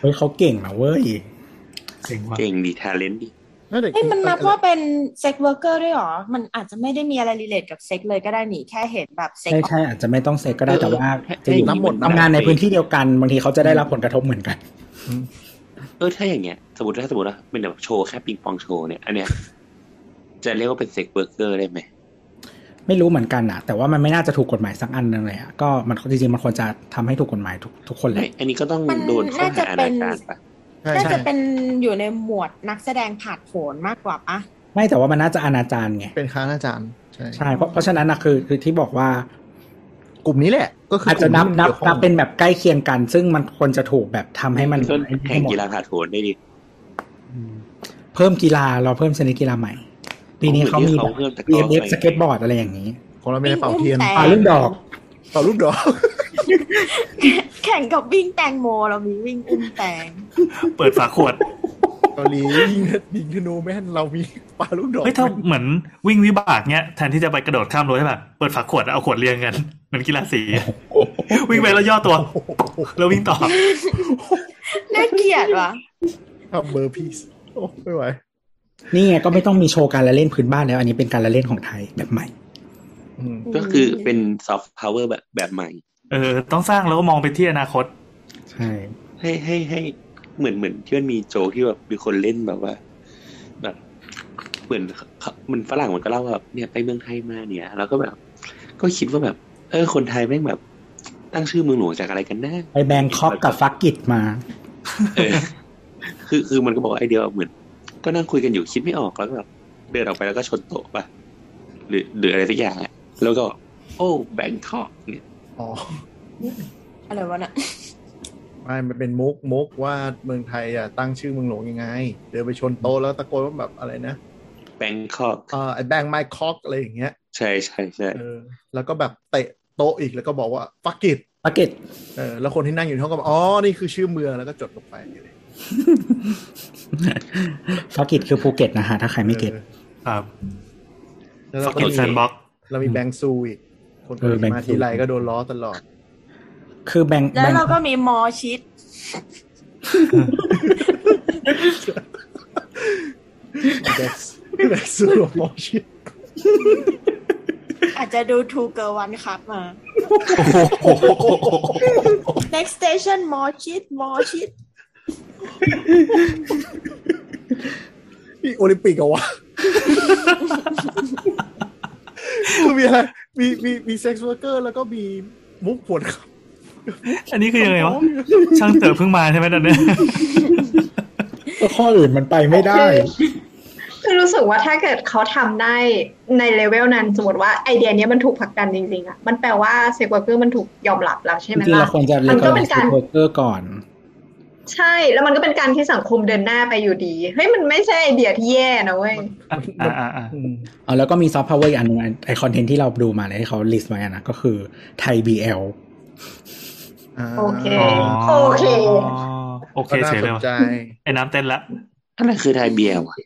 เฮ้ยเขาเก่งนะเว้ยเจ๋งว่ะเก่งดี talent ดีนั่นเด็กเฮ้ยมันนับว่าเป็น sex worker ด้วยเหรอ มันอาจจะไม่ได้มีอะไร relate กับเซ็กเลยก็ได้หนิแค่เห็นแบบเซ็กใช่ใช่อาจจะไม่ต้องเซ็กก็ได้แต่ว่าจะอยู่น้ำหมดทำงานในพื้นที่เดียวกันบางทีเขาจะได้รับผลกระทบเหมือนกัน เออถ้าอย่างเงี้ย สมมติถ้าสมมติว่าเป็นแบบโชว์แค่ปิงปองโชว์เนี่ยอันเนี้ย จะเรียกว่าเป็น sex worker ได้ไหม ไม่รู้เหมือนกันอะแต่ว่ามันไม่น่าจะถูกกฎหมายสักอันนึงเลยอะก็มันจริงๆมันควรจะทำให้ถูกกฎหมายทุกทุกคนเลไม่ยอันนี้ก็ต้องมันโดนข้อน่าจะหาอเป็นานจารปะใช่น่าใช่จะเป็นอยู่ในหมวดนักแสดงผาดโผนมากกว่าปะไม่แต่ว่ามันน่าจะอนาจารไงเป็นค้าอาจารย์ใช่ใช่เพราะเพราะฉะนั้นนะคือคือที่บอกว่ากลุ่มนี้แหละ ก็คืออาอาจจะนับนับนับเป็นแบบใกล้เคียงกัน ซึ่งมันควรจะถูกแบบทำให้มันต้นไอ้นี่แข่ให้งหมดกีฬาผาดโผนได้ดิเพิ่มกีฬาเราเพิ่มชนิดกีฬาใหม่ ปีนี้เขามีเขาแบบเพิ่มตะกร้อ BMX ไปสเก็ตบอร์ดอะไรอย่างนี้ของเราไม่ได้เป่าเทียนแต่ปาลูกดอกเป่าลูกดอก แข่งกับวิ่งแตงโมเรามีวิ่งอุ้มแตง เปิดฝาขวดเกาหลียิงยิงธนูแม่นเรามีปาลูกดอกเฮ้ยถ้าเหมือนวิ่งวิบากเนี้ยแทนที่จะไปกระโดดข้ามรั้วใช่ป่ะเปิดฝาขวดแล้วเอาขวดเรียงกันเหมือนกีฬาสีอะวิ่งไปแล้วย่อตัว แล้ววิ่งต่อน่าเกลียดว่ะทำ burpeesโอ้ไม่ไหว นี่ไงก็ไม่ต้องมีโชว์การละเล่นพื้นบ้านแล้ว อันนี้เป็นการละเล่นของไทยแบบใหม่อืมก็คือเป็นซอฟต์พาวเวอร์แบบแบบใหม่ เออ ต้องสร้างแล้วก็มองไปที่อนาคต ใช่ ให้ให้ให้เหมือนเหมือนที่มันมีโจกที่แบบมีคนเล่นแบบว่า แบบเหมือนเขามันฝรั่งมันก็เล่าว่าแบบเนี่ยไปเมืองไทยมาเนี่ย แล้วก็แบบ ก็คิดว่าแบบ เออ คนไทยแม่งแบบ ตั้งชื่อเมืองหลวงจากอะไรกันแน่ไปแบงคอกกับฟักกิตมา เออ คือคือมันก็บอกว่าไอเดียเหมือน ก็นั่งคุยกันอยู่คิดไม่ออกแล้วก็แบบเดินออกไปแล้วก็ชนโต๊ะป่ะหรือหรืออะไรสักอย่างอะแล้วก็ โอ้แบงคอกเนี่ยอ๋ออะไรวะน่ะไม่มันเป็นมุกมุกว่าเมืองไทยอะตั้งชื่อเมืองหลวงยังไง เดินไปชนโต๊ะแล้วตะโกนว่าแบบอะไรนะแบงคอกอ่าไอ้แบงไมค์คอกอะไรอย่างเงี้ย ใช่ใช่ใช่เออแล้วก็แบบเตะโต๊ะอีกแล้วก็บอกว่าฟักกิตฟักกิตเออแล้วคนที่นั่งอยู่ในห้องก็บอกอ๋อนี่คือชื่อเมืองแล้วก็จดลงไป ฟักกิตคือภูเก็ตนะฮะ ถ้าใครไม่เก็ตออครับแล้วฟัเรากก็กิ้มีแซนบ็อกเรามีแบงซูอีก คนเออเกิดแบงมาซูทีไรก็โดนล้อตลอด คือแบงแล้แบวงเราก็มีมอชิดแบงแบงซูโมชิตอาจจะดูทูเกอร์วันครับมา next station มอชิดมอชิด นี่โอลิมปิกเหรอวะคือมีอะไรมีมีมีเซ็กซ์เวอร์เกอร์แล้วก็มีมุกผวนครับ อันนี้คือยังไงวะช่างเต๋อเพิ่งมาใช่ไหมตอนเนี้ยก็ข้ออื่นมันไปไม่ได้ คือรู้สึกว่าถ้าเกิดเขาทำได้ในเลเวลนั้น สมมติว่าไอเดียเนี้ยมันถูกผลักดันจริงๆอะมันแปลว่าเซ็กเวอร์เกอร์มันถูกยอมรับแล้วใช่จไหมริงๆล่ะเราควรจะเลมันกก็อเป็นการเวิร์กเกอร์ก่อน ใช่แล้วมันก็เป็นการที่สังคมเดินหน้าไปอยู่ดีเฮ้ยมันไม่ใช่ไอเดียที่แย่นะเว้ยอ่าอ่าอ่าอืมเอาแล้วก็มีซอฟต์พาวเวอร์อีกอันหนึงไอคอนเทนต์ที่เราดูมาเลยที่เขาลิสต์ไว้อะนะก็คือไทย BL อ่าโอเคอ๋อโอเคโอเคก็น่าเฉยสเลยนว่ะใจไอ้น้ำเต้นละอันนั้นคือไทยเบียร์ว่ะ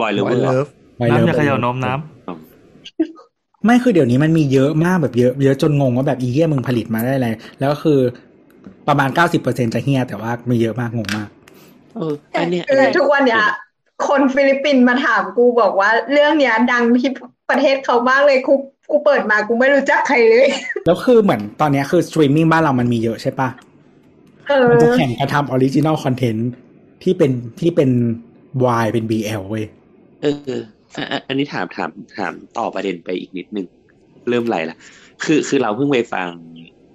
บอยหรือไวว่าเลิฟไวเลิน้ำฟจะเขย่านมน้ไม่คือเดี๋ยวนี้มันมีเยอะมากแบบเยอะเยอะจนงงว่าแบบอีเหี้ยมึงผลิตมาได้อะไรแล้วก็คือ ประมาณเก้าสิบเปอร์เซ็นจะเฮียแต่ว่ามีเยอะมากงงมากำเอออันเนี้ยคือทุกวันเนี้ยคนฟิลิปปินส์มาถามกูบอกว่า เรื่องเนี้ยดังที่ประเทศเขามากเลยกูกูเปิดมากูไม่รู้จักใครเลย แล้วคือเหมือนตอนเนี้ยคือสตรีมมิ่งบ้านเรามันมีเยอะใช่ปะเออมันจะแข่งกันทำ original content ที่เป็นที่เป็น Y เป็น BL เว้ย เอออะอะอันนี้ถามถามถามต่อประเด็นไปอีกนิดนึง เริ่มไหลละ คือคือเราเพิ่งไปฟัง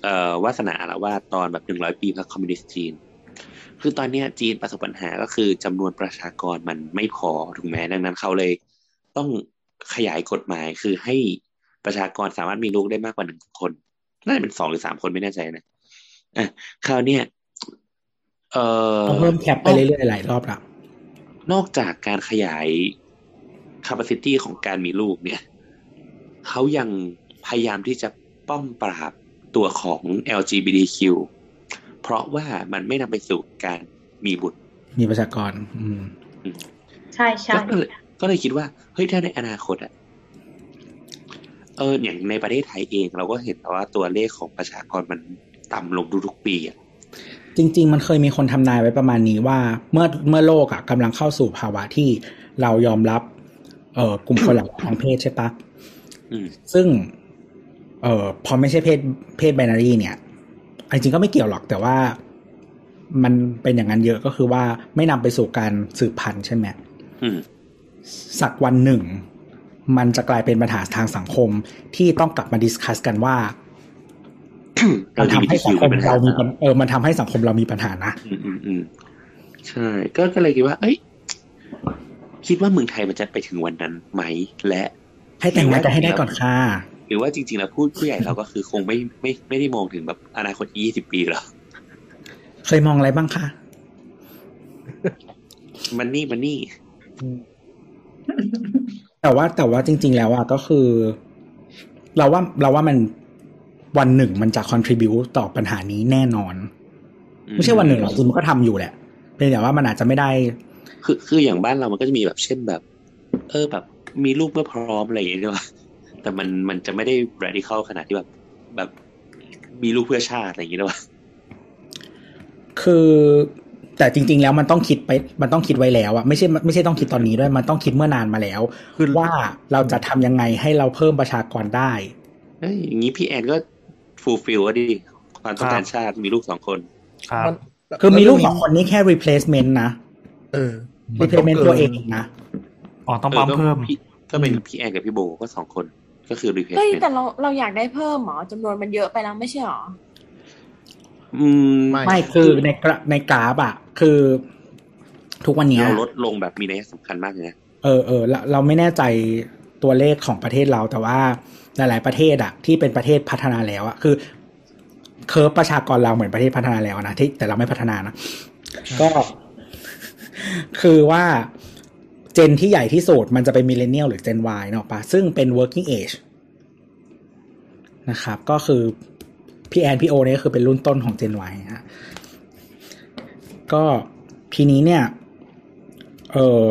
เอ่อวาสนาแล้วว่าตอนแบบหนึ่งร้อยปีพรรคคอมมิวนิสต์จีน คือตอนเนี้ยจีนประสบปัญหาก็คือจำนวนประชากรมันไม่พอถูกไหมดังนั้นเขาเลยต้องขยายกฎหมายคือให้ประชากรสามารถมีลูกได้มากกว่าหนึ่งคนน่าจะเป็นสองหรือสามคนไม่แน่ใจนะอะคราวเนี้ยเอ่อต้องเพิ่มแคปไปเรื่อยๆหลายรอบละนอกจากการขยาย capacity ของการมีลูกเนี่ยเขายังพยายามที่จะป้อมปราบ ตัวของ LGBTQ เพราะว่ามันไม่นำไปสู่การมีบุตร มีประชากร อืมใช่ใช่ก็เลยก็เลยคิดว่าเฮ้ยถ้าในอนาคตอะเอออย่างในประเทศไทยเองเราก็เห็นว่าตัวเลขของประชากรมันต่ำลงทุกๆปีอะจริง ๆ มันเคยมีคนทำนายไว้ประมาณนี้ว่า เมื่อเมื่อโลกอะกำลังเข้าสู่ภาวะที่เรายอมรับ เอ่อกลุ่มคนหลากหลายทางเพศใช่ปะอืมซึ่ง เอ่อพอไม่ใช่เพศเพศ binary เนี่ยจริงๆก็ไม่เกี่ยวหรอกแต่ว่ามันเป็นอย่างนั้นเยอะก็คือว่าไม่นำไปสู่การสืบพันธุ์ใช่ไหมอืมสักวันหนึ่ง มันจะกลายเป็นปัญหาทางสังคมที่ต้องกลับมา discuss กันว่ามันทำให้สังคมเรามีปัญเออมันทำให้สังคมเรามีปัญหานะอืมอืมอืมใช่ ก็ก็เลยคิดว่า เอ้ย คิดว่าเมืองไทยมันจะไปถึงวันนั้นไหม และ ให้แต่งงานกันให้ได้ก่อนค่ะ หรือว่าจริงๆแล้วพูดผู้ใหญ่เราก็คือคงไม่ไม่ไม่ได้มองถึงแบบอนาคตยี่สิบปีหรอกเคยมองอะไรบ้างคะมันนี่มันนี่ แต่ว่าแต่ว่าจริง ๆ แล้วอะก็คือ เราว่าเราว่ามันวันหนึ่งมันจะ contribu ต่อปัญหานี้แน่นอน ไม่ใช่วันหนึ่งหรอกจริงๆมันก็ทำอยู่แหละเพียงแต่ว่ามันอาจจะไม่ได้ คือคืออย่างบ้านเรามันก็จะมีแบบเช่นแบบ เออแบบ มีลูกเมื่อพร้อมอะไรอย่างเงี้ยใช่ปะ แต่มันมันจะไม่ได้ radical ขนาดที่แบบแบบมีลูกเพื่อชาติอะไรอย่างเงี้ยหรอวะคือแต่จริง ๆ แล้วมันต้องคิดไป มันต้องคิดไว้แล้วอะไม่ใช่ไม่ใช่ต้องคิดตอนนี้ด้วย มันต้องคิดเมื่อนานมาแล้วคือว่าเราจะทำยังไงให้เราเพิ่มประชากรได้เอ้ยอย่างงี้พี่แอนก็ fulfill อะดิความต้องการชาติมีลูกสองคนครับมันคือมีลูกสองคนนี้แค่ replacement นะเออมันต้อง replacement กินตัวเองนะอ๋อต้องปั๊มเพิ่มพี่ก็เป็นพี่แอนกับพี่โบก็สองคน ก็คือเฮ้ย replacement แต่เราเราอยากได้เพิ่มเหรอจำนวนมันเยอะไปแล้วไม่ใช่หรอ อืม ไม่ไม่คือในกราในกราฟอะคือ ทุกวันเนี้ยเราลดลงแบบมีนัยสำคัญมากเลยนะเออเออเราเราไม่แน่ใจตัวเลขของประเทศเราแต่ว่าหลาย ๆ ประเทศอะที่เป็นประเทศพัฒนาแล้วอะคือ curve ประชากรเราเหมือนประเทศพัฒนาแล้วนะที่แต่เราไม่พัฒนานะก็คือว่า gen ที่ใหญ่ที่สุดมันจะเป็น millennial หรือเจน Y เนาะปะซึ่งเป็น working age นะครับก็คือพี่แอนพี่โอเนี่ยคือเป็นรุ่นต้นของเจน Y ฮะก็ทีนี้เนี่ยเออ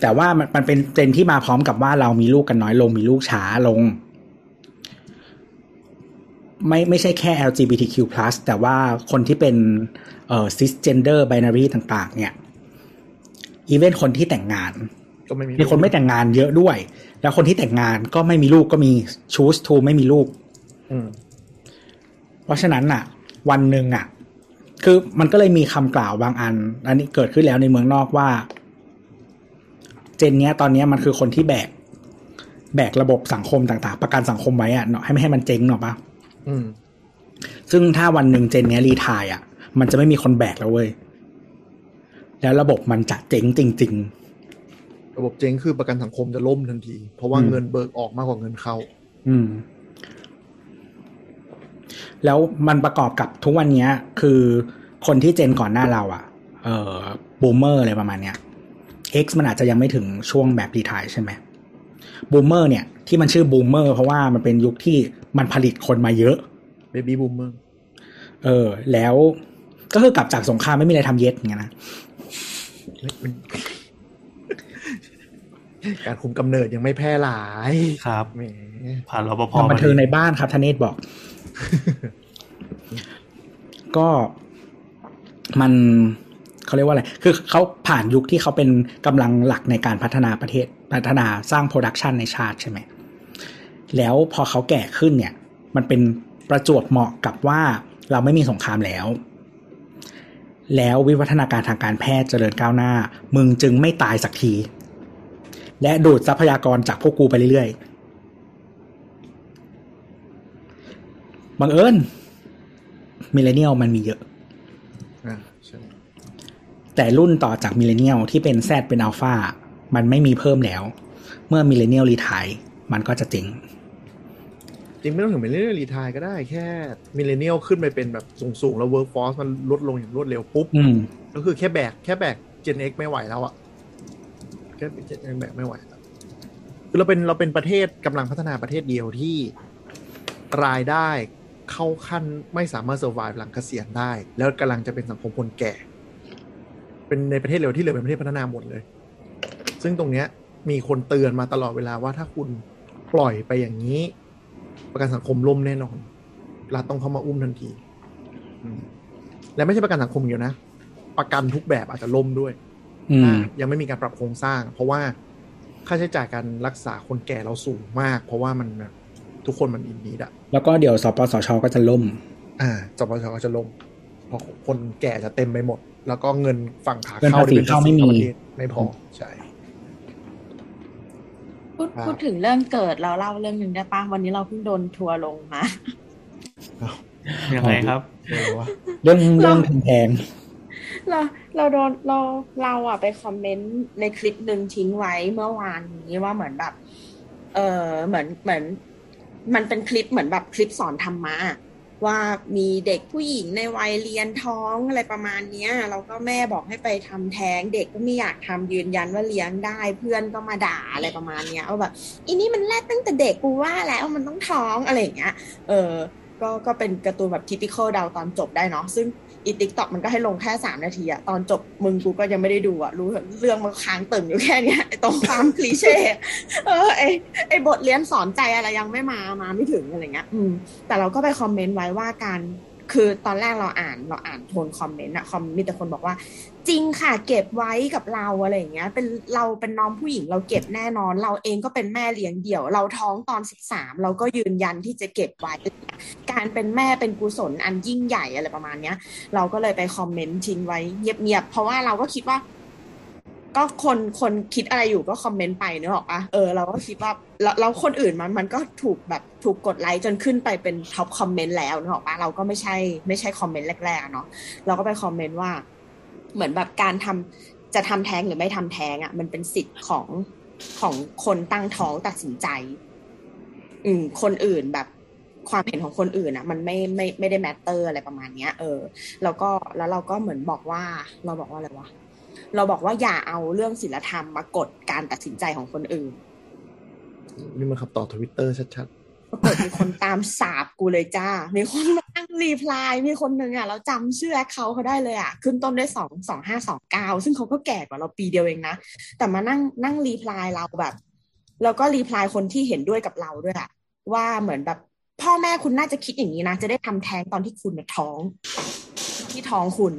แต่ว่ามันมันเป็น gen ที่มาพร้อมกับว่าเรามีลูกกันน้อยลงมีลูกช้าลง ไม่ไม่ใช่แค่ LGBTQ+ แต่ว่าคนที่เป็นเอ่อ cisgender binary ต่าง ๆ เนี่ยอีเวนคนที่แต่งงาน ก็ไม่มีมีคนไม่แต่งงานเยอะด้วย แล้วคนที่แต่งงานก็ไม่มีลูกก็มี choose to ไม่มีลูก อืม เพราะฉะนั้นน่ะ วันหนึ่งอะ คือมันก็เลยมีคำกล่าวบางอัน อันนี้เกิดขึ้นแล้วในเมืองนอกว่า เจนเนี้ยตอนเนี้ยมันคือคนที่แบก แบกระบบสังคมต่างๆ ประกันสังคมไว้อะเนาะให้ไม่ให้มันเจ๊งเนาะปะอืม ซึ่งถ้าวันหนึ่งเจนเนี้ยรีไทายอะ มันจะไม่มีคนแบกแล้วเว้ยแล้วระบบมันจะเจ๊งจริง ระบบเจ๊งคือประกันสังคมจะล่มทันที เพราะว่าอืมเงินเบิกออกมากกว่าเงินเข้าๆอืม แล้วมันประกอบกับทุกวันเนี้ย คือคนที่เจนก่อนหน้าเราอะ เอ่อบูมเมอร์อะไรประมาณเนี้ย X มันอาจจะยังไม่ถึงช่วงแบบรีไทายใช่ไหมบูมเมอร์เนี่ย ที่มันชื่อบูมเมอร์เพราะว่ามันเป็นยุคที่มันผลิตคนมาเยอะเบบี้บูมเมอร์เออ แล้วก็คือกลับจากสงครามไม่มีอะไรทำเย็ดอย่างเงี้ยนะ การคุมกำเนิดยังไม่แพร่หลายครับแหมผ่านรปภความบันเทิงมาในดีบ้านครับธเนศบอก ก็มันเขาเรียกว่าอะไร คือเขาผ่านยุคที่เขาเป็นกำลังหลักในการพัฒนาประเทศ พัฒนาสร้างโปรดักชันในชาติใช่ไหม แล้วพอเขาแก่ขึ้นเนี่ย มันเป็นประจวบเหมาะกับว่าเราไม่มีสงครามแล้ว แล้ววิวัฒนาการทางการแพทย์เจริญก้าวหน้า มึงจึงไม่ตายสักที และดูดทรัพยากรจากพวกกูไปเรื่อยๆบังเอิญ millennial มันมีเยอะอ่าใช่แต่รุ่นต่อจาก millennial ที่เป็น Z เป็นอัลฟามันไม่มีเพิ่มแล้ว เมื่อ millennial retire มันก็จะเจ๊งจริงไม่ต้องถึง millennial retire ก็ได้แค่ millennial ขึ้นไปเป็นแบบสูงๆ แล้ว workforce มันลดลงอย่างรวดเร็วปุ๊บอืมก็คือแค่แบกแค่แบก Gen X ไม่ไหวแล้วอะ แค่ Gen X แบกไม่ไหวคือเราเป็นเราเป็นประเทศกำลังพัฒนาประเทศเดียวที่รายได้เข้าขั้นไม่สามารถ survive หลังเกษียณได้ แล้วกำลังจะเป็นสังคมคนแก่ เป็นในประเทศเดียวที่เหลือเป็นประเทศพัฒนาหมดเลย ซึ่งตรงเนี้ยมีคนเตือนมาตลอดเวลาว่าถ้าคุณปล่อยไปอย่างนี้ ประกันสังคมล่มแน่นอนรัฐต้องเข้ามาอุ้มทันทีและไม่ใช่ประกันสังคมอย่างเดียวนะ ประกันทุกแบบอาจจะล่มด้วย ยังไม่มีการปรับโครงสร้าง เพราะว่าค่าใช้จ่ายการรักษาคนแก่เราสูงมาก เพราะว่ามันแบบทุกคนมันอินดีดอะแล้วก็เดี๋ยวสปสชก็จะล่ม อ่าจปชก็จะล่มเพราะคนแก่จะเต็มไปหมด แล้วก็เงินฝั่งขาเงินเข้าภาษีที่ป็นเข้าไม่มีภษีเข้าประเทศไม่พอใช่พูดครับพูดถึงเรื่องเกิดเราเล่าเรื่องหนึ่งได้ปะวันนี้เราเพิ่งโดนทัวร์ลงมายังไงครับเดี๋ยววะเรื่องเรื่องแพงเรา เราโดนเราเราอะไปคอมเมนต์ในคลิปหนึ่งทิ้งไว้เมื่อวานนี้ว่าเหมือนแบบ เออเหมือนเหมือน มันเป็นคลิปเหมือนแบบคลิปสอนธรรมะว่ามีเด็กผู้หญิงในวัยเรียนท้องอะไรประมาณเนี้ยเราก็แม่บอกให้ไปทำแท้ง เด็กก็ไม่อยากทำยืนยันว่าเลี้ยงได้ เพื่อนก็มาด่าอะไรประมาณเนี้ยเอาแบบอีนี่มันแรกตั้งแต่เด็กกูว่าแล้วมันต้องท้องอะไรอย่างเงี้ย เออก็ก็เป็นการ์ตูนแบบ typical เดาตอนจบได้เนาะซึ่ง อี TikTok มันก็ให้ลงแค่สามนาทีอะตอนจบมึงกูก็ยังไม่ได้ดูอะรู้เรื่องมันค้างตึงอยู่แค่เนี้ยไอ้ตรงความ cliché เออไอไอบทเรียนสอนใจอะไรยังไม่มามาไม่ถึงอะไรเงี้ย อืม แต่เราก็ไป comment ไว้ว่าการคือตอนแรกเราอ่านเราอ่านโทน comment อะคอมมีแต่คนบอกว่า จริงค่ะเก็บไว้กับเราอะไรอย่างเงี้ย เป็นเราเป็นน้องผู้หญิงเราเก็บแน่นอน เราเองก็เป็นแม่เลี้ยงเดี่ยว เราท้องตอนสิบสามเราก็ยืนยันที่จะเก็บไว้ การเป็นแม่เป็นกุศลอันยิ่งใหญ่อะไรประมาณเนี้ย เราก็เลยไป comment ทิ้งไว้เงียบๆเพราะว่าเราก็คิดว่า ก็คนคนคิดอะไรอยู่ก็ comment ไปเนอะออกปะเออเราก็คิดว่าแล้วคนอื่นมันมันก็ถูกแบบถูกกดไลค์จนขึ้นไปเป็น top comment แล้วเนอะออกปะเราก็ไม่ใช่ไม่ใช่ comment แรกๆเนาะเราก็ไป comment ว่า เหมือนแบบการทำจะทำแท้งหรือไม่ทำแท้งอะ มันเป็นสิทธิ์ของของคนตั้งท้องตัดสินใจ อืม คนอื่นแบบความเห็นของคนอื่นอะ มันไม่ไม่ไม่ได้ matter อะไรประมาณเนี้ย เออ แล้วก็แล้วเราก็เหมือนบอกว่า เราบอกว่าอะไรวะเราบอกว่าอย่าเอาเรื่องศีลธรรมมากดการตัดสินใจของคนอื่น นี่มันคำตอบทวิตเตอร์ชัด ปรากฏมีคนตามสาปกูเลยจ้า มีคนมานั่ง reply มีคนหนึ่งอะเราจำชื่อ acc เขาเขาได้เลยอะ ขึ้นต้นด้วยสองสองห้าสองเก้าซึ่งเขาก็แก่กว่าเราปีเดียวเองนะ แต่มานั่งนั่ง reply เราแบบ แล้วก็ reply คนที่เห็นด้วยกับเราด้วยอะ ว่าเหมือนแบบพ่อแม่คุณน่าจะคิดอย่างนี้นะ จะได้ทำแท้งตอนที่คุณน่ะท้อง ที่ท้องคุณ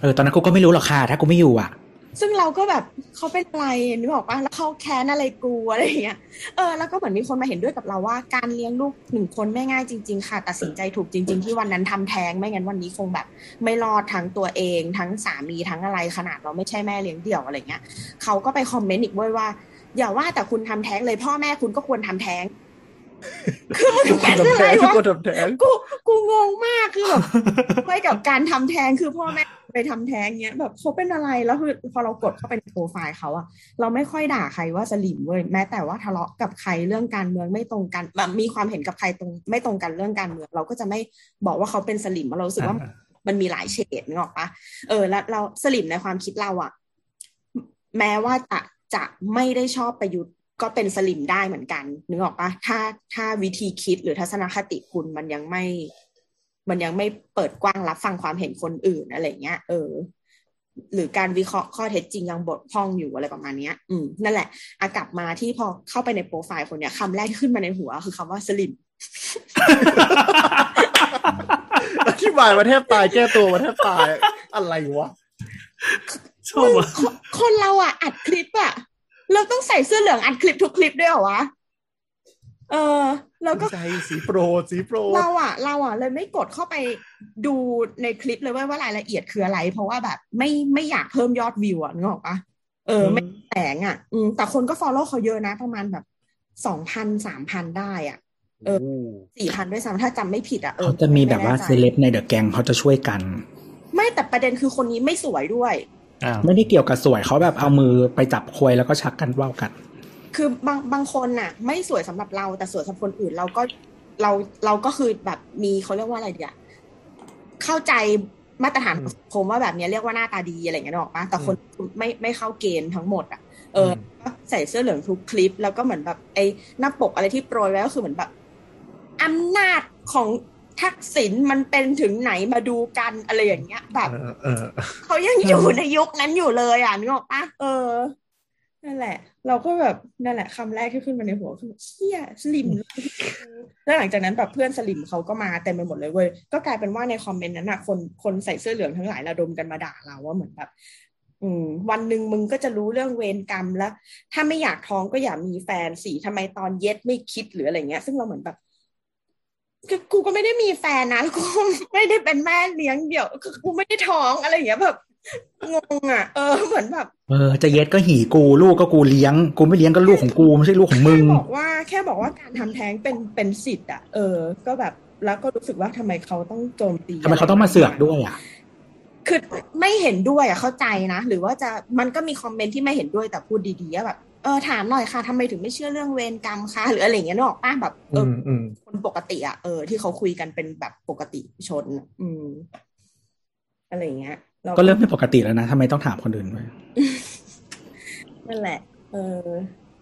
เออ ตอนนั้นกูก็ไม่รู้หรอกค่ะ ถ้ากูไม่อยู่อะ ซึ่งเราก็แบบเขาเป็นอะไรนึกออกปะแล้วเขาแค้นอะไรกูอะไรอย่างเงี้ยเออแล้วก็เหมือนมีคนมาเห็นด้วยกับเราว่าการเลี้ยงลูกหนึ่งคนไม่ง่ายจริง ๆ ค่ะ ตัดสินใจถูกจริง ๆ ที่วันนั้นทำแท้งไม่งั้นวันนี้คงแบบ ไม่รอดทั้งตัวเอง ทั้งสามีทั้งอะไรขนาดเราไม่ใช่แม่เลี้ยงเดี่ยวอะไรเงี้ยเขาก็ไปคอมเมนต์อีกด้วยว่าอย่าว่าแต่คุณทำแท้งเลยพ่อแม่คุณก็ควรทำแท้งคือมันๆเป็นทำอะไรแท้งทุกวะคนทำแท้งกูกูงงมากคือแบบไปกับการทำแท้งคือพ่อแม่ไปทำแท้งเงี้ยแบบเขาเป็นอะไรแล้วคือพอเรากดเข้าไปในโปรไฟล์เขาอะเราไม่ค่อยด่าใครว่าสลิมเว้ยแม้แต่ว่าทะเลาะกับใครเรื่องการเมืองไม่ตรงกันแบบมีความเห็นกับใครตรงไม่ตรงกันเรื่องการเมือง เราก็จะไม่บอกว่าเขาเป็นสลิมเราสึกว่ามันมีหลายเฉดนึกออกปะเออแล้วเราสลิมในความคิดเราอะแม้ว่าจะจะไม่ได้ชอบประยุทธ์ก็เป็นสลิมได้เหมือนกันนึกออกปะถ้าถ้าวิธีคิดหรือทัศนคติคุณมันยังไม่ มันยังไม่เปิดกว้างรับฟังความเห็นคนอื่นอะไรเงี้ย เออ หรือการวิเคราะห์ข้อเท็จจริงยังบทพร่องอยู่อะไรประมาณเนี้ยอืมนั่นแหละอากลับมาที่พอเข้าไปในโปรไฟล์คนเนี้ยคำแรกที่ขึ้นมาในหัว คือคำว่าสลิมอธิบายมาแทบตายแก้ตัวมาแทบตายอะไรวะชอบว่ะคนคนเราอะอัดคลิปอะ เราต้องใส่เสื้อเหลืองอัดคลิปทุกคลิปด้วยเหรอวะ เออแล้วก็ใจสีโปรดสีโปรดเราอะ เราอะเลยไม่กดเข้าไปดูในคลิปเลยว่าว่ารายละเอียดคืออะไร เพราะว่าแบบไม่ไม่อยากเพิ่มยอดวิวอะนึกออกปะเออ ไม่แสงอะ อืมแต่คนก็ฟอลโล่เขาเยอะนะ ประมาณแบบสองพันสามพันได้อะ เออสี่พันด้วยซ้ำถ้าจำไม่ผิดอะเออเขาจะมีแบบว่าไน่ใจเซเลบในเดอะแกงเขาจะช่วยกัน ไม่แต่ประเด็นคือคนนี้ไม่สวยด้วยอ้าวไม่ได้เกี่ยวกับสวยเขาแบบเอามือไปจับควยแล้วก็ชักกันว่าวกัน คือบางบางคนน่ะ ไม่สวยสำหรับเราแต่สวยสำหรับคนอื่นเราก็เราเราก็คือแบบมีเขาเรียกว่าอะไรเดียเข้าใจมาตรฐานของสังคมว่าแบบเนี้ยเรียกว่าหน้าตาดีอะไรอย่างเงี้ยนึกออกปะแต่คนไม่ไม่เข้าเกณฑ์ทั้งหมดอะ เออก็ใส่เสื้อเหลืองทุกคลิป แล้วก็เหมือนแบบไอ้หน้าปกอะไรที่โปรยไว้ก็คือเหมือนแบบอำนาจของทักษิณมันเป็นถึงไหนมาดูกันอะไรอย่างเงี้ย แบบเออเออเขายังอยู่ในยุคนั้นอยู่เลยอะนึกออกปะเออนั่นแหละ เราก็แบบนั่นแหละคำแรกที่ขึ้นมาในหัวคือเชี่ยสลิมแล้วหลังจากนั้นแบบเพื่อนสลิมเขาก็มาเต็มไปหมดเลยเว้ยก็กลายเป็นว่าในคอมเมนต์นั้นอะคนคนใส่เสื้อเหลืองทั้งหลายระดมกันมาด่าเราว่าเหมือนแบบอืมวันหนึ่งมึงก็จะรู้เรื่องเวรกรรมแล้ว ถ้าไม่อยากท้องก็อย่ามีแฟนสิทำไมตอนเย็ดไม่คิดหรืออะไรเงี้ย ซึ่งเราเหมือนแบบกูก็ไม่ได้มีแฟนนะกูไม่ได้เป็นแม่เลี้ยงเดี่ยวกูไม่ได้ท้องอะไรอย่างเงี้ยแบบ งงอะ เออเหมือนแบบเออจะเย็ดก็หีกูลูกก็กูเลี้ยง กูไม่เลี้ยงก็ลูกของกูไม่ใช่ลูกของมึงแค่บอกว่าแค่บอกว่าการทำแท้งเป็นเป็นสิทธิ์อะเออ ก็แบบแล้วก็รู้สึกว่าทำไมเขาต้องโจมตีทำไมเขาต้องมาเสือกด้วยอะคือไม่เห็นด้วยอะเข้าใจนะหรือว่าจะมันก็มีคอมเมนต์ที่ไม่เห็นด้วยแต่พูดดีๆอะแบบเออถามหน่อยค่ะทำไมถึงไม่เชื่อเรื่องเวรกรรมคะหรืออะไรอย่างเงี้ยนึกออกป้ะแบบเออือมอืมคนปกติอะเออที่เขาคุยกันเป็นแบบปกติชนอะอืมอะไรอย่างเงี้ยรา ก็เริ่มไม่ปกติแล้วนะทำไมต้องถามคนอื่นด้วยนั่นแหละ เออ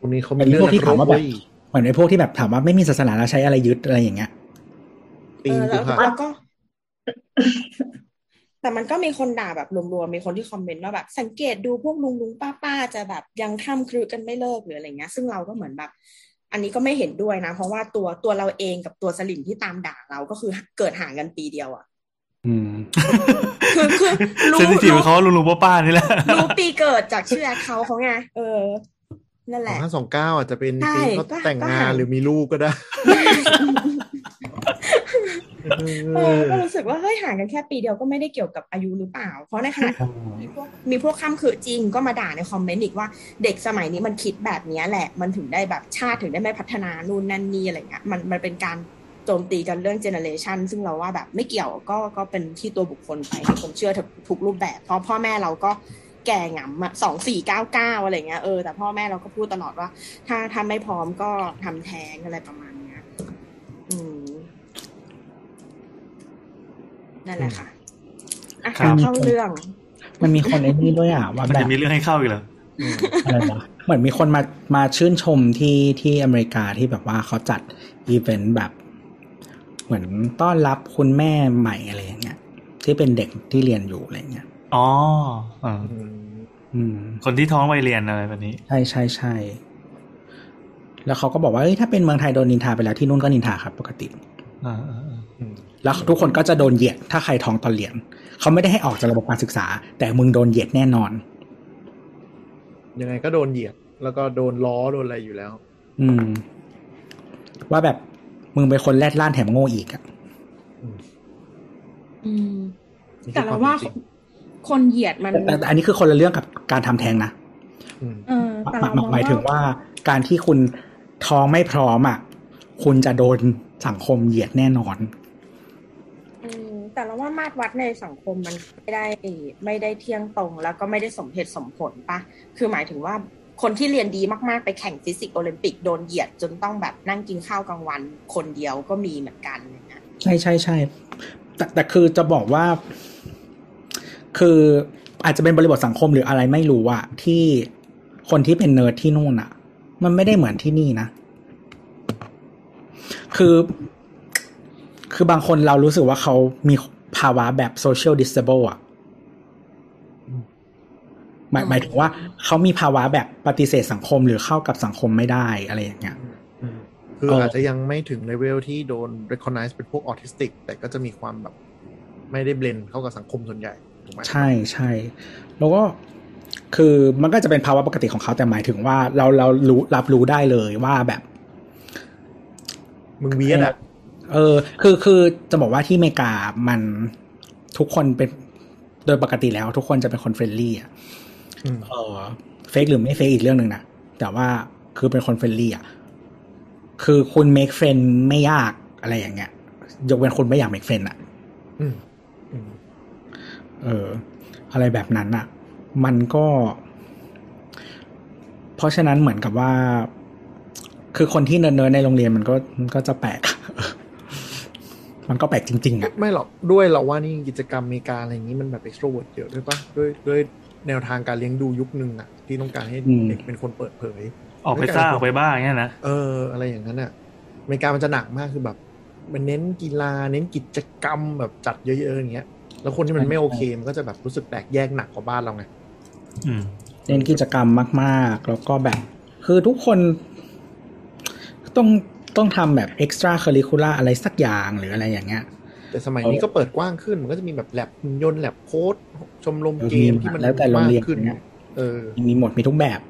คนนี้เขาเป็มีนเรื่อพงวกที่ถามว่าแบบเว้ยเหมือนไอ้พวกที่แบบถามว่าไม่มีศาสนาแล้วใช้อะไรยึดอะไรอย่างเงี้ยตีเออกูแล้วค่ะแล้วก็ แต่มันก็มีคนด่าแบบรวมๆมีคนที่คอมเมนต์ว่าแบบ สังเกตดูพวกลุงลุงป้าป้าๆจะแบบยังข้ามครึกันไม่เลิกหรืออะไรเงี้ย ซึ่งเราก็เหมือนแบบ อันนี้ก็ไม่เห็นด้วยนะ เพราะว่าตัวตัวเราเองกับตัวสลิมที่ตามด่าเราก็คือเกิดห่างกันปีเดียวอะ อืมคือคือรู้เซนซิทีฟรู้เขาลุงลุงป้าป้านี่แหละรู้ปีเกิดจากชื่อแอคเขาเขาไงเออนั่นแหละห้าสองเก้าอาจจะเป็นใช่ปีเขาก็แต่งก็งาหานหรือมีลูกก็ได้เออก็รู้สึกว่าเฮ้ยห่างกันแค่ปีเดียวก็ไม่ได้เกี่ยวกับอายุหรือเปล่า เพราะในขณะที่มีพวกมีพวกข้ามคือจริงก็มาด่าในคอมเมนต์อีกว่าเด็กสมัยนี้มันคิดแบบเนี้ยแหละ มันถึงได้แบบชาติถึงได้ไม่พัฒนานู่นนั่นนี่อะไรเงี้ยมันมันเป็นการ โจมตีกันเรื่องเจเนอเรชันซึ่งเราว่าแบบไม่เกี่ยวก็ก็เป็นที่ตัวบุคคลไปผมเชื่อทุกรูปแบบ เพราะพ่อแม่เราก็แก่หงำอะสองสี่เก้าเก้าอะไรเงี้ยเออแต่พ่อแม่เราก็พูดตลอดว่า ถ้าถ้าไม่พร้อมก็ทำแท้งอะไรประมาณเนี้ยอืมนั่นแหละค่ะอะครับเข้าเรื่อง มันมีคนไอ้นี่ด้วยอะว่ามันแบจะบมีเรื่องให้เข้าอีกเหรออะไรวะเหมือนมีคนมามาชื่นชมที่ที่อเมริกาที่แบบว่าเขาจัดอีเวนต์แบบ เหมือนต้อนรับคุณแม่ใหม่อะไรอย่างเงี้ยที่เป็นเด็กที่เรียนอยู่อะไรเงี้ยอ๋ออ่าอืม คนที่ท้องวัยเรียนอะไรแบบนี้ ใช่ใช่ใช่แล้วเขาก็บอกว่าเอ้ยถ้าเป็นเมืองไทยโดนนินทาไปแล้วที่นู่นก็นินทาครับ ปกติอ่าอ่าอ่าแล้วทุกคนก็จะโดนเหยียดถ้าใครท้องตอนเรียนเขาไม่ได้ให้ออกจากระบบการศึกษา แต่มึงโดนเหยียดแน่นอน ยังไงก็โดนเหยียด แล้วก็โดนล้อโดนอะไรอยู่แล้ว อืม ว่าแบบ มึงเป็นคนแรดล้านแถมโง่อีกอะอืมนี่คือแต่เราว่าความจริงคนเหยียดมันแต่แต่อันนี้คือคนละเรื่องกับการทำแท้งนะอืมเออแต่หมาเรายมองหมายถึงว่าการที่คุณท้องไม่พร้อมอะ คุณจะโดนสังคมเหยียดแน่นอนอืมแต่เราว่ามาตรวัดในสังคมมันไม่ได้ไม่ได้เที่ยงตรง แล้วก็ไม่ได้สมเหตุสมผลปะคือหมายถึงว่า คนที่เรียนดีมากๆ ไปแข่งฟิสิกส์โอลิมปิกโดนเหยียดจนต้องแบบนั่งกินข้าวกลางวันคนเดียวก็มีเหมือนกันอะใช่ใช่ใช่แต่แต่คือจะบอกว่า คืออาจจะเป็นบริบทสังคมหรืออะไรไม่รู้อะที่คนที่เป็นเนิร์ดที่นู่นอะมันไม่ได้เหมือนที่นี่นะ คือ คือบางคนเรารู้สึกว่าเขามีภาวะแบบ social disable อะ หมายหมายถึงว่าเขามีภาวะแบบปฏิเสธสังคมหรือเข้ากับสังคมไม่ได้อะไรอย่างเงี้ยคือเออออาจจะยังไม่ถึงเลเวลที่โดน recognize เป็นพวกออทิสติก แต่ก็จะมีความแบบ ไม่ได้ blend เข้ากับสังคมส่วนใหญ่ผมถูกไหมใช่ใช่แล้วก็คือมันก็จะเป็นภาวะปกติของเขาแต่หมายถึงว่าเราเรารู้รับรู้ได้เลยว่าแบบ มึง weird อะเออ คือคือจะบอกว่าที่อเมริกามันทุกคนเป็นโดยปกติแล้วทุกคนจะเป็นคน friendly อะอืม เออfake หรือไม่ fake อีกเรื่องหนึ่งนะแต่ว่าคือเป็นคน friendly อะคือคุณ make friend ไม่ยากอะไรอย่างเงี้ยยกเว้นคุณไม่อยาก make friend อะอืมอืมเออ อะไรแบบนั้นอะ มันก็ เพราะฉะนั้นเหมือนกับว่า คือคนที่เนิร์ดๆในโรงเรียนมันก็มันก็จะแปลกมันก็แปลกจริง ๆอะไม่หรอกด้วยเราว่านี่กิจกรรมอเมริกาอะไรอย่างนี้มันแบบ extrovert เยอะด้วยปะด้วยด้วย แนวทางการเลี้ยงดูยุคหนึ่งอะที่ต้องการให้อืมเด็กเป็นคนเปิดเผย ออกไปซ่าออกไปบ้าอย่างเงี้ยนะเออ อะไรอย่างนั้นอะอเมริกามันจะหนักมากคือแบบ มันเน้นกีฬาเน้นกิจกรรมแบบจัดเยอะๆอย่างเงี้ย แล้วคนที่มันไม่โอเคมันก็จะแบบรู้สึกแปลกแยกหนักกว่าบ้านเราไงอืมเน้นกิจกรรมมากๆ แล้วก็แบบ คือทุกคนต้องต้องทำแบบ extra curricular อะไรสักอย่างหรืออะไรอย่างเงี้ย แต่สมัยนี้ก็เปิดกว้างขึ้น มันก็จะมีแบบแลบหุ่นยนต์ lab code ชมรมเกมที่มันแล้วแต่โรงเรียนมากขึ้นเนี่ยเออมีหมดมีทุกแบบ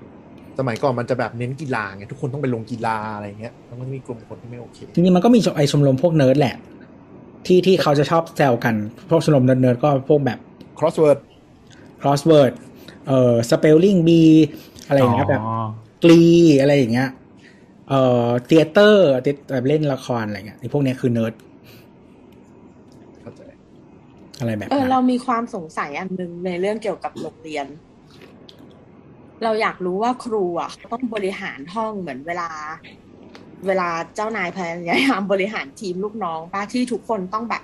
สมัยก่อนมันจะแบบเน้นกีฬาไงทุกคนต้องไปลงกีฬาอะไรเงี้ยแล้วมันมีกลุ่มคนที่ไม่โอเคจริงๆมันก็มีไอชมรมพวกเนิร์ดแหละ ที่ที่เขาจะชอบแซวกันพวกชมรมเนิร์ดๆก็พวกแบบ crossword crossword เอ่อ spelling bee อะไรอย่างเงี้ยแบบ glee อะไรอย่างเงี้ยเอ่อ theater แบบเล่นละครอะไรเงี้ยไอ้พวกเนี้ยคือเนิร์ดเข้าใจ อะไรแบบเออเรามีความสงสัยอันหนึงในเรื่องเกี่ยวกับโรงเรียน เราอยากรู้ว่าครูอะต้องบริหารห้องเหมือนเวลา เวลาเจ้านายพยายามบริหารทีมลูกน้องปะที่ทุกคนต้องแบบ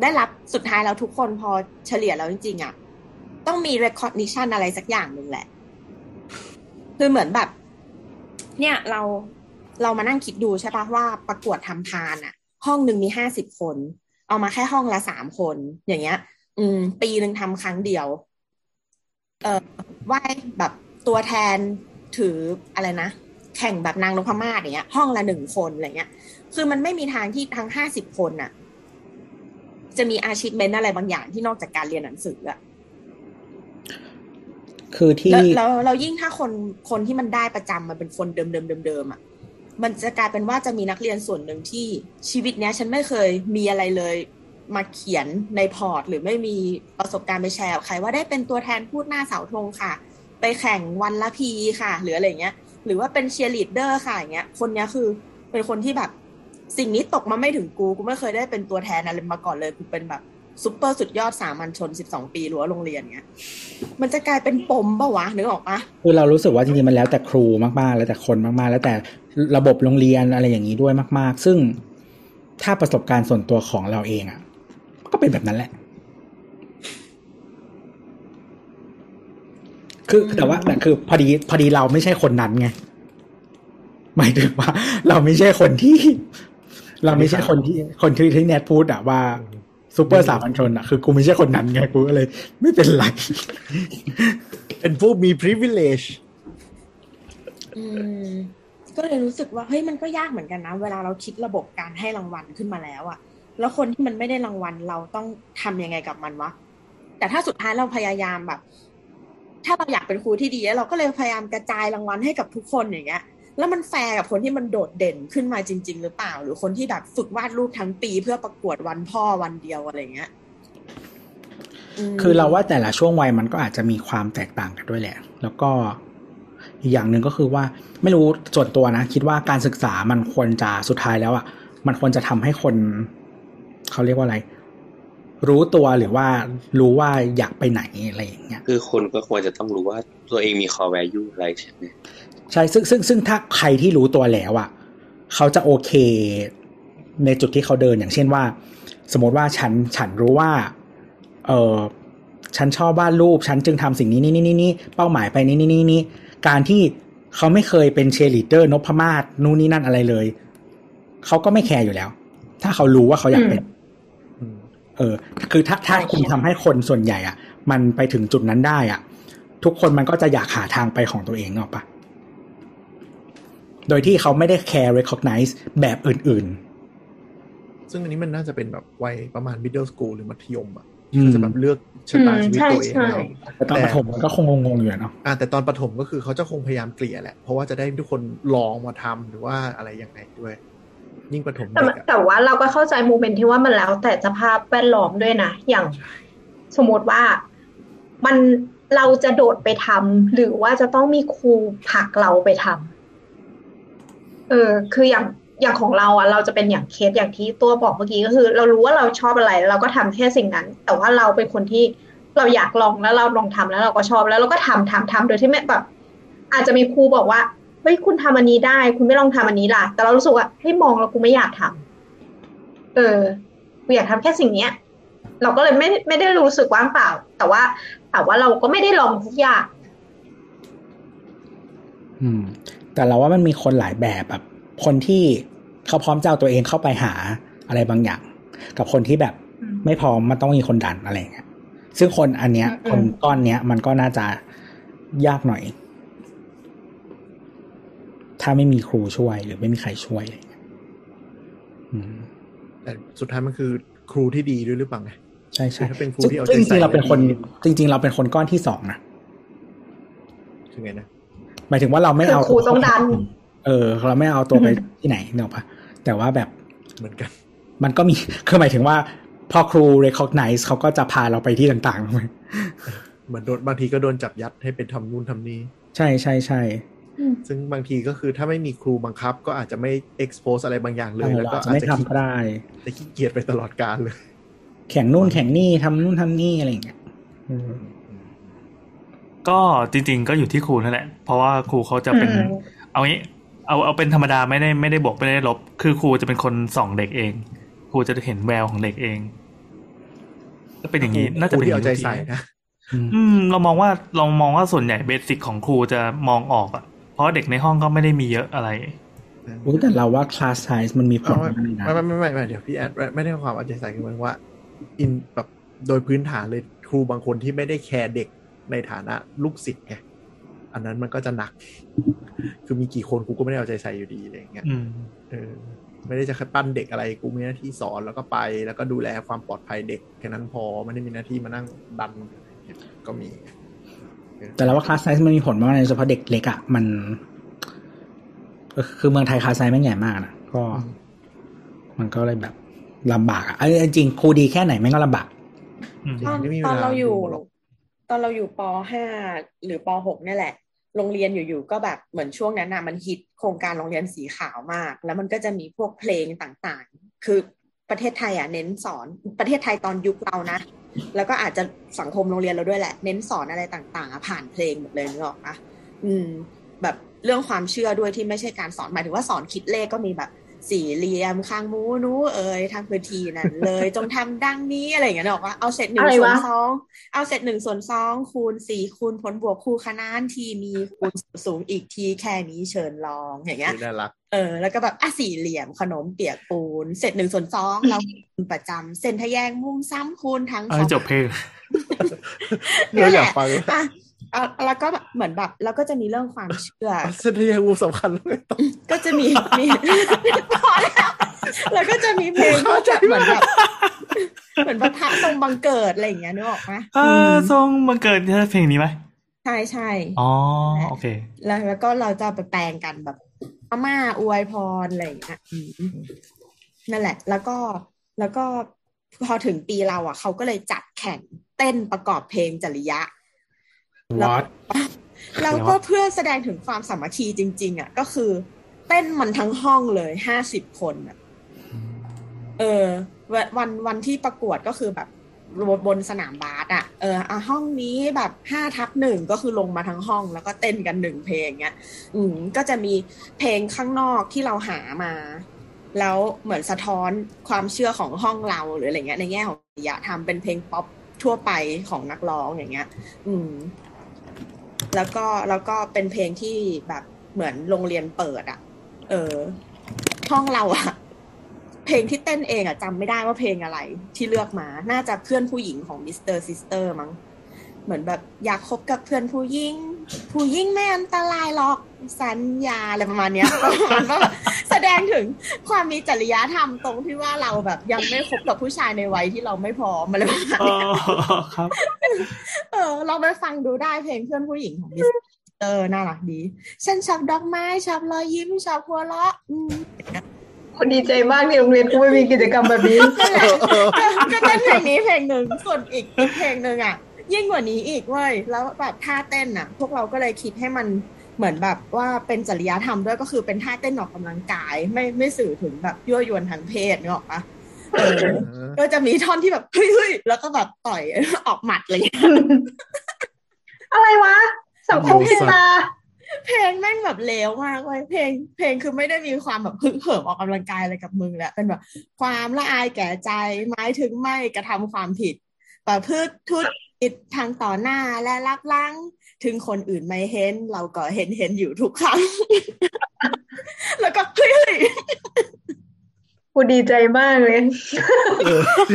ได้รับสุดท้ายแล้วทุกคนพอเฉลี่ยแล้วจริงๆอะต้องมี recognition อะไรสักอย่างหนึ่งแหละ คือเหมือนแบบ เนี่ยเราเรามานั่งคิดดูใช่ปะว่าประกวดทำพานอะ ห้องหนึ่งมีห้าสิบคน เอามาแค่ห้องละสามคน อย่างเงี้ย อืม ปีหนึ่งทำครั้งเดียว เอ่อไหว้แบบตัวแทนถืออะไรนะแข่งแบบนางนพมาศอย่างเงี้ย ห้องละหนึ่งคนอะไรเงี้ย คือมันไม่มีทางที่ทั้งห้าสิบคนน่ะ จะมีอาชีพเมนอะไรบางอย่างที่นอกจากการเรียนหนังสืออะคือที่แล้วแล้วเรายิ่งถ้าคนคนที่มันได้ประจำมันเป็นคนเดิมเดิมเดิมเดิมๆอะ มันจะกลายเป็นว่าจะมีนักเรียนส่วนหนึ่งที่ชีวิตเนี้ยฉันไม่เคยมีอะไรเลยมาเขียนใน port หรือไม่มีประสบการณ์ไปแชร์ใครว่าได้เป็นตัวแทนพูดหน้าเสาธงค่ะ ไปแข่งวันละพีค่ะ หรืออะไรเงี้ย หรือว่าเป็นเชียร์ลีดเดอร์ค่ะอย่างเงี้ย คนเนี้ยคือเป็นคนที่แบบ สิ่งนี้ตกมาไม่ถึงกู กูไม่เคยได้เป็นตัวแทนอะไรมาก่อนเลย กูเป็นแบบ ซุปเปอร์สุดยอดสามัญชนสิบสองปีรั้วโรงเรียนเงี้ย มันจะกลายเป็นปมปะวะนึกออกปะคือเรารู้สึกว่าจริงๆมันแล้วแต่ครูมากๆ แล้วแต่คนมากๆ แล้วแต่ระบบโรงเรียนอะไรอย่างนี้ด้วยมาก ๆ ซึ่งถ้าประสบการณ์ส่วนตัวของเราเองอะ่ะ ก็เป็นแบบนั้นแหละ คือแต่ว่าแต่คือพอดีพอดีเราไม่ใช่คนนั้นไงหมายถึงว่า เราไม่ใช่คนที่ เราไม่ใช่คนที่คนที่ที่แนทพูดอะว่า ซูเปอร์สามัญชนอะคือกูไม่ใช่คนนั้นไงกูก็เลย ไม่เป็นไรเป็นผู้มี privilege อืมก็เลยรู้สึกว่าเฮ้ยมันก็ยากเหมือนกันนะ เวลาเราคิดระบบการให้รางวัลขึ้นมาแล้วอะแล้วคนที่มันไม่ได้รางวัลเราต้องทำยังไงกับมันวะแต่ถ้าสุดท้ายเราพยายามแบบ ถ้าเราอยากเป็นครูที่ดีเราก็เลยพยายามกระจายรางวัลให้กับทุกคนอย่างเงี้ย แล้วมันแฟร์กับคนที่มันโดดเด่นขึ้นมาจริง ๆ หรือเปล่า หรือคนที่แบบฝึกวาดรูปทั้งปีเพื่อประกวดวันพ่อวันเดียวอะไรเงี้ยมคือเราว่าแต่ละช่วงวัยมันก็อาจจะมีความแตกต่างกันด้วยแหละ แล้วก็อีกอย่างหนึ่งก็คือว่าไม่รู้ส่วนตัวนะ คิดว่าการศึกษามันควรจะสุดท้ายแล้วอะ มันควรจะทำให้คนเขาเรียกว่าอะไร รู้ตัวหรือว่ารู้ว่าอยากไปไหนอะไรอย่างเงี้ยคือคนก็ควรจะต้องรู้ว่าตัวเองมี core value อะไรใช่ไหม ใช่ซึ่งซึ่งซึ่งถ้าใครที่รู้ตัวแล้วอะเขาจะโอเคในจุดที่เขาเดินอย่างเช่นว่า สมมติว่าฉันฉันรู้ว่า เออฉันชอบวาดรูป ฉันจึงทำสิ่งนี้นี่นี่นี่นี่เป้าหมายไปนี่นี่นี่นี่การที่เขาไม่เคยเป็นเชียร์ลีดเดอร์นพมาศนู่นนี่นั่นอะไรเลย เขาก็ไม่แคร์อยู่แล้ว ถ้าเขารู้ว่าเขาอยากเป็นอืมเออ คือถ้าถ้าคุณทำให้คนส่วนใหญ่ อะ มันไปถึงจุดนั้นได้อะ ทุกคนมันก็จะอยากหาทางไปของตัวเองออกปะ โดยที่เขาไม่ได้แคร์ recognize แบบอื่นซึ่งอันนี้มันน่าจะเป็นแบบวัยประมาณ middle school หรือมัธยมอะอืมเขาจะแบบเลือกชะตาชีวิตใช่ตัวเองใช่แล้วแต่ตอนประถมมันก็คงงงๆอยู่อะเนาะอ่าแต่ตอนประถมก็คือเขาจะคงพยายามเกลี่ยแหละ เพราะว่าจะได้ทุกคนลองมาทำหรือว่าอะไรยังไงด้วย ยิ่งประถมแต่เด็กอะแต่ว่าเราก็เข้าใจโมเมนต์ที่ว่ามันแล้ว แต่สภาพแวดล้อมด้วยนะ อย่างสมมติว่ามันเราจะโดดไปทำหรือว่าจะต้องมีครูผลักเราไปทำ เออคืออย่างอย่างของเราอะเราจะเป็นอย่างเคสอย่างที่ตัวบอกเมื่อกี้ก็คือ เรารู้ว่าเราชอบอะไร เราก็ทำแค่สิ่งนั้น แต่ว่าเราเป็นคนที่เราอยากลองแล้วเราลองทำแล้วเราก็ชอบแล้วเราก็ทำทำทำโดยที่ไม่แบบอาจจะมีครูบอกว่าเฮ้ยคุณทำอันนี้ได้ คุณไม่ลองทำอันนี้ล่ะ แต่เรารู้สึกว่าเฮ้มองแล้วกูไม่อยากทำเออกูอยากทำแค่สิ่งเนี้ย เราก็เลยไม่ไม่ได้รู้สึกว่างเปล่า แต่ว่าแต่ว่าเราก็ไม่ได้ลองทุกอย่างอืม แต่เราว่ามันมีคนหลายแบบแบบ คนที่เขาพร้อมจะเอาตัวเองเข้าไปหาอะไรบางอย่าง กับคนที่แบบอืมไม่พร้อมมันต้องมีคนดันอะไรอย่างเงี้ยซึ่งคนอันเนี้ยอืมคนก้อนเนี้ย มันก็น่าจะยากหน่อย ถ้าไม่มีครูช่วย หรือไม่มีใครช่วยอะไรอย่างเงี้ยอืมแต่สุดท้ายมันคือครูที่ดีด้วยหรือเปล่าไงใช่ใช่คือถ้าเป็นครูซึ่งที่เอาซึ่งจใจใส่ริงๆเราเป็นคนดีจริง ๆ เราเป็นคนก้อนที่สองนะคือไงนะ หมายถึงว่าเราไม่คือเอาครูต้องดัน เออ เราไม่เอาตัวไปที่ไหนเนกอะปะแต่ว่าแบบเหมือนกัน มันก็มีคือหมายถึงว่า พอครู recognize เขาก็จะพาเราไปที่ต่างๆถูกไหมเหมือนโดนบางทีก็โดนจับยัดให้เป็นทำนู่นทำนี่ใช่ใช่ใช่ซึ่งบางทีก็คือถ้าไม่มีครูบังคับ ก็อาจจะไม่ expose อะไรบางอย่างเลยเออแล้วเราก็อาจจะอาจไม่จะทำก็ได้จะขี้เกียจไปตลอดกาลเลย แข่งนู่นแข่งนี่ทำนู่นทำนี่อะไรอย่างเงี้ยเออ ก็จริง ๆ ก็อยู่ที่ครูนั่นแหละ เพราะว่าครูเขาจะเป็นอืมเอางี้ เอาเอาเป็นธรรมดาไม่ได้ไม่ได้บวกไม่ได้ลบ คือครูจะเป็นคนส่องเด็กเอง ครูจะเห็นแววของเด็กเองก็เป็นอย่างนี้น่าคจะรูเป็นที่ย่เอางใจนี้ใส่นะอืมอืม เรามองว่าเรามองว่าส่วนใหญ่เบสิกของครูจะมองออกอะเพราะเด็กในห้องก็ไม่ได้มีเยอะอะไรอุ๊ยแต่เราว่า class size มันมีผลไม่มากเลยนะไม่ไม่ไม่ไม่เดี๋ยวพี่แอดไม่ได้ความเอาใจใส่คือหมันว่า อินแบบโดยพื้นฐานเลยครูบางคนที่ไม่ได้แคร์เด็ก ในฐานะลูกศิษย์ไงอันนั้นมันก็จะหนัก คือมีกี่คนกูก็ไม่ได้เอาใจใส่อยู่ดีอะไรอย่างเงี้ยอืมเออ ไม่ได้จะแค่ปั้นเด็กอะไรกูมีหน้าที่สอนแล้วก็ไป แล้วก็ดูแลความปลอดภัยเด็กแค่นั้นพอไม่ได้มีหน้าที่มานั่งดันอะไรอย่างเงี้ยก็มี แต่เราว่า class size มันมีผลมากเลยโดยเฉพาะเด็กเล็กอะมันเออคือเมืองไทย class size แม่งใหญ่มากนะก็ มันก็เลยแบบลำบากอะเอ้ยจริงๆครูดีแค่ไหนแม่งก็ลำบากอืมตอนไม่มีเวตลาอนเราอยู่ดูหรอก ตอนเราอยู่ปห้าหรือปหกเนี่ยแหละ โรงเรียนอยู่ๆก็แบบเหมือนช่วงนั้นน่ะมันฮิตโครงการโรงเรียนสีขาวมาก แล้วมันก็จะมีพวกเพลงต่างๆ คือประเทศไทยอะเน้นสอนประเทศไทยตอนยุคเรานะ แล้วก็อาจจะสังคมโรงเรียนเราด้วยแหละ เน้นสอนอะไรต่างๆ ผ่านเพลงหมดเลยนึกออกปะอืม แบบเรื่องความเชื่อด้วยที่ไม่ใช่การสอนหมายถึงว่าสอนคิดเลขก็มีแบบ สี่เหลี่ยมข้างหมูหนูเอ่ยทางพื้นที่นั่นเลย จงทำดังนี้อะไรอย่างเงี้ยนึกออกว่าเอาเศษหนึ่งอะไรส่วนวะสองเอาเศษหนึ่งส่วนสองคูณสี่คูณผลบวกคู่ขนานทีมีคูณสูงอีกทีแค่นี้เชิญลองอย่างเงี้ยน่ารักเออแล้วก็แบบอะสี่เหลี่ยมขนมเปียกปูนเสร็จหนึ่งส่วนสองเราคูณประจำเส้นทะแยงมุมซ้ำคูณทั้งเอาสอให้งจบเพลงเราอยากฟัง อะเอาแล้วก็แบบเหมือนแบบแล้วก็จะมีเรื่องความเชื่อเส้นทางยงูสำคัญเลยต้องก็จะมีมีพอแล้วแล้วก็จะมีเพลงก็จะเหมือนแบบเหมือนแบบพระทรงบังเกิดอะไรอย่างเงี้ยนึกออกไหมเออทรงมาเกิดเพลงนี้ไหมใช่ใช่อ๋อโอเค แล้วแล้วก็เราจะไปแปลงกันแบบอาม่าอวยพรอะไรอย่างเงี้ยอืมนั่นแหละ แล้วก็แล้วก็พอถึงปีเราอะ เขาก็เลยจัดแข่งเต้นประกอบเพลงจริยะ what แล้วก็เพื่อแสดงถึงความสามัคคีจริง ๆ อะ ก็คือเต้นมันทั้งห้องเลยห้าสิบคนอะ เออ วันวันวันที่ประกวดก็คือแบบบนบนสนามบาสอะเอออะห้องนี้แบบห้าทับหนึ่งก็คือลงมาทั้งห้อง แล้วก็เต้นกันหนึ่งเพลงเงี้ย อืมก็จะมีเพลงข้างนอกที่เราหามา แล้วเหมือนสะท้อนความเชื่อของห้องเราหรืออะไรเงี้ย ในแง่ของจริยธรรมเป็นเพลงป๊อปทั่วไปของนักร้องอย่างเงี้ย อืม แล้วก็แล้วก็เป็นเพลงที่แบบเหมือนโรงเรียนเปิดอะเออ ห้องเราอะเพลงที่เต้นเองอะจำไม่ได้ว่าเพลงอะไร ที่เลือกมา น่าจะเพื่อนผู้หญิงของมิสเตอร์ซิสเตอร์มั้ง เหมือนแบบอยากคบกับเพื่อนผู้หญิง ผู้หญิงไม่อันตรายหรอกสัญญาอะไรประมาณเนี้ยประมาณว่าแบบแสดงถึงความมีจริยธรรมตรงที่ว่าเราแบบยังไม่คบกับผู้ชายในวัยที่เราไม่พร้อมอะไรประมาณอ๋อเนี้ยครับเออเราไปฟังดูได้เพลงเพื่อนผู้หญิงของมิสเตอร์น่ารักดี ฉันชอบดอกไม้ชอบรอยยิ้มชอบหัวเราะอืมคนดีใจมากที่โรงเรียนกูไม่มีกิจกรรมแบบนี้นั่นแหละก็เต้นเพลงนี้เพลงหนึ่งส่วนอีกอีกเพลงหนึ่งอะ ยิ่งกว่านี้อีกเว้ยแล้วแบบท่าเต้นอะ พวกเราก็เลยคิดให้มันเหมือนแบบว่าเป็นจริยธรรมด้วยก็คือเป็นท่าเต้นออกกำลังกาย ไม่ไม่สื่อถึงแบบยั่วยวนทางเพศนึกออกปะเออก็จะมีท่อนที่แบบเฮ้ยเฮ้ยแล้วก็แบบต่อยออกหมัดอะไรอย่างเงี้ยอะไรวะสังคมศิลาเพลงแม่งแบบเลวมากเลยเพลง เพลงคือไม่ได้มีความแบบฮึกเหิมออกกำลังกายอะไรกับมึงแหละเป็นแบบ ความละอายแก่ใจหมายถึงไม่กระทำความผิดประพฤติทุ จริดทางต่อหน้าและลับหลังถึงคนอื่นไม่เห็น เราก็เห็นเห็นอยู่ทุกครั้ง แล้วก็เฮ้ย กูดีใจมากเลย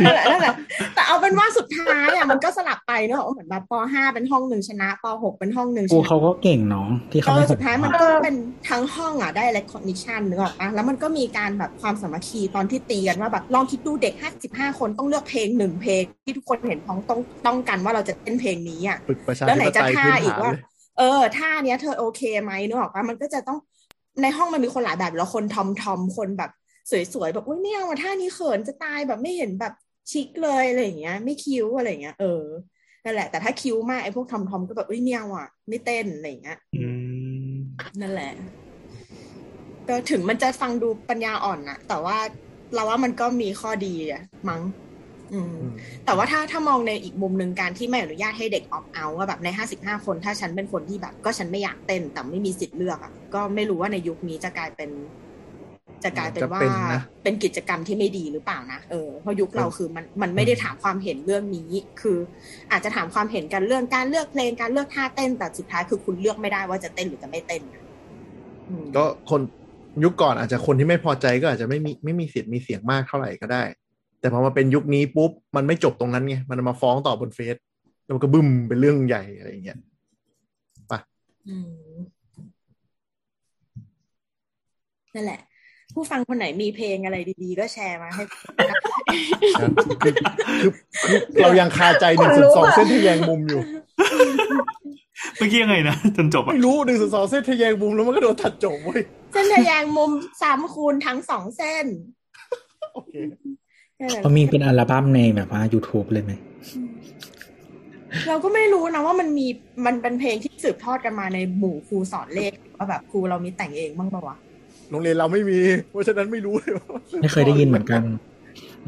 นั่นแหละนั่นแหละแต่เอาเป็นว่าสุดท้ายอะมันก็สลับไปเนอะเหมือนแบบปห้าเป็นห้องหนึ่งชนะปหกเป็นห้องหนึ่งครูชนะเขาก็เก่งเนาะที่เขาเอไม่อหสุกดท้ายมันก็เป็นทั้งห้องอะได้ recognition นึกออกปะแล้วมันก็มีการแบบความสามัคคีตอนที่ตีกันว่าแบบลองคิดดูเด็กห้าสิบห้าคนต้องเลือกเพลงหนึ่งเพลงที่ทุกคนเห็นพ้องต้องต้องกันว่าเราจะเต้นเพลงนี้อะฝึกประชาแล้วธิไหนปจะไตยท่าพื้นอีกฐานว่าเลยเออท่าเนี้ยเธอโอเคไหมนึกออกปะมันก็จะต้องในห้องมันมีคนหลายแบบแล้วคนทอมทอมคนแบบ สวยๆแบบอุ้ยไม่เอาอะท่านี้เขินจะตายแบบไม่เห็นแบบชิคเลยอะไรอย่างเงี้ย ไม่คิ้วอะไรอย่างเงี้ยเออนั่นแหละ แต่ถ้าคิ้วมากไอ้พวกทอมทอมก็แบบอุ้ยไม่เอาอะ ไม่เต้นอะไรอย่างเงี้ยอืมนั่นแหละ ก็ถึงมันจะฟังดูปัญญาอ่อนนะแต่ว่าเราว่ามันก็มีข้อดีอะมั้งอืมแต่ว่าถ้าถ้ามองในอีกมุมหนึ่งการที่ไม่อนุญาตให้เด็กออกเอาว่าแบบในห้าสิบห้าคนถ้าฉันเป็นคนที่แบบ ก็ฉันไม่อยากเต้นแต่ไม่มีสิทธิ์เลือกอะก็ไม่รู้ว่าในยุคนี้จะกลายเป็น จะกลายเป็นว่าจะเป็นนะเป็นกิจกรรมที่ไม่ดีหรือเปล่านะเออเพราะยุคเราคือมันมันไม่ได้ถามความเห็นเรื่องนี้คือ อาจจะถามความเห็นกันเรื่องการเลือกเพลงการเลือกท่าเต้นแต่สุดท้ายคือคุณเลือกไม่ได้ว่าจะเต้นหรือจะไม่เต้นอะอืมก็คนยุคก่อนอาจจะคนที่ไม่พอใจก็อาจจะไม่มีไม่มีสิทธิ์มีเสียงมากเท่าไหร่ก็ได้ แต่พอมาเป็นยุคนี้ปุ๊บมันไม่จบตรงนั้นไงมันมาฟ้องต่อบนเฟซแล้วมันก็บึ้มเป็นเรื่องใหญ่อะไรอย่างเงี้ยอืมนั่นแหละ ผู้ฟังคนไหนมีเพลงอะไรดีๆ ก็แชร์มาให้คือคือคือเรายังคาใจหนึ่งคนรู้สองอะเส้นทะแยงมุมอยู่เมื่อกี้ยังไงนะจนจบอะไม่รู้หนึ่งสองเส้นทะแยงมุมแล้วมันก็โดนตัดจบเว้ยเส้นทะแยงมุมสามคูณทั้งสองเส้นโอเคแค่นั้นเขามีเป็นอัลบั้มในแบบว่า YouTube เลยไหมเราก็ไม่รู้นะว่ามันมีมันเป็นเพลงที่สืบทอดกันมาในหมู่ครูสอนเลขหรือว่าแบบครูเรามีแต่งเองบ้างปะวะ โรงเรียนเราไม่มี เพราะฉะนั้นไม่รู้เลยว่าไม่เคยได้ยินเหมือนกัน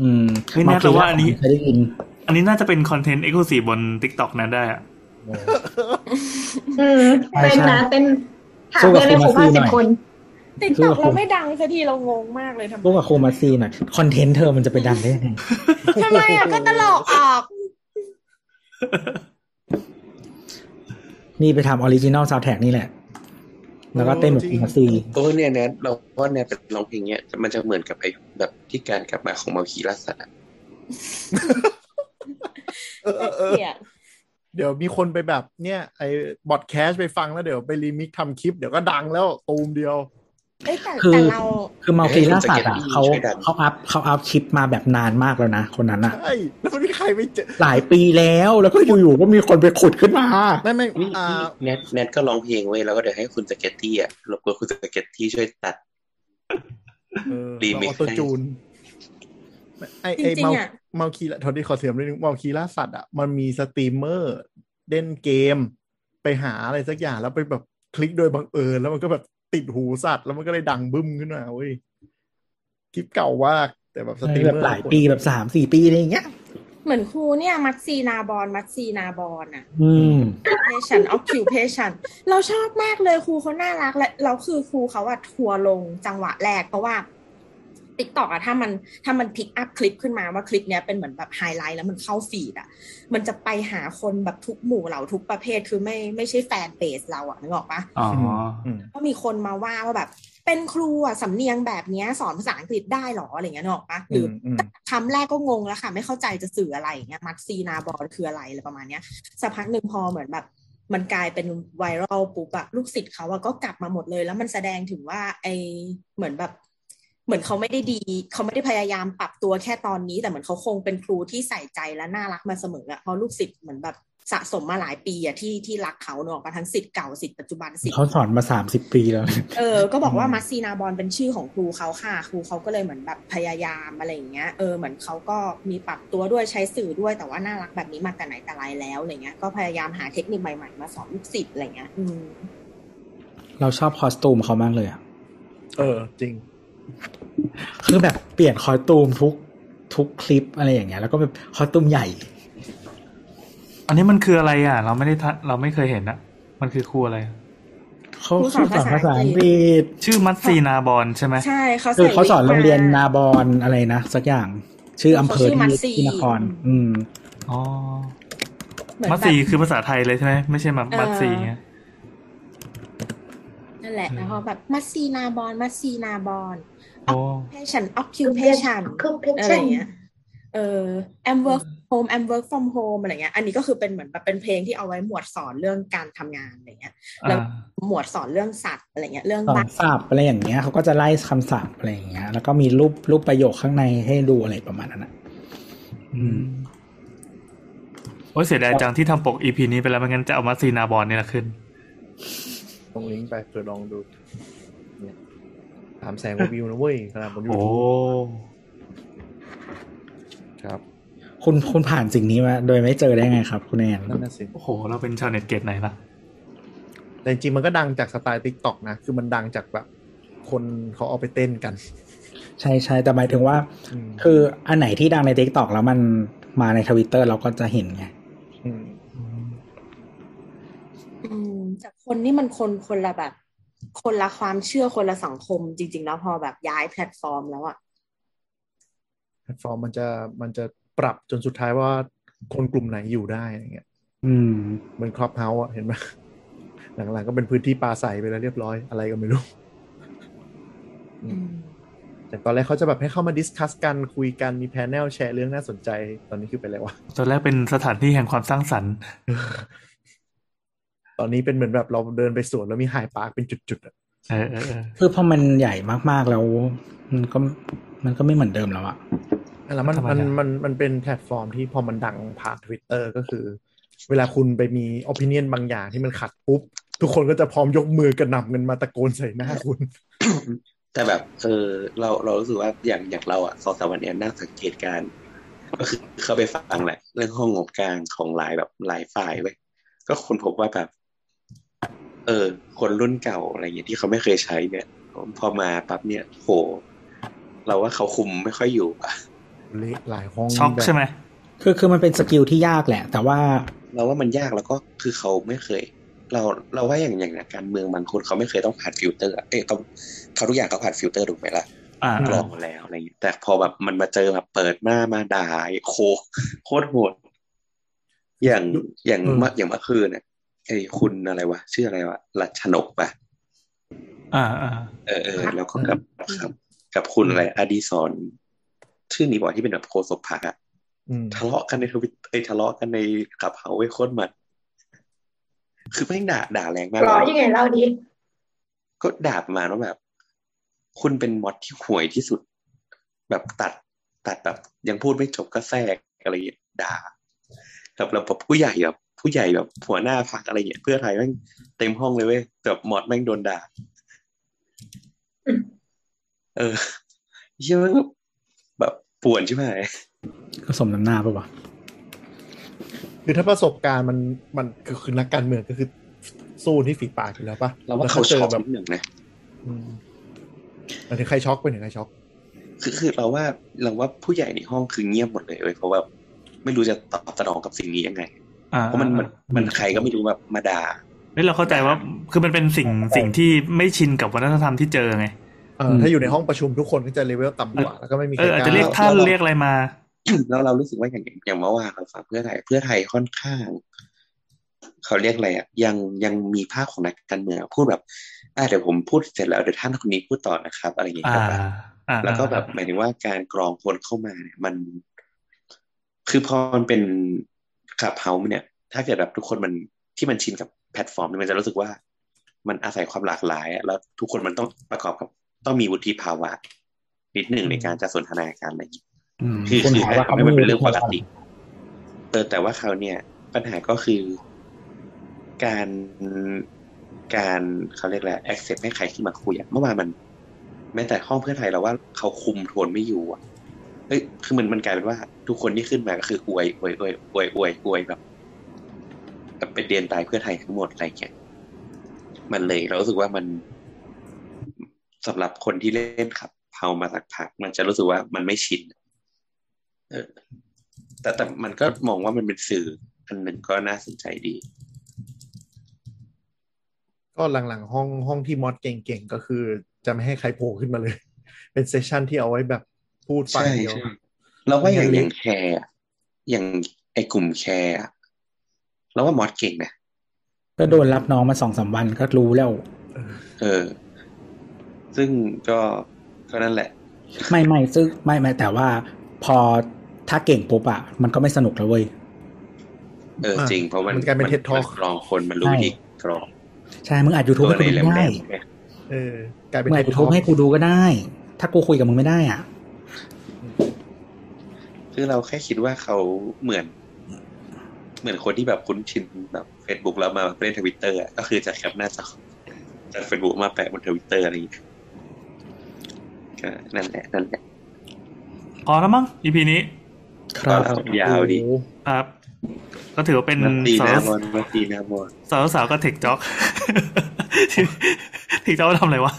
อืมไม่แน่แต่ว่าอันนี้เคยได้ยิน อันนี้น่าจะเป็นคอนเทนต์เอ็กซ์คลูซีฟบน t ิ k t o k นั้นได้อะอืมใช่เต้นใช่นะเต้นถามสู้กับเพื่อนในครูครูมาซี่ห้าสิบหน่อยคนติ๊กต็อกเราไม่ดังสักทีเรางงมากเลยทำไมพวกกับโคมาซีหน่อยคอนเทนต์เธอมันจะไปดังได้ยังไงทำไมอะก็ตลกออก นี่ไปทำออริจินอลซาวแท็กนี่แหละ แล้วก็เต้นแบบโคมาซีโอ้เนี่ยแนทเราว่าแนทเป็นร้องเพลงเนี้ยมันจะเหมือนกับไอ้แบบที่การกลับมาของมาคีรัสสัตว์อะเออเออเออเกลียดเดี๋ยวมีคนไปแบบเนี่ยไอ้บอดแคสไปฟังแล้วเดี๋ยวไปรีมิกทำคลิป เดี๋ยวก็ดังแล้วตูมเดียวเอ้ยแต่ คือแต่เราคือมัลคีล่าสัตว์อะเขาเขาอัพเขาอัพคลิปมาแบบนานมากแล้วนะคนนั้นอะใช่แล้วมันมีใครไปเจอหลายปีแล้วแล้วก็อยู่ๆก็มีคนไปขุดขึ้นมาไม่ไม่นี่อ่าแนทแนทก็ร้องเพลงไว้ยแล้วก็เดี๋ยวให้คุณสเก็ตตี้อะรบกวนคุณสเก็ตตี้ช่วยตัดเออ remix ออโตจูนไอจไอริงเมาๆอะเมาคีละทอดีขอเสียมนิดนึงเมาคีล่าสัตว์อะมันมีสตรีมเมอร์เล่นเกม ไปหาอะไรสักอย่างแล้วไปแบบคลิกโดยบังเอิญแล้วมันก็แบบ ติดหูสัตว์แล้วมันก็เลยดังบึ้มขึ้นมาเว้ยคลิปเก่ามากแต่แบบสตรีมแบเมบอร์หลายปีแบบสามสี่ปีอะไรอย่างเงี้ย เหมือนครูเนี่ย มัดซีนาบอลมัดซีนาบอลอะ อืม occupation occupation เราชอบมากเลยครูเขาน่ารักและเราคือครูเขาอะทัวร์ลงจังหวะแรกเพราะว่า ติ๊กตอกอะถ้ามันถ้ามันพิกอัพคลิปขึ้นมาว่าคลิปเนี้ยเป็นเหมือนแบบไฮไลท์แล้วมันเข้าฟีดอะมันจะไปหาคนแบบทุกหมู่เหล่าทุกประเภทคือไม่ไม่ใช่แฟนเบสเราอะนึกออกปะอ๋ออืมก็มีคนมาว่าว่าแบบเป็นครูอะสำเนียงแบบเนี้ยสอนภาษาอังกฤษได้หรออะไรเงี้ยนึกออกปะหรือออืมคำแรกก็งงแล้วค่ะ ไม่เข้าใจจะสื่ออะไรอย่างเงี้ยมัดซีนาบอลคืออะไรอะไรประมาณเนี้ยสักพักหนึ่งพอเหมือนแบบ มันกลายเป็นไวรัลปุ๊บอะลูกศิษย์เขาอะก็กลับมาหมดเลย แล้วมันแสดงถึงว่าไอเหมือนแบบ เหมือนเขาไม่ได้ดี เขาไม่ได้พยายามปรับตัวแค่ตอนนี้ แต่เหมือนเขาคงเป็นครูที่ใส่ใจและน่ารักมาเสมออะเพราะลูกศิษย์เหมือนแบบสะสมมาหลายปีอะที่ที่รักเขาเนอะมาทั้งศิษย์เก่าศิษย์ปัจจุบันศิษย์เขาสอนมาสามสิบปีแล้ว เออ ก็บอกว่ามัสซีนาบอลเป็นชื่อของครูเขาค่ะ ครูเขาก็เลยเหมือนแบบพยายามอะไรอย่างเงี้ย เออ เหมือนเขาก็มีปรับตัวด้วยใช้สื่อด้วย แต่ว่าน่ารักแบบนี้มาแต่ไหนแต่ไรแล้วอะไรเงี้ย ก็พยายามหาเทคนิคใหม่ๆ มาสอนลูกศิษย์อะไรเงี้ย อืม เราชอบคอสตูมเขามากเลยอะเออ จริง คือแบบเปลี่ยนคอสตูมทุกทุกคลิปอะไรอย่างเงี้ย แล้วก็แบบคอสตูมใหญ่ อันนี้มันคืออะไรอะ เราไม่ได้ทัเราไม่เคยเห็นอะมันคือครูอะไรเขาครูสอนสอนภาภาษาษาอัอังงกกฤฤษษชื่อมัตซีนาบอลใช่ไหมใช่เขาคือใส่เขาสอนโรงเรียนวิกนาบอนอะไรนะสักอย่าง ชื่ออำเภอเขาชื่อมัที่ตซีที่นคร อืมอ๋อเหมือนมัตแบบซีคือภาษาไทยเลยใช่ไหมไม่ใช่แบบเออมัตซีเงี้ยนั่นแหละแล้วเขาแบบมัสซีนาบอลมัสซีนาบอลโอ้ occupation occupation อะไรอย่างเงี้ยเออ am work home am work from home อะไรเงี้ย อันนี้ก็คือเป็นเหมือนแบบเป็นเพลงที่เอาไว้หมวดสอนเรื่องการทำงานอะไรเงี้ย แล้วหมวดสอนเรื่องสัตว์อะไรเงี้ย เรื่องบ้านศัพท์อะไรอย่างเงี้ยเขาก็จะไล่คำศัพท์อะไรอย่างเงี้ย แล้วก็มีรูปรูปประโยคข้างในให้ดูอะไรประมาณนั้นอะอืมโอ้ยเสียดายจังที่ทำปกอีพีนี้ไปแล้วไม่งั้นจะเอามัตซีนาบอลนี่แหละขึ้นลงลิงก์ไปเผื่อลองดู สามแสนกว่าวิวนะเว้ยขนาดบนยูโอ้ทูบครับคุณคุณผ่านสิ่งนี้มาโดยไม่เจอได้ไงครับ คุณแอนนั่นน่ะสิโอ้โห เราเป็นชาวเน็ตเกตไหนล่ะ แต่จริงๆมันก็ดังจากสไตล์ทิกตอกนะ คือมันดังจากแบบ คนเขาเอาไปเต้นกัน ใช่ใช่แต่หมายถึงว่าอืมคืออันไหนที่ดังใน TikTok แล้วมันมาในทวิตเตอร์เราก็จะเห็นไงอืมอืมจากคนนี่มันคนคนละแบบ คนละความเชื่อคนละสังคม จริง ๆ แล้วพอแบบย้ายแพลตฟอร์มแล้วอะแพลตฟอร์มมันจะมันจะปรับจนสุดท้ายว่าคนกลุ่มไหนอยู่ได้อะไรเงี้ย อืมเหมือนคลับเฮาส์อะเห็นไหมหลังๆก็เป็นพื้นที่ปราศรัยไปแล้วเรียบร้อยอะไรก็ไม่รู้อืมแต่ตอนแรกเขาจะแบบให้เข้ามา discuss กันคุยกันมี panel แชร์เรื่องน่าสนใจ ตอนนี้คือไปแล้ววะตอนแรกเป็นสถานที่แห่งความสร้างสรรค์ ตอนนี้เป็นเหมือนแบบเราเดินไปสวนแล้วมีไฮปาร์คเป็นจุดๆอะเออเออเออคือพอมันใหญ่มากๆแล้ว มันก็มันก็ไม่เหมือนเดิมแล้วอะแล้วมันมันมันมันเป็นแพลตฟอร์มที่พอมันดังผ่านทวิตเตอร์ก็คือ เวลาคุณไปมี opinion บางอย่างที่มันขัดปุ๊บ ทุกคนก็จะพร้อมยกมือกระหน่ำเดินมาตะโกนใส่หน้าคุณ แต่แบบเออเราเรารู้สึกว่าอย่างอย่างเราอะสองสามวันเนี้ยนั่งสังเกตการณ์ก็คือเข้าไปฟังแหละ เรื่องห้องงบกลางของหลายแบบหลายฝ่ายเว้ยก็คนพบว่าแบบ เออ คนรุ่นเก่าอะไรเงี้ยที่เขาไม่เคยใช้เนี่ย พอมาปั๊บเนี่ยโห เราว่าเขาคุมไม่ค่อยอยู่อะเละหลายห้องช็อกแบบใช่ไหมคือคือมันเป็น skill ที่ยากแหละ แต่ว่า เราว่ามันยากแล้วก็คือเขาไม่เคย เราเราว่าอย่างอย่างการเมืองบางคนเขาไม่เคยต้องผ่านฟิลเตอร์อะเอ้ยเขาเขาทุกอย่างเขาผ่านฟิลเตอร์ถูกไหมล่ะอ่ากรองมาแล้วอะไรอย่างเงี้ยแต่พอแบบมันมาเจอแบบเปิดหน้ามาด่าโคโคตรโหดอย่างอย่างเมื่ออย่างเมื่อคืนเนี่ย ไอ้คุณอะไรวะชื่ออะไรวะรัชนกปะอ่าอ่าเออเออแล้วก็กับกับ กับคุณอะไรอดีศรชื่อนี้บอกที่เป็นแบบโคศกพักอะอืมทะเลาะกันในทวิตไอ้ยทะเลาะกันในขับเฮาไว้ยโคตรมันคือแม่งด่าด่าแรงมากรอเลยยังไงเล่าดิก็ด่าประมาณว่าแบบ คุณเป็นมอดที่ห่วยที่สุด แบบตัดตัดแบบ ยังพูดไม่จบก็แทรกอะไรอย่างเงี้ยด่าแบบเราแบบผู้ใหญ่แบบ ผู้ใหญ่แบบหัวหน้าพักอะไรอย่างเงี้ยเพื่อไทยแม่งเต็มห้องเลยเว้ยแบบมอดแม่งโดนด่าเออเชื่อมันก็แบบป่วนใช่ไหมก็สมน้ำหน้าปะวะคือถ้าประสบการณ์มันมันคือคือนักการเมืองก็คือสู้ที่ฝีปากอยู่แล้วปะเราว่าแล้วเขาเจช็ออกแบบนิดหนึ่งนะอืมหมายถึงใครช็อกไปถึงใครช็อกคือคือเราว่าเราว่าผู้ใหญ่ในห้องคือเงียบหมดเลยเว้ยเพราะว่าไม่รู้จะตอบสนองกับสิ่งนี้ยังไงอ่า เพราะมันมันมันใครก็ไม่รู้แบบมาด่าเฮ้ยเราเข้าใจว่าคือมันเป็นสิ่งสิ่งที่ไม่ชินกับวัฒนธรรมที่เจอไงเออถ้าอยู่ในห้องประชุมทุกคนก็จะเลเวลต่ำกว่าแล้วก็ไม่มีใคเอรออาจกจะเรียกล้าท่านเรียกอะไรมาแล้วเรารู้สึกว่าอย่างอย่างอย่างเมื่อวานเราฟังเพื่อไทยเพื่อไทยค่อนข้าง เขาเรียกอะไรอะยังยังมีภาพของนักการเมืองพูดแบบอ่าเดี๋ยวผมพูดเสร็จแล้วเดี๋ยวท่านคนนี้พูดต่อนะครับ อะไรอย่างเงี้ยอ่าครับอ่าแล้วก็แบบหมายถึงว่าการกรองคนเข้ามาเนี่ยมัน คือพอมันเป็น ขับเฮาเนี่ย ถ้าเกิดแบบทุกคนมันที่มันชินกับพลตฟอร์มเนี่ยมันจะรู้สึกว่ามันอาศัยความหลากหลายอะแล้วทุกคนมันต้องประกอบกับต้องมีวุฒิภาวะนิดหนึ่งในการจะสนทนาการอะไรอย่างงี้อืมคือคุณคือหาว่าให้เขาให้ไม่มันมีเป็นเรื่องปกวิธีติเออแต่ว่าเขาเนี่ยปัญหาก็คือการการเขาเรียกอะไร accept ให้ใครขึ้นมาคุยอะเมื่อวานมัน แม้แต่ห้องเพื่อไทยเราว่าเขาคุมโทนไม่อยู่อะ เฮ้ยคือมันมันกลายเป็นว่า ทุกคนที่ขึ้นมาก็คืออวยอวยอวยอวยอวยอวยแบบแบบเป็นเดียนตายเพื่อไทยทั้งหมดอะไรเงี้ยมันเลยเรารู้สึกว่ามันสำหรับคนที่เล่นขับเฮามาสักพักมันจะรู้สึกว่ามันไม่ชินเออแต่แต่มันก็มองว่ามันเป็นสื่ออันหนึ่งก็น่าสนใจดี ก็หลังๆ ห้องห้องที่มอดเก่งๆ ก็คือ จะไม่ให้ใครโผล่ขึ้นมาเลย เป็น session ที่เอาไว้แบบ พูดฝ่ายเดียวใช่ใช่เราว่าอย่างงั้นอย่างแคร์อะอย่างไอ้กลุ่มแคร์อะเราว่า mod เก่งนะก็โดนรับน้องมาสองสามวันก็รู้แล้ว เออ ซึ่งก็ก็นั่นแหละ ไม่ไม่ซึ่งไม่ไม่แต่ว่าพอถ้าเก่งปุ๊บอะมันก็ไม่สนุกแล้วเว้ยเออจริงเพราะมันมันกลายเป็น TED Talk กรองคนมันรู้ใช่วิธีกรอง ใช่ มึงอัดยูทูบตัวให้ในกูดูแหลได้มๆเนี่ยเออกลายเป็นมึงอัด TED ยูทูบ Talk ให้กูดูก็ได้ ถ้ากูคุยกับมึงไม่ได้อะ คือเราแค่คิดว่าเขาเหมือน เหมือนคนที่แบบคุ้นชินแบบเฟซบุ๊กแล้วมาเล่นทวิตเตอร์ก็คือจะแคปหน้าจอจากเฟซบุ๊กมาแปะบนทวิตเตอร์อะไรอย่างเงี้ยก็นั่นแหละนั่นแหละพอแล้วมั้ง EP นี้ ครับก็ยาวดีโอ้โหครับ ก็ถือว่าเป็นมาตีสาหน้าวมอนมาตีหน้ามอนสาวสาวก็เทคจ็อกเทคจ็อกทำอะไรวะ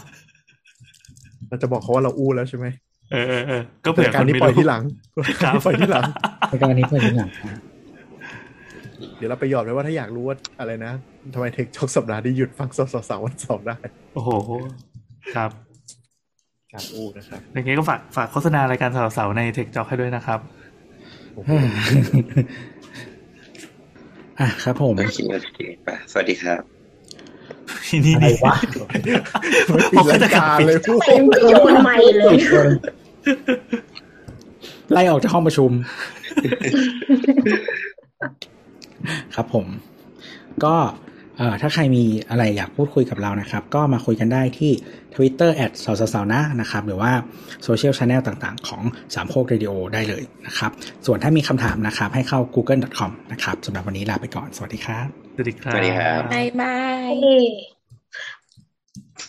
เราจะบอกเขาว่าเราอู้แล้วใช่ไหม เออเออเออก็เผื่อแต่คการนนี้ไม่ปล่อยรู้ที่หลังครับปล่อยที่หลังในการนี้เพื่อนหลังนะเดี๋ยวเราไปหยอดไว้ว่าถ้าอยากรู้ว่าอะไรนะทำไมเทคช็อกสัปดาห์นี้หยุดฟังสาวสาวๆวันเสาร์ได้ โอ้โห ครับการอู้นะครับอย่างงี้ก็ฝากฝากโฆษณารายการสาวๆในเทคจ็อกให้ด้วยนะครับโอ้โหอะครับผมโอเคโอเคไปสวัสดีครับนี่อะไรนี่วะไม่ปิดรายการเลยพูดเต็มไปโยนใหม่เลย ไล่ออกจากห้องประชุม ครับผม ก็เอ่อถ้าใครมีอะไรอยากพูดคุยกับเรานะครับ ก็มาคุยกันได้ที่ Twitter แอดสาวสาวนะนะครับ หรือว่าsocial channel ต่างๆ ของสามโคกเรดิโอได้เลยนะครับ ส่วนถ้ามีคำถามนะครับ ให้เข้า google.com นะครับสำหรับวันนี้ลาไปก่อน สวัสดีครับ สวัสดีครับสวัสดีครับบายบายเอ้